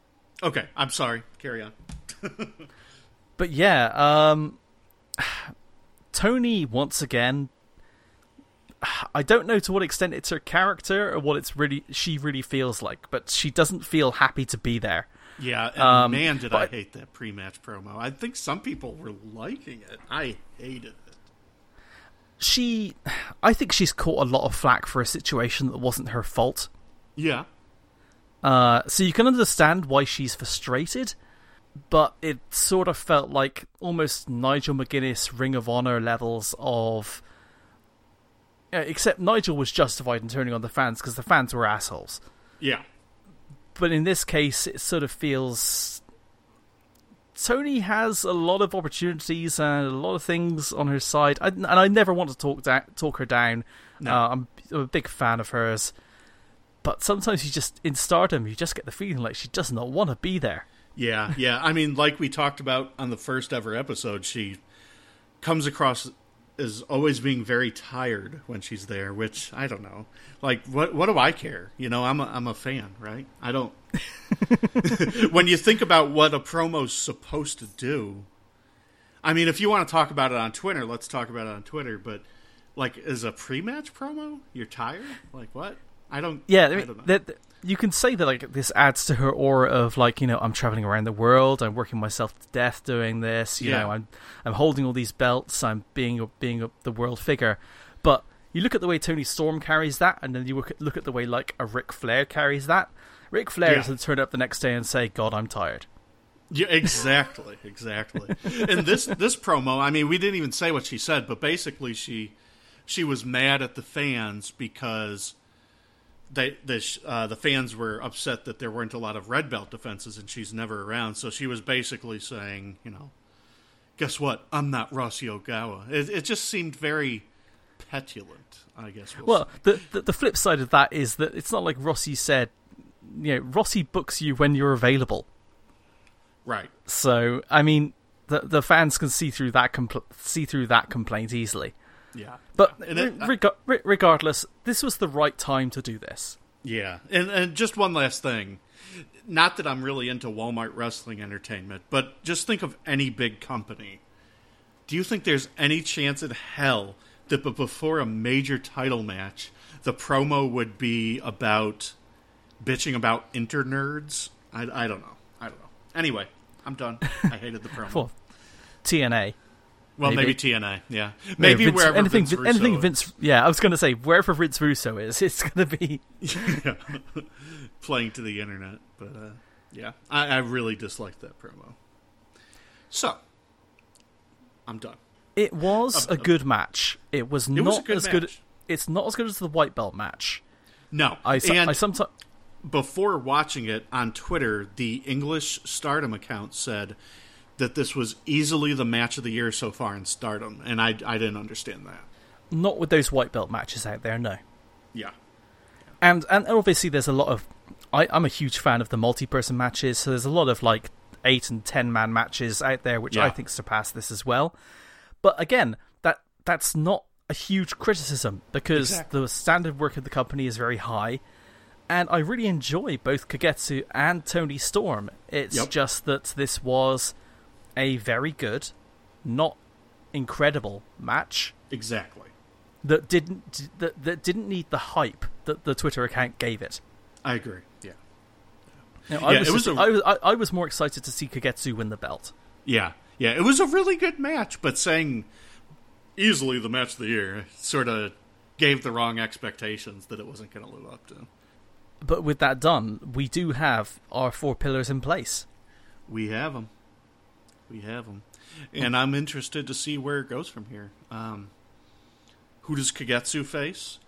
okay, I'm sorry. Carry on. But yeah, um, Toni once again. I don't know to what extent it's her character or what it's really she really feels like, but she doesn't feel happy to be there. Yeah, and Um, man, did I hate that pre-match promo. I think some people were liking it. I hated it. She, I think she's caught a lot of flack for a situation that wasn't her fault. Yeah, Uh, so you can understand why she's frustrated, but it sort of felt like almost Nigel McGuinness Ring of Honor levels of. Uh, except Nigel was justified in turning on the fans because the fans were assholes. yeah, But in this case, it sort of feels. Toni has a lot of opportunities and a lot of things on her side, I, and I never want to talk da- talk her down. No. Uh, I'm, I'm a big fan of hers, but sometimes you just in Stardom, you just get the feeling like she does not want to be there. Yeah, yeah. I mean, like we talked about on the first ever episode, she comes across as always being very tired when she's there, which I don't know. Like, what what do I care? You know, I'm a, I'm a fan, right? I don't. when you think about what a promo's supposed to do, I mean, if you want to talk about it on Twitter, let's talk about it on Twitter. But like, is a pre-match promo? You're tired? Like what? I don't. Yeah, I I mean, don't know. that you can say that like this adds to her aura of like you know I'm traveling around the world, I'm working myself to death doing this. You Yeah. know, I'm I'm holding all these belts, I'm being a, being a, the world figure. But you look at the way Toni Storm carries that, and then you look at, look at the way like a Ric Flair carries that. Ric Flair Yeah. doesn't turn up the next day and say, "God, I'm tired." Yeah, exactly, exactly. and this this promo, I mean, we didn't even say what she said, but basically she she was mad at the fans because they the uh, the fans were upset that there weren't a lot of red belt defenses and she's never around. So she was basically saying, you know, guess what? I'm not Rossy Ogawa. It, it just seemed very petulant. I guess. We'll Well, the, the the flip side of that is that it's not like Rossy said. You know, Rossy books you when you're available. right. So I mean, the the fans can see through that compl- see through that complaint easily. Yeah. But And it- uh, rega- re- regardless, this was the right time to do this. Yeah, and and just one last thing. Not that I'm really into Walmart wrestling entertainment, but just think of any big company. Do you think there's any chance in hell that before a major title match, the promo would be about bitching about inter nerds? I, I don't know. I don't know. Anyway, I'm done. I hated the promo. Well, TNA. Well, maybe, maybe- TNA. Yeah, maybe Vince- wherever anything, Vince Russo anything is. Vince. Yeah, I was going to say wherever Vince Russo is, it's going to be. yeah. playing to the internet. But uh, yeah, I, I really disliked that promo. So I'm done. It was Uh, a good match. It was It not was a good as good. It's not as good as the white belt match. No, I, and I sometimes. before watching it on Twitter, the English Stardom account said that this was easily the match of the year so far in Stardom, and I I didn't understand that. Not with those white belt matches out there, no. Yeah, and and obviously there's a lot of I, I'm a huge fan of the multi-person matches, so there's a lot of like eight and ten man matches out there, which Yeah. I think surpass this as well. But again, that that's not a huge criticism because Exactly. the standard work of the company is very high, and I really enjoy both Kagetsu and Toni Storm. It's Yep. just that this was a very good, not incredible match exactly. that didn't that, that didn't need the hype that the Twitter account gave it. I agree. Yeah, You know, I, Yeah, was it was a- I was I, I was more excited to see Kagetsu win the belt. yeah, yeah. It was a really good match, but saying easily the match of the year sort of gave the wrong expectations that it wasn't going to live up to. But with that done, we do have our four pillars in place. We have them. We have them. And I'm interested to see where it goes from here. Um, who does Kagetsu face?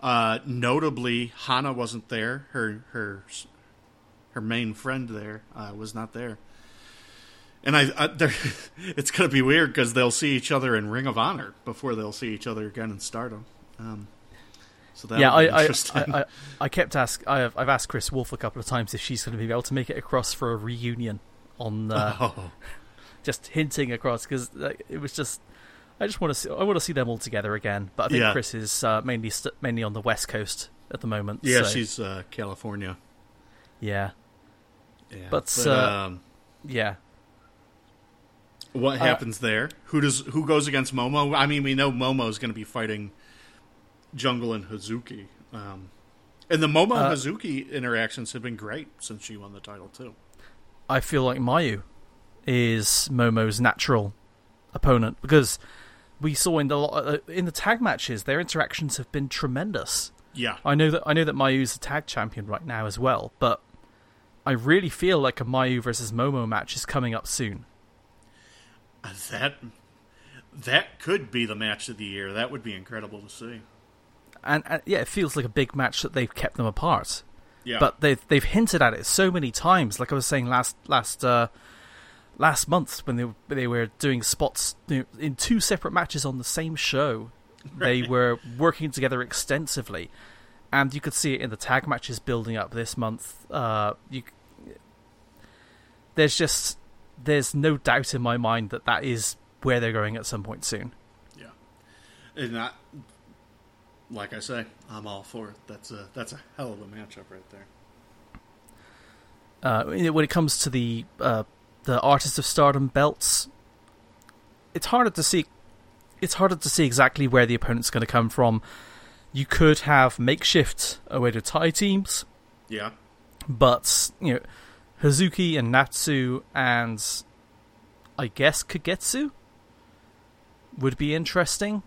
Uh, notably, Hana wasn't there. Her her her main friend there uh, was not there. And I, I it's going to be weird because they'll see each other in Ring of Honor before they'll see each other again in Stardom. Um, so that yeah, I I. I I I kept ask I have, I've asked Kris Wolf a couple of times if she's going to be able to make it across for a reunion on uh, oh, just hinting across because it was just I just want to see I want to see them all together again. But I think Yeah. Kris is uh, mainly st- mainly on the west coast at the moment. yeah, so, she's uh, California. yeah Yeah, But, uh, um, yeah. What Uh, happens there? Who does who goes against Momo? I mean, we know Momo is going to be fighting Jungle and Hazuki, um, and the Momo Uh, Hazuki interactions have been great since she won the title too. I feel like Mayu is Momo's natural opponent because we saw in the uh, in the tag matches their interactions have been tremendous. Yeah, I know that I know that Mayu's a tag champion right now as well, but I really feel like a Mayu versus Momo match is coming up soon. that that could be the match of the year. That would be incredible to see. And, and yeah, it feels like a big match that they've kept them apart. Yeah, But they've they've hinted at it so many times. Like I was saying last last uh, last month when they they were doing spots in two separate matches on the same show. They were working together extensively, and you could see it in the tag matches building up this month. Uh, you there's just there's no doubt in my mind that that is where they're going at some point soon. yeah. And not, like I say, I'm all for it. That's a that's a hell of a matchup right there. Uh, when it comes to the uh, the Artist of Stardom belts, it's harder to see. It's harder to see exactly where the opponent's going to come from. You could have makeshift Oedo Tai teams, Yeah. but you know, Hazuki and Natsu and I guess Kagetsu would be interesting.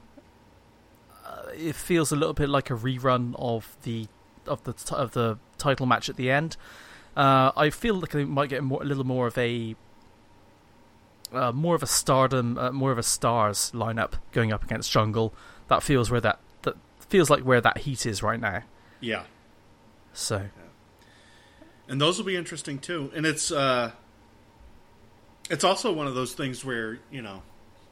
Uh, it feels a little bit like a rerun of the of the of the title match at the end. Uh, I feel like they might get more, a little more of a uh, more of a stardom, uh, more of a stars lineup going up against Jungle. That feels where that that feels like where that heat is right now. Yeah. So and those will be interesting too. And it's uh, it's also one of those things where you know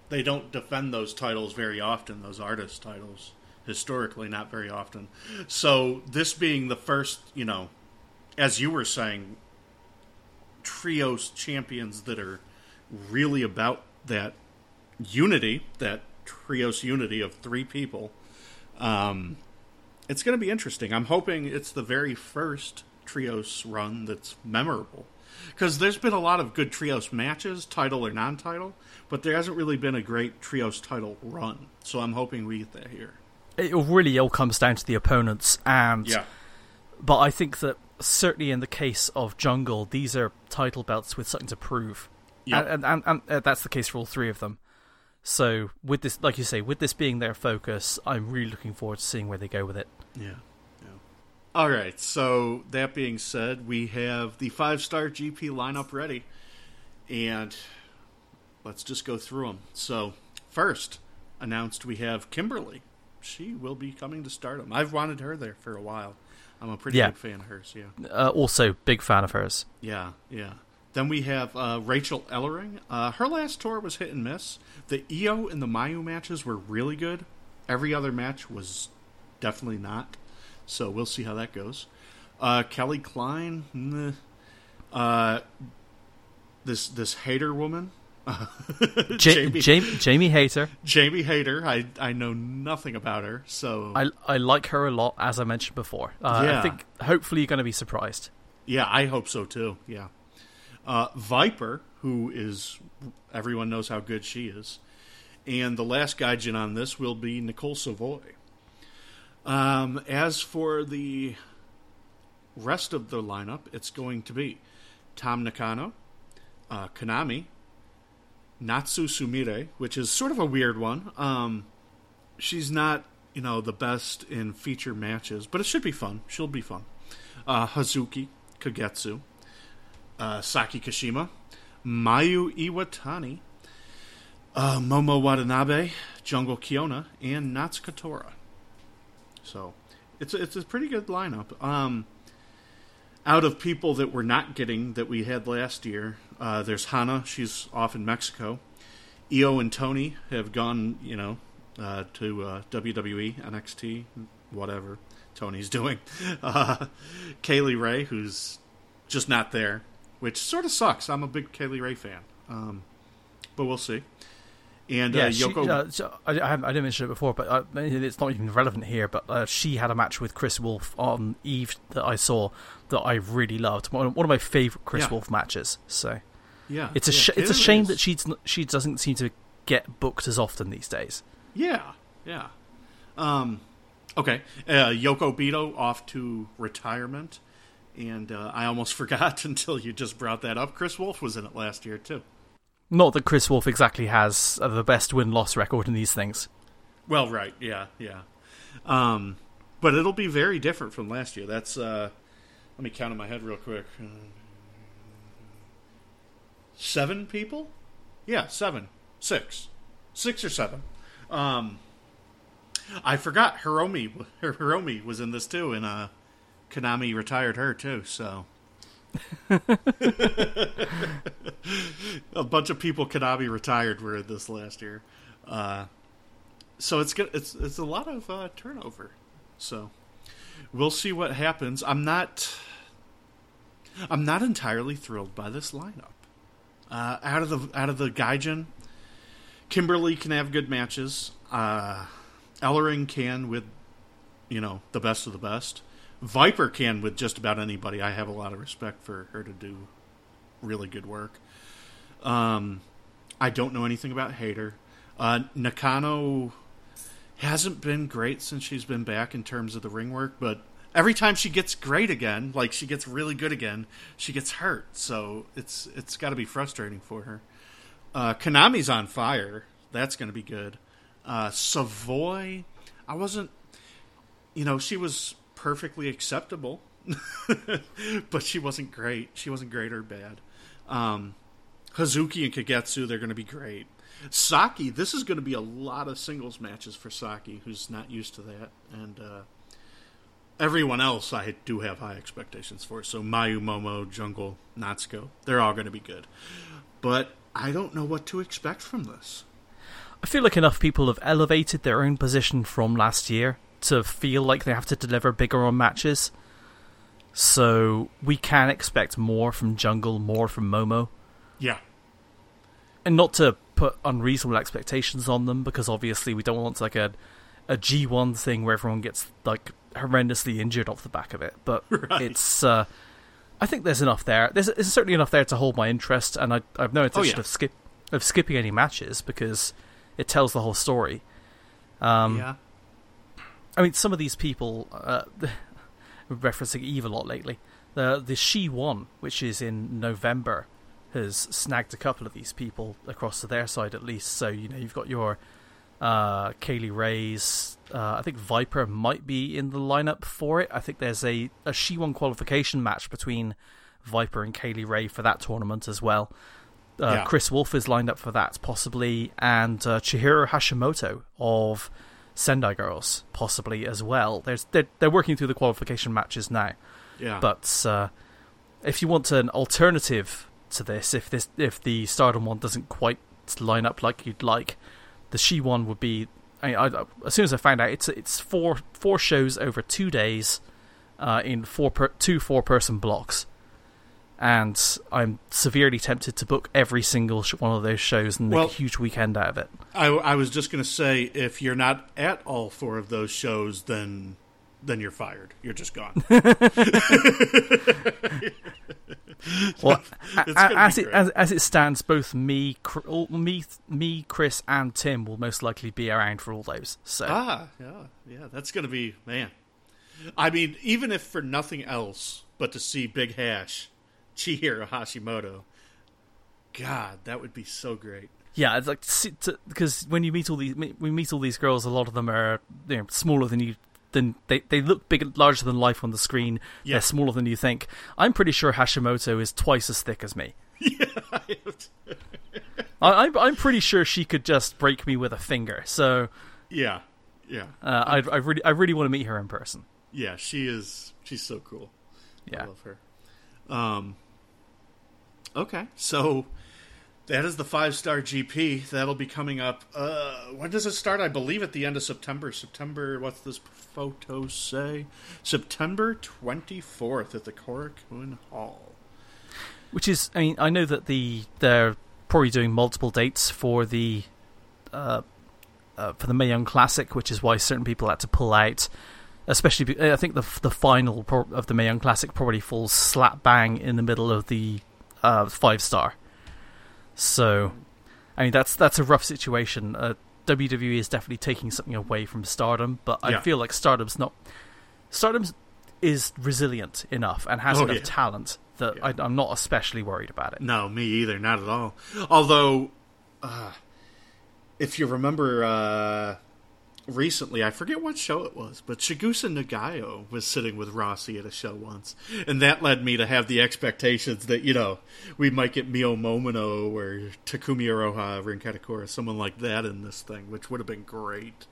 they don't defend those titles very often. Those artist titles historically, not very often. So this being the first, you know, as you were saying, trios champions that are really about that unity, that trios unity of three people. Um, it's going to be interesting. I'm hoping it's the very first trios run that's memorable because there's been a lot of good trios matches, title or non-title, but there hasn't really been a great trios title run. So I'm hoping we get that here. it really all comes down to the opponents, and Yeah, but I think that certainly in the case of Jungle, these are title belts with something to prove, Yep. and, and, and, and uh, that's the case for all three of them. So with this, like you say, with this being their focus, I'm really looking forward to seeing where they go with it. yeah, yeah. All right. So that being said, we have the five-star GP lineup ready, and let's just go through them. So first, announced we have Kimberly. She will be coming to Stardom. I've wanted her there for a while. I'm a pretty Yeah. big fan of hers. Yeah. Uh, also, big fan of hers. Yeah, yeah. Then we have uh, Rachel Ellering. Uh, her last tour was hit and miss. The Io and the Mayu matches were really good. Every other match was definitely not. So we'll see how that goes. Uh, Kelly Klein. Uh, this this hater woman. Ja- Jamie, Jamie, Jamie Hayter. Jamie Hayter. I I know nothing about her. So I I like her a lot, as I mentioned before. Uh, Yeah. I think hopefully you're going to be surprised. Yeah, I hope so too. Yeah. Uh, Viper, who is everyone knows how good she is, and the last gaijin on this will be Nicole Savoy. Um, as for the rest of the lineup, it's going to be Tom Nakano, uh, Konami, Natsu Sumire, which is sort of a weird one. Um, she's not, you know, the best in feature matches, but it should be fun. She'll be fun. Uh, Hazuki Kagetsu, uh, Saki Kashima, Mayu Iwatani, uh, Momo Watanabe, Jungle Kyona, and Natsuko Tora. So it's a, it's a pretty good lineup. Um, out of people that we're not getting that we had last year, uh, there's Hana. She's off in Mexico. Io and Toni have gone, you know, uh, to uh, WWE, NXT, whatever Toni's doing. Uh, Kaylee Ray, who's just not there, which sort of sucks. I'm a big Kaylee Ray fan, um, but we'll see. And Yeah, uh, she, Yoko, uh, so I, I, I didn't mention it before, but uh, it's not even relevant here. But uh, she had a match with Kris Wolf on Eve that I saw that I really loved. One, of my favorite Kris Yeah. Wolf matches. So yeah, it's a yeah, sh- it's a shame is- that she's she doesn't seem to get booked as often these days. Yeah, yeah. Um, okay, uh, Yoko Bito off to retirement, and uh, I almost forgot until you just brought that up. Kris Wolf was in it last year too. Not that Kris Wolf exactly has uh, the best win loss record in these things. Well, right, yeah, yeah. Um, but it'll be very different from last year. That's uh, let me count in my head real quick. Uh, Seven people? Yeah, seven, six, six or seven. Um, I forgot Hiromi. Hiromi was in this too, and uh, Konami retired her too. So. a bunch of people Konami retired were in this last year. Uh, so it's good. It's it's a lot of uh, turnover. So we'll see what happens. I'm not. I'm not entirely thrilled by this lineup. Uh, out of the out of the Gaijin, Kimberly can have good matches. Uh, Ellering can with, you know, the best of the best. Viper can with just about anybody. I have a lot of respect for her to do really good work. Um, I don't know anything about Hayter. Uh, Nakano hasn't been great since she's been back in terms of the ring work, but every time she gets great again, like she gets really good again, she gets hurt. So it's it's got to be frustrating for her. Uh, Konami's on fire. That's going to be good. Uh, Savoy, I wasn't. You know, she was perfectly acceptable, but she wasn't great. She wasn't great or bad. Um, Hazuki and Kagetsu, they're going to be great. Saki, this is going to be a lot of singles matches for Saki, who's not used to that, and uh, everyone else I do have high expectations for. So Mayu, Momo, Jungle, Natsuko, they're all going to be good. But I don't know what to expect from this. I feel like enough people have elevated their own position from last year to feel like they have to deliver bigger on matches. So we can expect more from Jungle, more from Momo. Yeah. And not to put unreasonable expectations on them because obviously we don't want like a a G1 thing where everyone gets like horrendously injured off the back of it. But right. it's uh, I think there's enough there. There's, there's, certainly enough there to hold my interest, and I I've no intention oh, yeah. of skip of skipping any matches because it tells the whole story. Um, yeah. I mean, some of these people uh, referencing Eve a lot lately. The the She One, which is in November, has snagged a couple of these people across to their side at least. So you know you've got your uh, Kay Lee Ray's. Uh, I think Viper might be in the lineup for it. I think there's a a She One qualification match between Viper and Kay Lee Ray for that tournament as well. Uh, yeah. Kris Wolf is lined up for that possibly, and uh, Chihiro Hashimoto of Sendai Girls possibly as well. There's they're, they're working through the qualification matches now. Yeah. But uh, if you want an alternative to this, if this if the Stardom one doesn't quite line up like you'd like, the She one would be. I, I, as soon as I found out, it's it's four four shows over two days, uh, in four per, two four person blocks, and I'm severely tempted to book every single one of those shows and make well, a huge weekend out of it. I, I was just going to say, if you're not at all four of those shows, then then you're fired. You're just gone. well, as it as, as, it stands, both me, me, me, Chris, and Tim will most likely be around for all those. So ah, yeah, yeah, that's going to be man. I mean, even if for nothing else but to see Big Hash, Chihiro Hashimoto, God, that would be so great. Yeah, it's like because when you meet all these, we meet all these girls. A lot of them are you know, smaller than you than they they look big, larger than life on the screen. Yeah. They're smaller than you think. I'm pretty sure Hashimoto is twice as thick as me. Yeah, I, I'm I'm pretty sure she could just break me with a finger. So yeah, yeah. Uh, I I really I really want to meet her in person. Yeah, she is. She's so cool. Yeah, I love her. Um. Okay, so that is the five star GP. That'll be coming up. Uh, when does it start? I believe at the end of September. September. What's this photo say? September twenty fourth at the Korakuen Hall. Which is, I mean, I know that the they're probably doing multiple dates for the uh, uh, for the Mae Young Classic, which is why certain people had to pull out. Especially, I think the the final of the Mae Young Classic probably falls slap bang in the middle of the uh, five star. So, I mean, that's that's a rough situation. Uh, WWE is definitely taking something away from Stardom, but I yeah. feel like Stardom's not. Stardom is resilient enough and has oh, enough yeah. talent that yeah. I, am not especially worried about it. No, me either, not at all. Although, uh, if you remember, uh, recently, I forget what show it was, but Chigusa Nagayo was sitting with Rossy at a show once, and that led me to have the expectations that you know we might get Mio Momono or Takumi Iroha, Rin Kadokura, someone like that in this thing, which would have been great.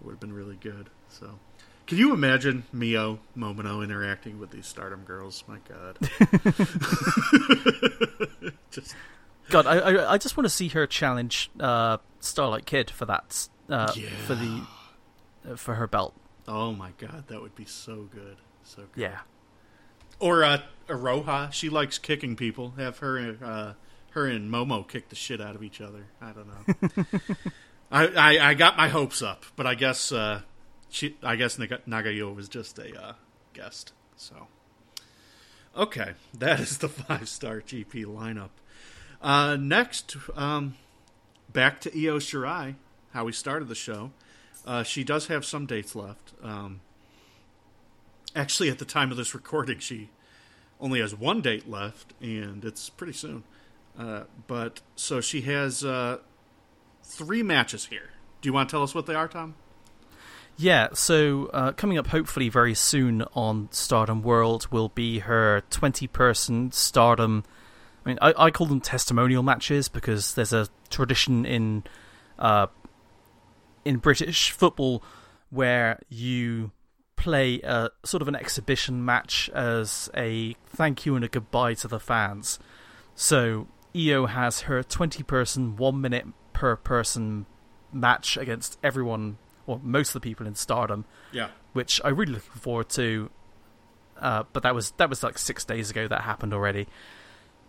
Would have been really good. So, can you imagine Mio Momono interacting with these Stardom girls? My God. just. God, I, I, I just want to see her challenge uh, Starlight Kid for that uh, yeah. for the uh, for her belt. Oh my god, that would be so good, so good. Yeah. Or uh, Iroha, she likes kicking people. Have her, uh, her and Momo kick the shit out of each other. I don't know. I, I, I got my hopes up, but I guess uh, she, I guess Nagayo was just a uh, guest. So, okay, that is the five star GP lineup. Uh, next, um, back to Io Shirai, how we started the show. Uh, she does have some dates left. Um, actually, at the time of this recording, she only has one date left, and it's pretty soon. Uh, but so she has uh, three matches here. Do you want to tell us what they are, Tom? Yeah, so uh, coming up hopefully very soon on Stardom World will be her 20 person Stardom. I mean, I, I, call them testimonial matches because there's a tradition in uh, in British football where you play a sort of an exhibition match as a thank you and a goodbye to the fans. So Io has her 20 person, one minute per person match against everyone, or most of the people in Stardom. Yeah. Which I really looking forward to. Uh, but that was that was like six days ago that happened already.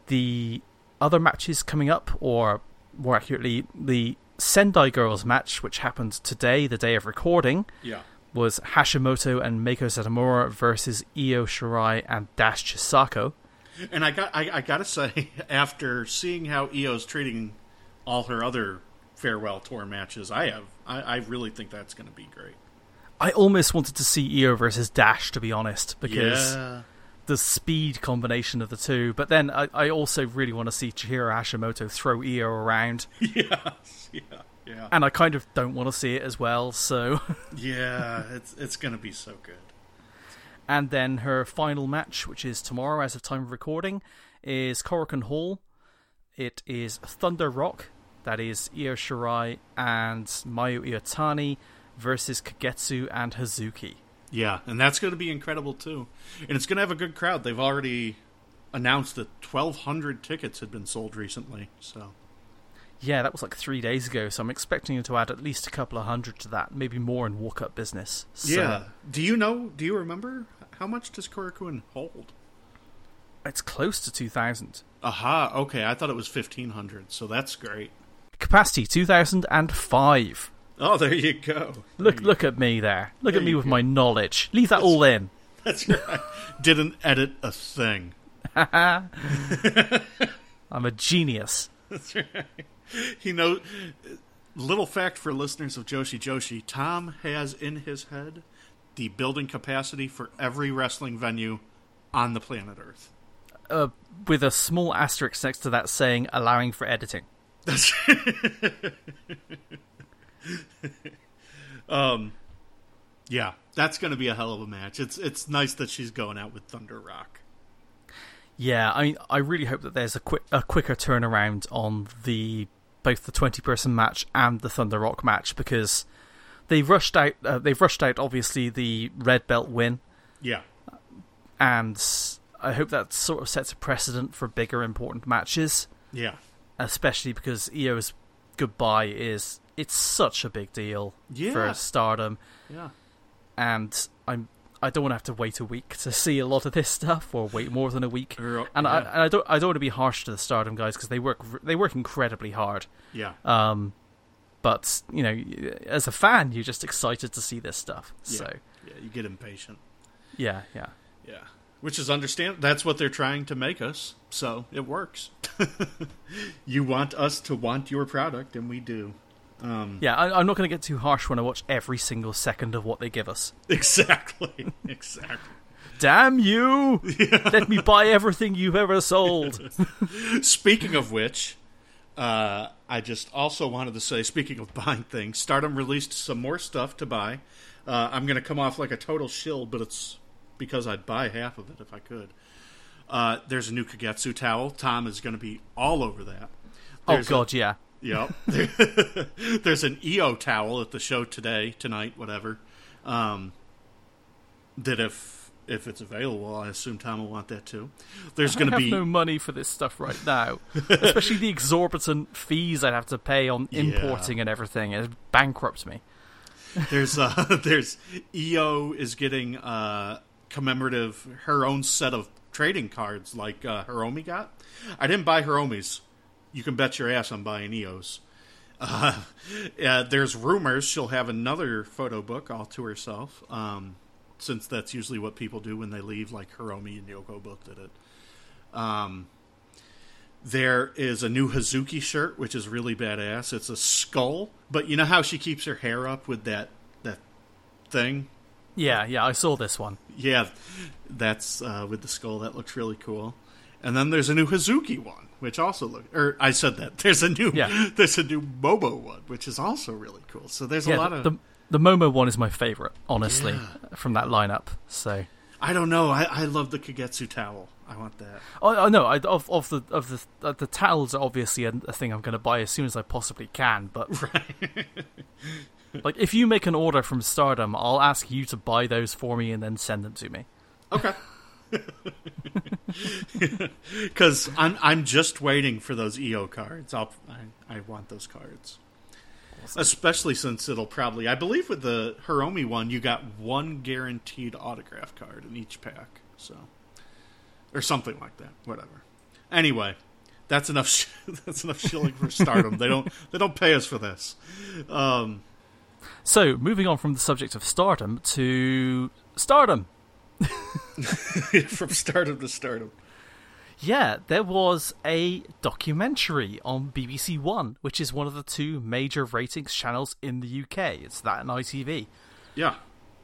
The other matches coming up, or more accurately, the Sendai Girls match, which happened today, the day of recording. Yeah was Hashimoto and Meiko Satomura versus Io Shirai and Dash Chisako. And I got I, I gotta say, after seeing how Io's treating all her other farewell tour matches, I have I, I really think that's gonna be great. I almost wanted to see Io versus Dash to be honest, because yeah. The speed combination of the two. But then I, I also really want to see Chihiro Hashimoto throw Io around. Yes, yeah. Yeah. And I kind of don't want to see it as well, so Yeah, it's it's going to be so good. And then her final match, which is tomorrow as of time of recording, is Korakuen Hall. It is Thunder Rock, that is Io Shirai and Mayu Iwatani versus Kagetsu and Hazuki. Yeah, and that's going to be incredible too. And it's going to have a good crowd. They've already announced that 1200 tickets had been sold recently, so yeah, that was like three days ago, so I'm expecting it to add at least a couple of hundred to that, maybe more in walk up business. So, yeah. Do you know, do you remember how much does Korakuen hold? It's close to 2,000. Aha, okay. I thought it was 1,500, so that's great. Capacity 2,005. Oh, there you go. Look, you look go. at me there. Look There at me with go. my knowledge. Leave that That's- all in. That's right. Didn't edit a thing. I'm a genius. That's right. He knows. Little fact for listeners of Joshi Joshi: Tom has in his head the building capacity for every wrestling venue on the planet Earth. Uh, with a small asterisk next to that saying allowing for editing. That's um, yeah, that's going to be a hell of a match. It's it's nice that she's going out with Thunder Rock. Yeah, I mean, I really hope that there's a quick a quicker turnaround on the both the twenty person match and the Thunder Rock match because they've rushed out. Uh, they've rushed out obviously the red belt win, Yeah, and I hope that sort of sets a precedent for bigger important matches, yeah, especially because Io's goodbye is it's such a big deal Yeah. for Stardom, yeah. and I'm. I don't want to have to wait a week to see a lot of this stuff, or wait more than a week. And I, and I, don't I don't want to be harsh to the Stardom guys because they work they work incredibly hard. yeah. Um, but you know, as a fan, you're just excited to see this stuff. So yeah, you get impatient. yeah, yeah, Yeah, which is understand. That's what they're trying to make us. So it works. you want us to want your product, and we do. Um, yeah. I, I'm not going to get too harsh when I watch every single second of what they give us. exactly, exactly. Damn you! Let me buy everything you've ever sold. Speaking of which, uh, I just also wanted to say, speaking of buying things, Stardom released some more stuff to buy. Uh, I'm going to come off like a total shill, but it's because I'd buy half of it if I could. Uh, there's a new Kagetsu towel. Tom is going to be all over that. oh There's a- god, yeah. Yep. There's an Io towel at the show today, tonight, whatever. Um, that if if it's available, I assume Tom will want that too. There's going to be no money for this stuff right now, especially the exorbitant fees I'd have to pay on importing and everything. It bankrupts me. there's uh there's Io is getting uh commemorative her own set of trading cards like uh, Hiromi got. I didn't buy Hiromi's. You can bet your ass I'm buying Io's. Uh, yeah, there's rumors she'll have another photo book all to herself, um, since that's usually what people do when they leave, like Hiromi and Yoko both did it. Um, there is a new Hazuki shirt, which is really badass. It's a skull, but you know how she keeps her hair up with that that thing? Yeah, yeah, I saw this one. Yeah, that's uh, with the skull. That looks really cool. And then there's a new Hazuki one, which also look. Or I said that there's a new Yeah. there's a new Momo one, which is also really cool. So there's yeah, a lot of. the the Momo one is my favorite, honestly, Yeah. from that lineup. So I don't know. I, I love the Kagetsu towel. I want that. I, I know I, of of the of the uh, the towels are obviously a, a thing I'm going to buy as soon as I possibly can. But like, if you make an order from Stardom, I'll ask you to buy those for me and then send them to me. Okay. Because I'm I'm just waiting for those Io cards. I'll, I I want those cards, especially since it'll probably I believe with the Hiromi one you got one guaranteed autograph card in each pack, so or something like that. Whatever. Anyway, that's enough. Sh- that's enough shilling for Stardom. they don't they don't pay us for this. Um, So, moving on from the subject of Stardom to Stardom. from Stardom to Stardom. Yeah, there was a documentary on BBC One, which is one of the two major ratings channels in the UK. It's that and ITV. Yeah.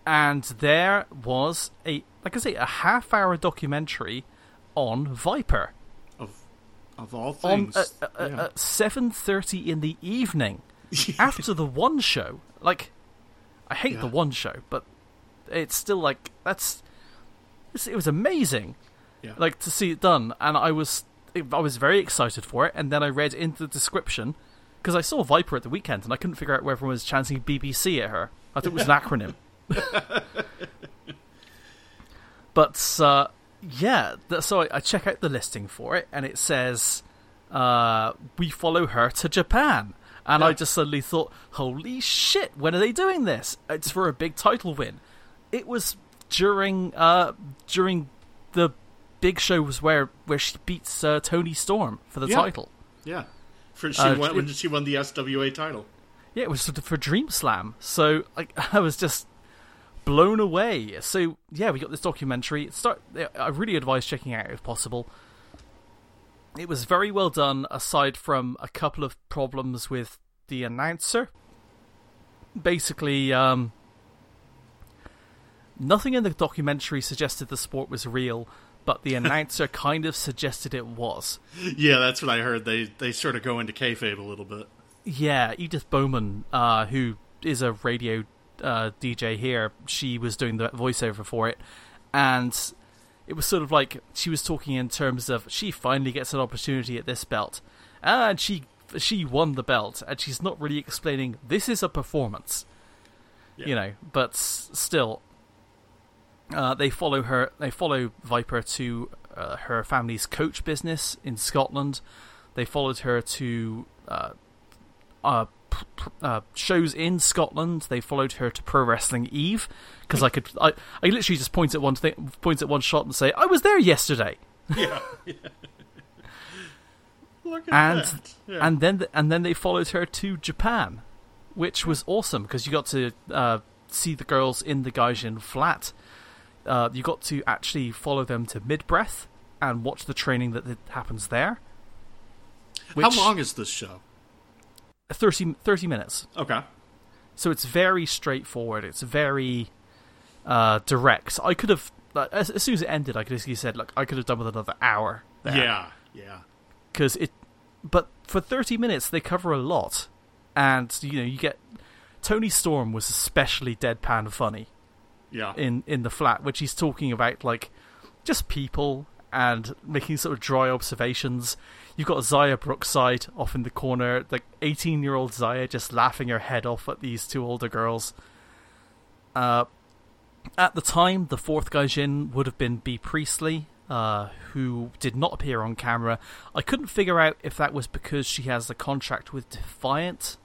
And there was a, like I say, a half hour documentary on Viper Of of all on things. at, at, yeah. at 7.30 in the evening after the one show. Like, I hate Yeah. the one show, but it's still like, that's, it's, it was amazing. yeah. like to see it done and i was i was very excited for it and then i read into the description because i saw viper at the weekend and i couldn't figure out where everyone was chanting bbc at her. I thought it was an acronym. But uh, yeah so I, I check out the listing for it and it says uh, we follow her to japan. And i just suddenly thought holy shit when are they doing this? It's for a big title win. It was during uh during the big show was where where she beats uh, Toni Storm for the Yeah. title. Yeah, for she Uh, won, when she won the SWA title. Yeah, it was for, for Dream Slam. So like I was just blown away. So yeah, we got this documentary. It Start. I really advise checking out if possible. It was very well done, aside from a couple of problems with the announcer. Basically, um, nothing in the documentary suggested the sport was real, but the announcer kind of suggested it was. Yeah, that's what I heard. They they sort of go into kayfabe a little bit. Yeah, Edith Bowman, uh, who is a radio uh, DJ here, she was doing the voiceover for it, and it was sort of like she was talking in terms of she finally gets an opportunity at this belt, and she she won the belt, and she's not really explaining this is a performance, Yeah. you know, but still. Uh, they follow her. They follow Viper to uh, her family's coach business in Scotland. They followed her to uh, uh, pr- pr- uh, shows in Scotland. They followed her to Pro Wrestling Eve because I could. I, I literally just point at one thing, point at one shot and say, "I was there yesterday." Yeah. Look at And that. Yeah. and then and then they followed her to Japan, which was awesome because you got to uh, see the girls in the Gaijin flat. Uh, you got to actually follow them to mid breath and watch the training that, happens there. How long is this show? 30, 30 minutes. Okay. So it's very straightforward. It's very uh, direct. I could have, like, as, as soon as it ended, I could have said, "Look, I could have done with another hour." There. Yeah. Yeah. because it. But for thirty minutes, they cover a lot, and you know, you get Toni Storm was especially deadpan funny Yeah. in in the flat, which he's talking about like just people and making sort of dry observations. You've got Xia Brookside off in the corner, like eighteen year old Xia just laughing her head off at these two older girls. Uh, at the time, the fourth Gaijin would have been Bea Priestley, uh, who did not appear on camera. I couldn't figure out if that was because she has a contract with Defiant,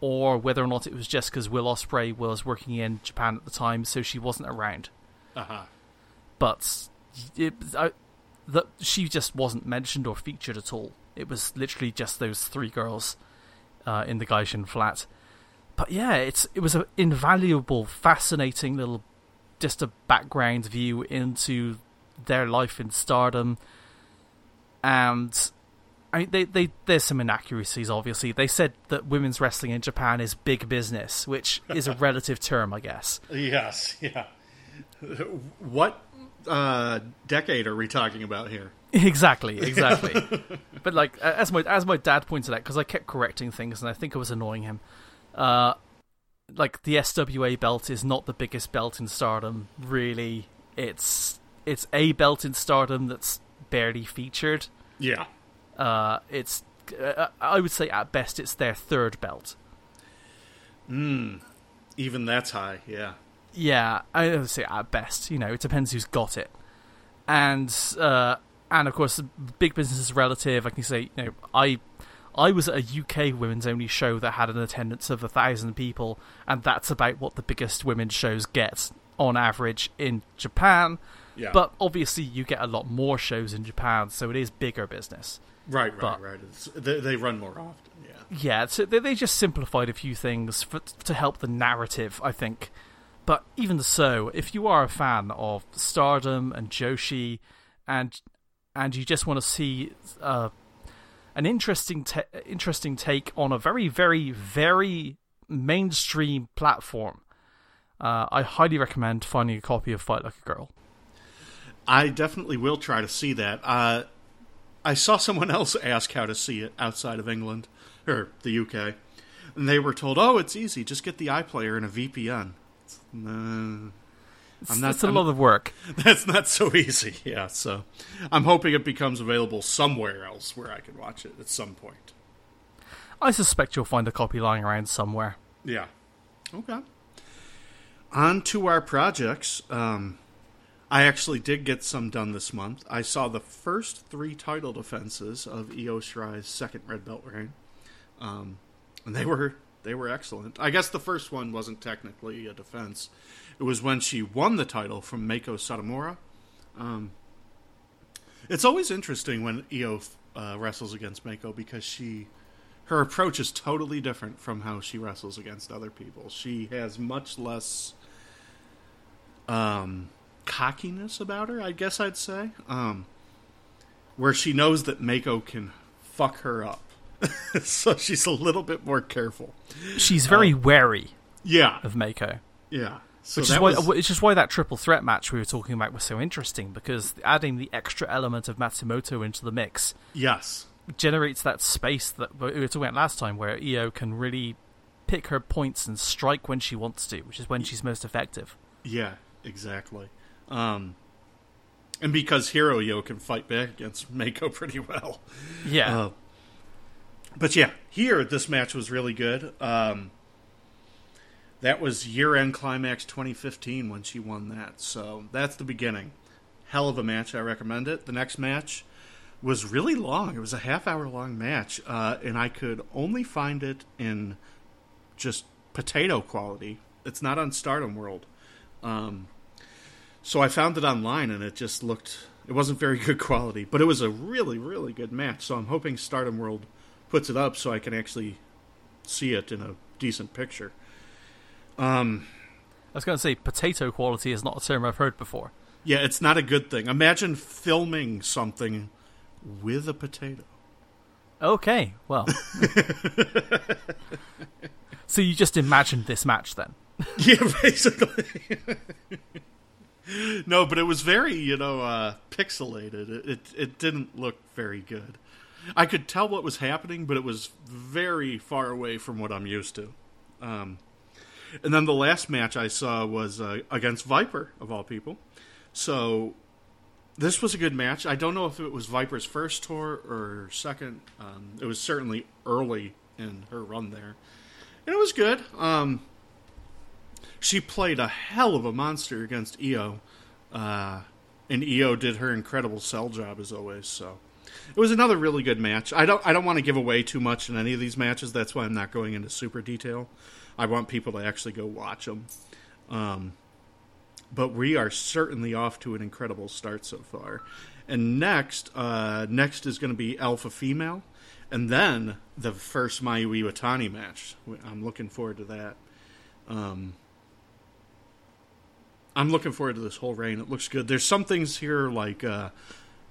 or whether or not it was just because Will Ospreay was working in Japan at the time, so she wasn't around. Uh huh. But it, I, that she just wasn't mentioned or featured at all. It was literally just those three girls uh, in the Gaijin flat. But yeah, it's it was an invaluable, fascinating little just a background view into their life in stardom. And I mean, they, they there's some inaccuracies. Obviously, they said that women's wrestling in Japan is big business, which is a relative term, I guess. Yes, yeah. What uh, decade are we talking about here? Exactly, exactly. but like as my as my dad pointed out, because I kept correcting things and I think I was annoying him. Uh, like the SWA belt is not the biggest belt in Stardom. Really, it's it's a belt in Stardom that's barely featured. Yeah. Uh, it's uh, I would say at best it's their third belt. Hmm. Even that's high. Yeah. Yeah, I would say at best. You know, it depends who's got it, and uh, and of course, big business is relative. I can say, you know, I I was at a UK women's only show that had an attendance of a thousand people, and that's about what the biggest women's shows get on average in Japan. Yeah. But obviously, you get a lot more shows in Japan, so it is bigger business. Right, right, But- right. It's, they, they run more often. Yeah. Yeah, so they, they just simplified a few things for, to help the narrative, I think. But even so, if you are a fan of Stardom and Joshi, and and you just want to see uh, an interesting ta interesting take on a very very very mainstream platform, uh, I highly recommend finding a copy of Fight Like a Girl. I definitely will try to see that. Uh, I saw someone else ask how to see it outside of England or the UK, and they were told, "Oh, it's easy. Just get the iPlayer and a VPN." It's, uh, It's, I'm not- it's a I'm- lot of work. that's not so easy. Yeah, so I'm hoping it becomes available somewhere else where I can watch it at some point. I suspect you'll find a copy lying around somewhere. Yeah. Okay. On to our projects. Um, I actually did get some done this month. I saw the first three title defenses of Io Shirai's second red belt reign, um, and they were they were excellent. I guess the first one wasn't technically a defense; it was when she won the title from Meiko Satomura. Um, it's always interesting when Io uh, wrestles against Meiko because she her approach is totally different from how she wrestles against other people. She has much less um, cockiness about her, I guess I'd say, um, where she knows that Meiko can fuck her up. so she's a little bit more careful. She's very wary Yeah, of Meiko. yeah. So Which is why, was- which is why that triple threat match we were talking about was so interesting because adding the extra element of Matsumoto into the mix yes, generates that space that we were talking about last time, where Io can really pick her points and strike when she wants to, which is when she's most effective. yeah, exactly. Um, and because Hiroyo can fight back against Meiko pretty well. Yeah, Uh, but yeah, here this match was really good. Um, that was year end climax 2015 when she won that. So that's the beginning. Hell of a match. I recommend it. The next match was really long. It was a half hour long match, uh, and I could only find it in just potato quality. It's not on Stardom World. Um, so I found it online, and it just looked. It wasn't very good quality, but it was a really, really good match. So I'm hoping Stardom World puts it up so I can actually see it in a decent picture. Um, I was going to say potato quality is not a term I've heard before. yeah, it's not a good thing. Imagine filming something with a potato. Okay, well. so you just imagined this match then? Yeah, basically. no, but it was very, you know, uh, pixelated. It, it it didn't look very good. I could tell what was happening, but it was very far away from what I'm used to. Um, and then the last match I saw was uh, against Viper of all people. So this was a good match. I don't know if it was Viper's first tour or second. Um, it was certainly early in her run there, and it was good. Um, she played a hell of a monster against Io, uh, and Io did her incredible sell job as always. So it was another really good match. I don't I don't want to give away too much in any of these matches. That's why I'm not going into super detail. I want people to actually go watch them. Um, but we are certainly off to an incredible start so far. And next, uh, next is going to be Alpha Female, and then the first Mayu Iwatani match. I'm looking forward to that. Um, I'm looking forward to this whole reign. It looks good. There's some things here like uh,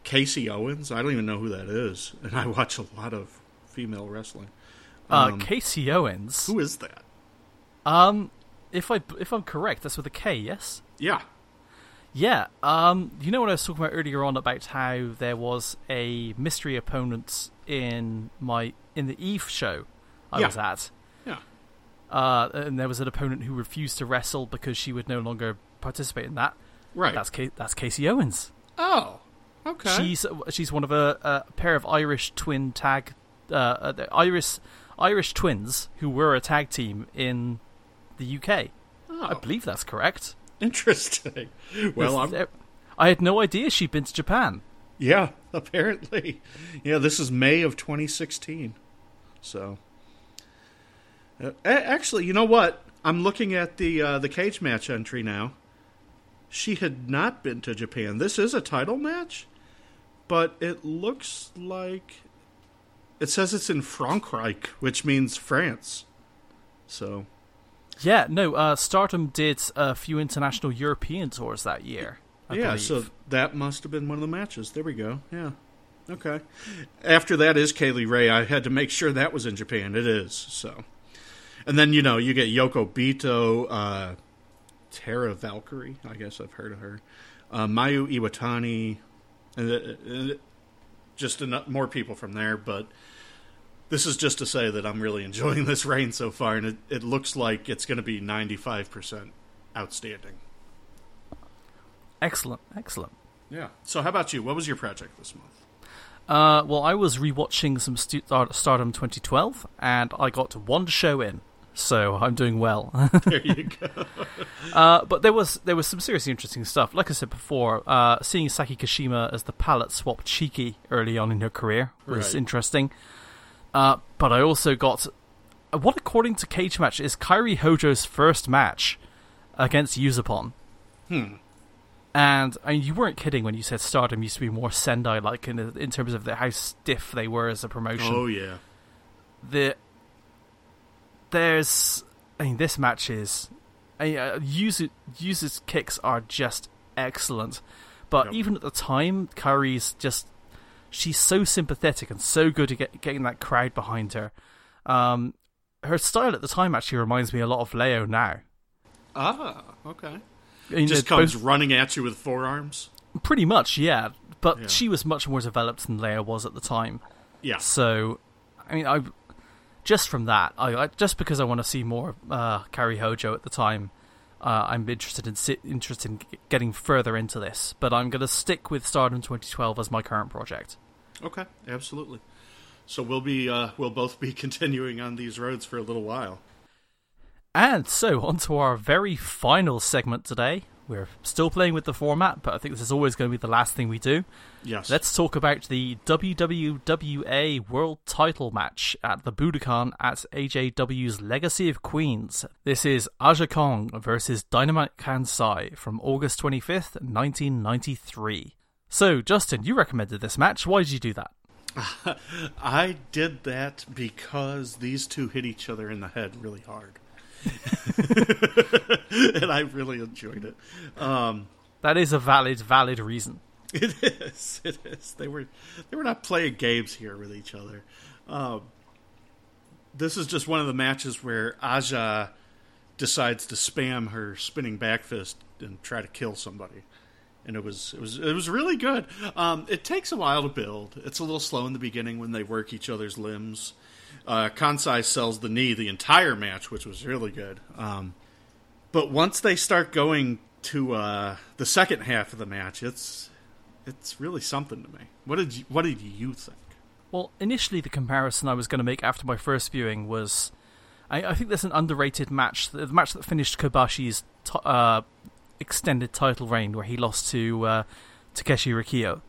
Kasey Owens. I don't even know who that is, and I watch a lot of female wrestling. Uh, um, Kasey Owens. Who is that? Um, if I if I'm correct, that's with a K. Yes. Yeah. Yeah. Um, you know what I was talking about earlier on about how there was a mystery opponent in my in the Eve show I yeah. was at. Yeah. Uh, and there was an opponent who refused to wrestle because she would no longer participate in that. Right. That's K- that's Kasey Owens. Oh. Okay. She's she's one of a, a pair of Irish twin tag, uh, uh Irish Irish twins who were a tag team in the UK. Oh. I believe that's correct. Interesting. Well, I'm... I had no idea she'd been to Japan. Yeah, apparently. Yeah, this is May of 2016. So, uh, actually, you know what? I'm looking at the uh, the Cagematch entry now. She had not been to Japan. This is a title match, but it looks like it says it's in Frankreich, which means France. So, yeah, no. Uh, Stardom did a few international European tours that year. I yeah, believe. so that must have been one of the matches. There we go. Yeah. Okay. After that is Kay Lee Ray. I had to make sure that was in Japan. It is. So. And then, you know, you get Yoko Bito, uh, Tara Valkyrie. I guess I've heard of her. Uh, Mayu Iwatani. And, uh, just enough, more people from there. But this is just to say that I'm really enjoying this rain so far. And it, it looks like it's going to be 95% outstanding. Excellent, excellent. Yeah. So, how about you? What was your project this month? Uh, well, I was rewatching some St- Stardom 2012, and I got one show in, so I'm doing well. there you go. uh, but there was there was some seriously interesting stuff. Like I said before, uh, seeing Saki Kashima as the palette swap cheeky early on in her career was Right. interesting. Uh, but I also got what, according to Cagematch, is Kairi Hojo's first match against Yuzupon. Hmm. And I mean, you weren't kidding when you said Stardom used to be more Sendai like in, in terms of the, how stiff they were as a promotion. Oh yeah. The there's I mean this match is I mean, uh, user users kicks are just excellent, but Yep. even at the time, Kairi's just she's so sympathetic and so good at get, getting that crowd behind her. Um, her style at the time actually reminds me a lot of Leo now. Ah, okay. Mean, Just comes both- running at you with forearms. pretty much, yeah. But Yeah. she was much more developed than Leo was at the time. Yeah. So, I mean, I just from that, I, I just because I want to see more uh, Kairi Hojo at the time, uh, I'm interested in si- interested in g- getting further into this. But I'm going to stick with Stardom 2012 as my current project. Okay. Absolutely. So we'll be uh, we'll both be continuing on these roads for a little while. And so, on to our very final segment today. We're still playing with the format, but I think this is always going to be the last thing we do. Yes. Let's talk about the WWWA World Title match at the Budokan at AJW's Legacy of Queens. This is Aja Kong versus Dynamite Kansai from August 25th, 1993. So, Justin, you recommended this match. Why did you do that? I did that because these two hit each other in the head really hard. and I really enjoyed it. Um, That is a valid, valid reason. It is. It is. They were they were not playing games here with each other. Um, this is just one of the matches where Aja decides to spam her spinning back fist and try to kill somebody, and it was it was it was really good. Um, it takes a while to build. It's a little slow in the beginning when they work each other's limbs. Uh, Kansai sells the knee the entire match, which was really good. Um, but once they start going to uh, the second half of the match, it's it's really something to me. What did you, what did you think? Well, initially, the comparison I was going to make after my first viewing was I, I think there's an underrated match, the match that finished Kobashi's t- uh, extended title reign, where he lost to uh, Takeshi Rikio,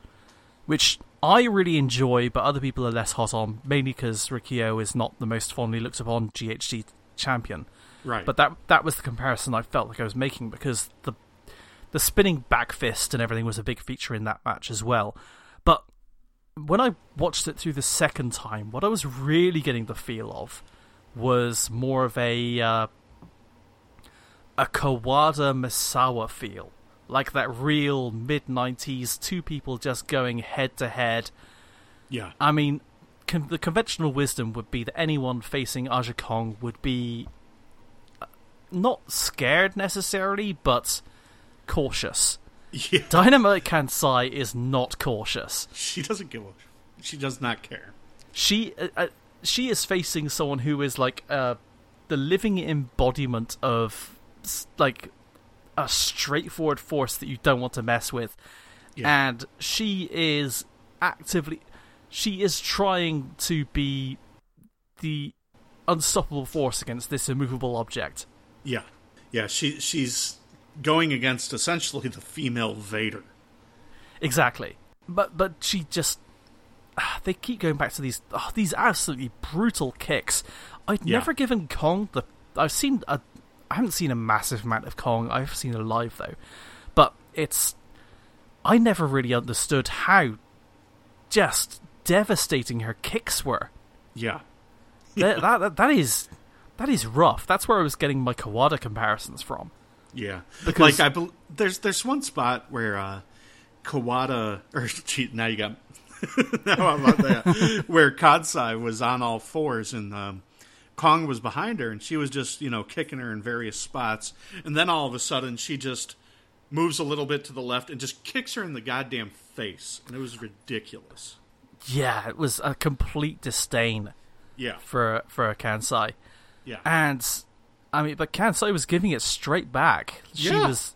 which I really enjoy, but other people are less hot on, mainly because Rikio is not the most fondly looked upon GHC champion. Right. But that that was the comparison I felt like I was making because the the spinning back fist and everything was a big feature in that match as well. But when I watched it through the second time, what I was really getting the feel of was more of a uh, a Kawada Misawa feel, like that real mid '90s two people just going head to head. Yeah, I mean, con- the conventional wisdom would be that anyone facing Aja Kong would be uh, not scared necessarily, but cautious. yeah. Dynamite Kansai is not cautious. She doesn't give a. She does not care. She uh, uh, she is facing someone who is like uh, the living embodiment of like a straightforward force that you don't want to mess with, Yeah. and she is actively she is trying to be the unstoppable force against this immovable object. Yeah, yeah. She she's going against essentially the female Vader. Exactly. But but she just they keep going back to these oh, these absolutely brutal kicks. I'd Yeah. never given Kong the I've seen a I haven't seen a massive amount of Kong. I've seen it live though. But it's I never really understood how just devastating her kicks were. Yeah, That, that, that that is that is rough. That's where I was getting my Kawada comparisons from. yeah. Because- like I bel there's there's one spot where uh, Kawada or gee, now you got now about that where Kansai was on all fours and um, Kong was behind her and she was just you know kicking her in various spots and then all of a sudden she just moves a little bit to the left and just kicks her in the goddamn face and it was ridiculous. Yeah, it was a complete disdain Yeah, for for Kansai. yeah, And I mean, but Kansai was giving it straight back. She Yeah. was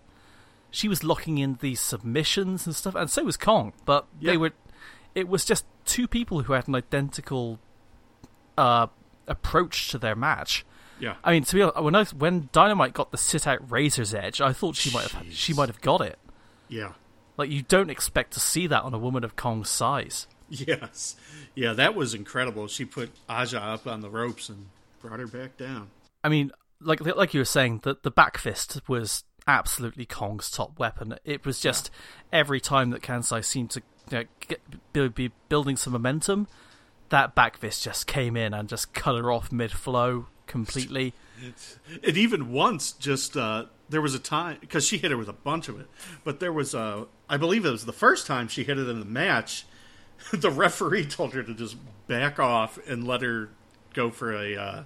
she was locking in these submissions and stuff, and so was Kong. But Yeah. they were it was just two people who had an identical uh, approach to their match. yeah. I mean, to be honest, when I, when Dynamite got the sit out Razor's Edge, I thought she might have she might have got it. Yeah. Like you don't expect to see that on a woman of Kong's size. Yes. Yeah, that was incredible. She put Aja up on the ropes and brought her back down. I mean, like like you were saying, that the back fist was absolutely Kong's top weapon. It was just every time that Kansai seemed to you know, get, be, be building some momentum, that back fist just came in and just cut her off mid flow completely. And even once, just uh, there was a time because she hit her with a bunch of it, but there was a, I believe it was the first time she hit it in the match. The referee told her to just back off and let her go for a uh,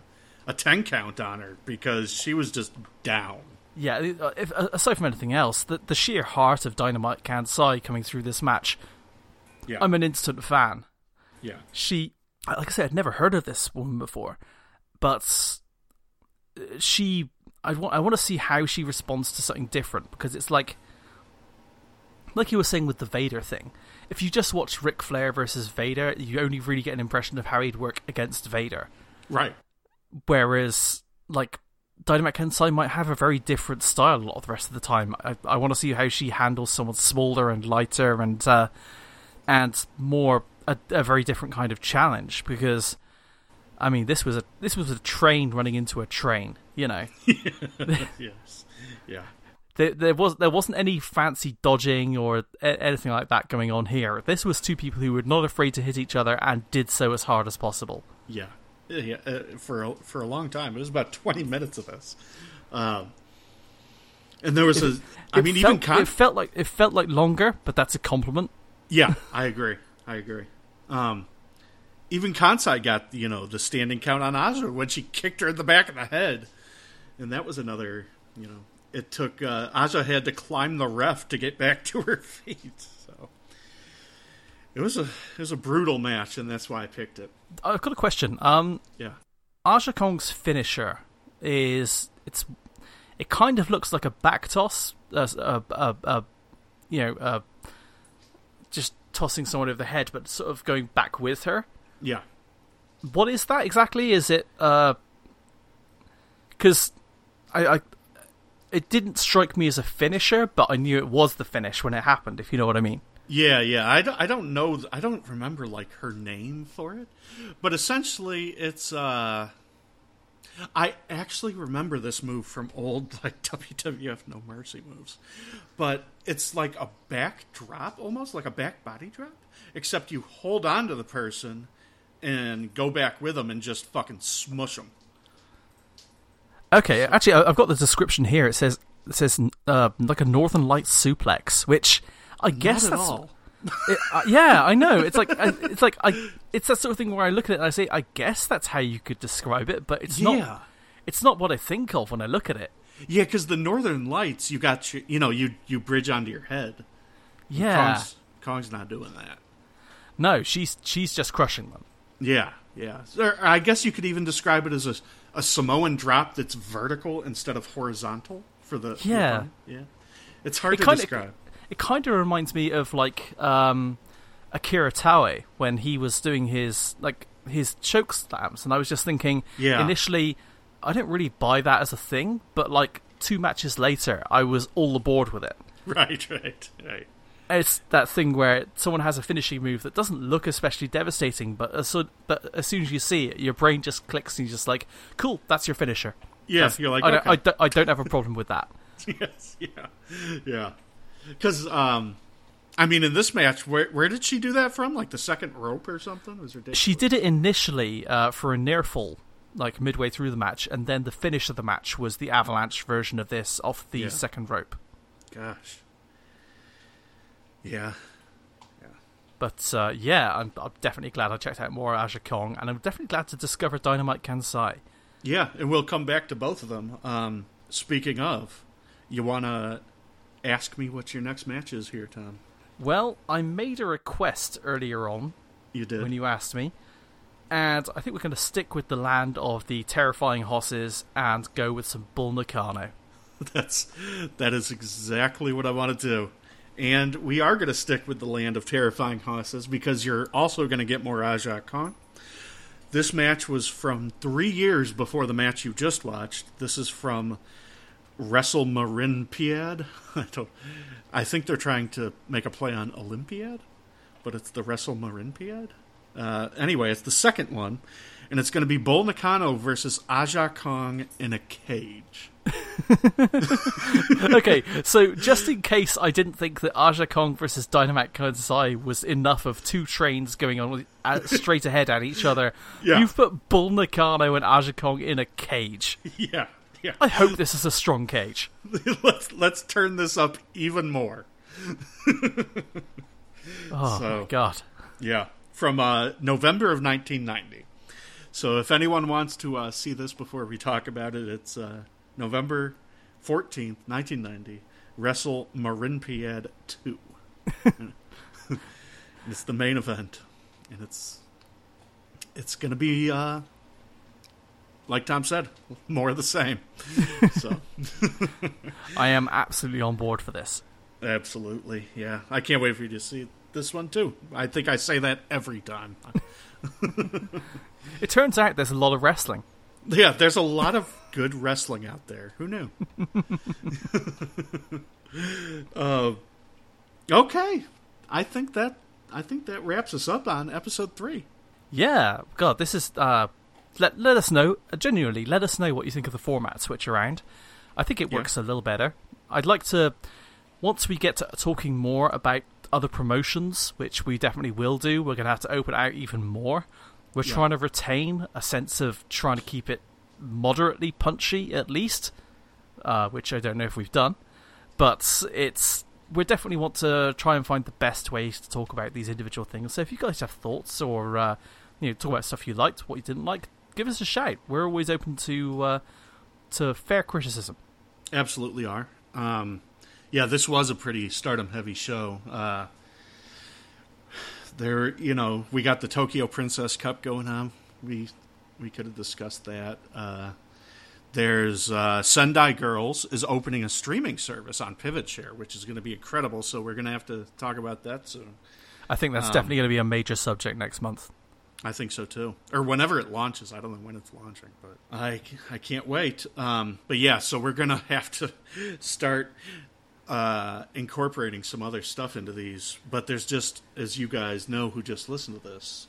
a ten count on her because she was just down. Yeah, uh, if, aside from anything else, the, the sheer heart of Dynamite Kansai coming through this match, Yeah, I'm an instant fan. yeah, she like i said i'd never heard of this woman before but she i want i want to see how she responds to something different because it's like like you were saying with the vader thing if you just watch Ric Flair versus Vader, you only really get an impression of how he'd work against Vader. right. Whereas, like, Dynamite Kansai might have a very different style a lot of the rest of the time. I, I want to see how she handles someone smaller and lighter and uh, and more a, a very different kind of challenge. Because, I mean, this was a this was a train running into a train. You know, yes, yeah, there, there was there wasn't any fancy dodging or a- anything like that going on here. This was two people who were not afraid to hit each other and did so as hard as possible. yeah, yeah. Uh, for a, for a long time, it was about twenty minutes of this. Um, and there was a, I mean, felt, even con- it felt like it felt like longer, but that's a compliment. Yeah, I agree. I agree. Um, even Kansai got you know the standing count on Aja when she kicked her in the back of the head, and that was another. You know, it took uh, Aja had to climb the ref to get back to her feet. So it was a it was a brutal match, and that's why I picked it. I've got a question. Um, Yeah, Aja Kong's finisher is it's it kind of looks like a back toss, uh, a, a, a, you know, uh, just tossing someone over the head, but sort of going back with her. yeah, What is that exactly? Is it uh. because I, I it didn't strike me as a finisher, but I knew it was the finish when it happened. If you know what I mean. yeah, yeah. I don't, I don't know. I don't remember like her name for it, but essentially, it's uh, I actually remember this move from old like WWF No Mercy moves, but it's like a back drop, almost like a back body drop, except you hold on to the person and go back with them and just fucking smush them. Okay, actually, I- I've got the description here. It says it says uh, like a Northern Lights suplex, which I guess Not at that's all. It- uh, yeah, I know. It's like I, it's like I it's that sort of thing where I look at it and I say, I guess that's how you could describe it, but it's Yeah. not. It's not what I think of when I look at it. Yeah, because the Northern Lights, you got your, you know, you you bridge onto your head. Yeah, Kong's, Kong's not doing that. no, she's she's just crushing them. Yeah, yeah. Or I guess you could even describe it as a, a Samoan drop that's vertical instead of horizontal for the for the Yeah. yeah. It's hard It to kinda- describe. It kind of reminds me of like um, Akira Taue when he was doing his like his choke slams, and I was just thinking, Yeah. initially, I didn't really buy that as a thing, but like two matches later, I was all aboard with it. Right, right, right. It's that thing where someone has a finishing move that doesn't look especially devastating, but as, so, but as soon as you see it, your brain just clicks and you're just like, "Cool, that's your finisher." Yeah, That's- you're like, I, don't. I, don't, I don't have a problem with that. yes, yeah, yeah. Because, um, I mean, in this match, where where did she do that from? Like the second rope or something? It was ridiculous. She did it initially uh, for a near fall, like midway through the match, and then the finish of the match was the avalanche version of this off the Yeah. second rope. Gosh. Yeah. Yeah. But uh, yeah, I'm, I'm definitely glad I checked out more Aja Kong, and I'm definitely glad to discover Dynamite Kansai. Yeah, and we'll come back to both of them. Um, speaking of, you want to ask me what your next match is here, Tom? Well, I made a request earlier on You did. when you asked me, and I think we're going to stick with the land of the terrifying hosses and go with some Bull Nakano. That's that is exactly what I want to do. And we are going to stick with the land of terrifying horses because you're also going to get more Aja Kong. This match was from three years before the match you just watched. This is from Wrestle Marinpiad. I don't. I think they're trying to make a play on Olympiad, but it's the Wrestle Marinpiad. Uh, anyway, it's the second one, and it's going to be Bull Nakano versus Aja Kong in a cage. okay, so just in case I didn't think that Aja Kong versus Dynamite Kansai was enough of two trains going on uh, straight ahead at each other, Yeah. you've put Bull Nakano and Aja Kong in a cage. Yeah, yeah. I hope this is a strong cage. let's let's turn this up even more. Oh So- my god. Yeah, from uh, November of 1990. So if anyone wants to uh, see this before we talk about it, it's uh, November 14th, 1990. Wrestle Marinpiad 2. it's the main event, and it's it's going to be uh, like Tom said, more of the same. so I am absolutely on board for this. Absolutely, yeah. I can't wait for you to see this one too. I think I say that every time. It turns out there's a lot of wrestling. yeah, there's a lot of good wrestling out there. Who knew? uh, okay, I think that I think that wraps us up on episode three. Yeah, God, this is. Uh, let let us know. uh, Genuinely, let us know what you think of the format switch around. I think it Yeah. works a little better. I'd like to once we get to talking more about other promotions, which we definitely will do. We're going to have to open out even more. We're Yeah. trying to retain a sense of trying to keep it moderately punchy, at least, uh, which I don't know if we've done, but it's. We definitely want to try and find the best ways to talk about these individual things. So if you guys have thoughts or uh, you know talk about stuff you liked, what you didn't like, give us a shout. We're always open to uh, to fair criticism. Absolutely are. Um, yeah, this was a pretty stardom heavy show. Uh, there, you know, we got the Tokyo Princess Cup going on. We we could have discussed that. Uh, there's uh, Sendai Girls is opening a streaming service on PivotShare, which is going to be incredible. So we're going to have to talk about that soon. I think that's Um, definitely going to be a major subject next month. I think so too, or whenever it launches. I don't know when it's launching, but I I can't wait. Um, but yeah, so we're gonna have to start uh, incorporating some other stuff into these. But there's just, as you guys know, who just listened to this,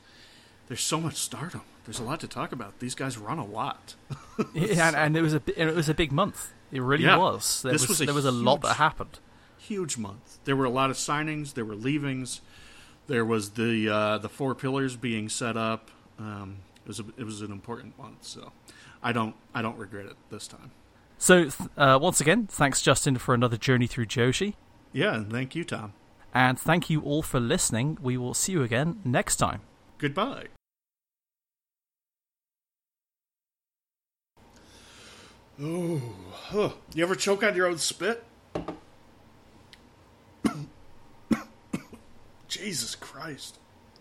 there's so much stardom. There's a lot to talk about. These guys run a lot. Yeah, and, and it was a and it was a big month. It really Yeah. was. There This was, was there was a lot that happened. Huge month. There were a lot of signings. There were leavings. There was the uh, the four pillars being set up. Um, it was a, it was an important month. So I don't I don't regret it this time. So uh, once again, thanks Justin for another journey through Joshi, Yeah, and thank you, Tom. and thank you all for listening. We will see you again next time. Goodbye. Oh, huh. you ever choke on your own spit? Jesus Christ.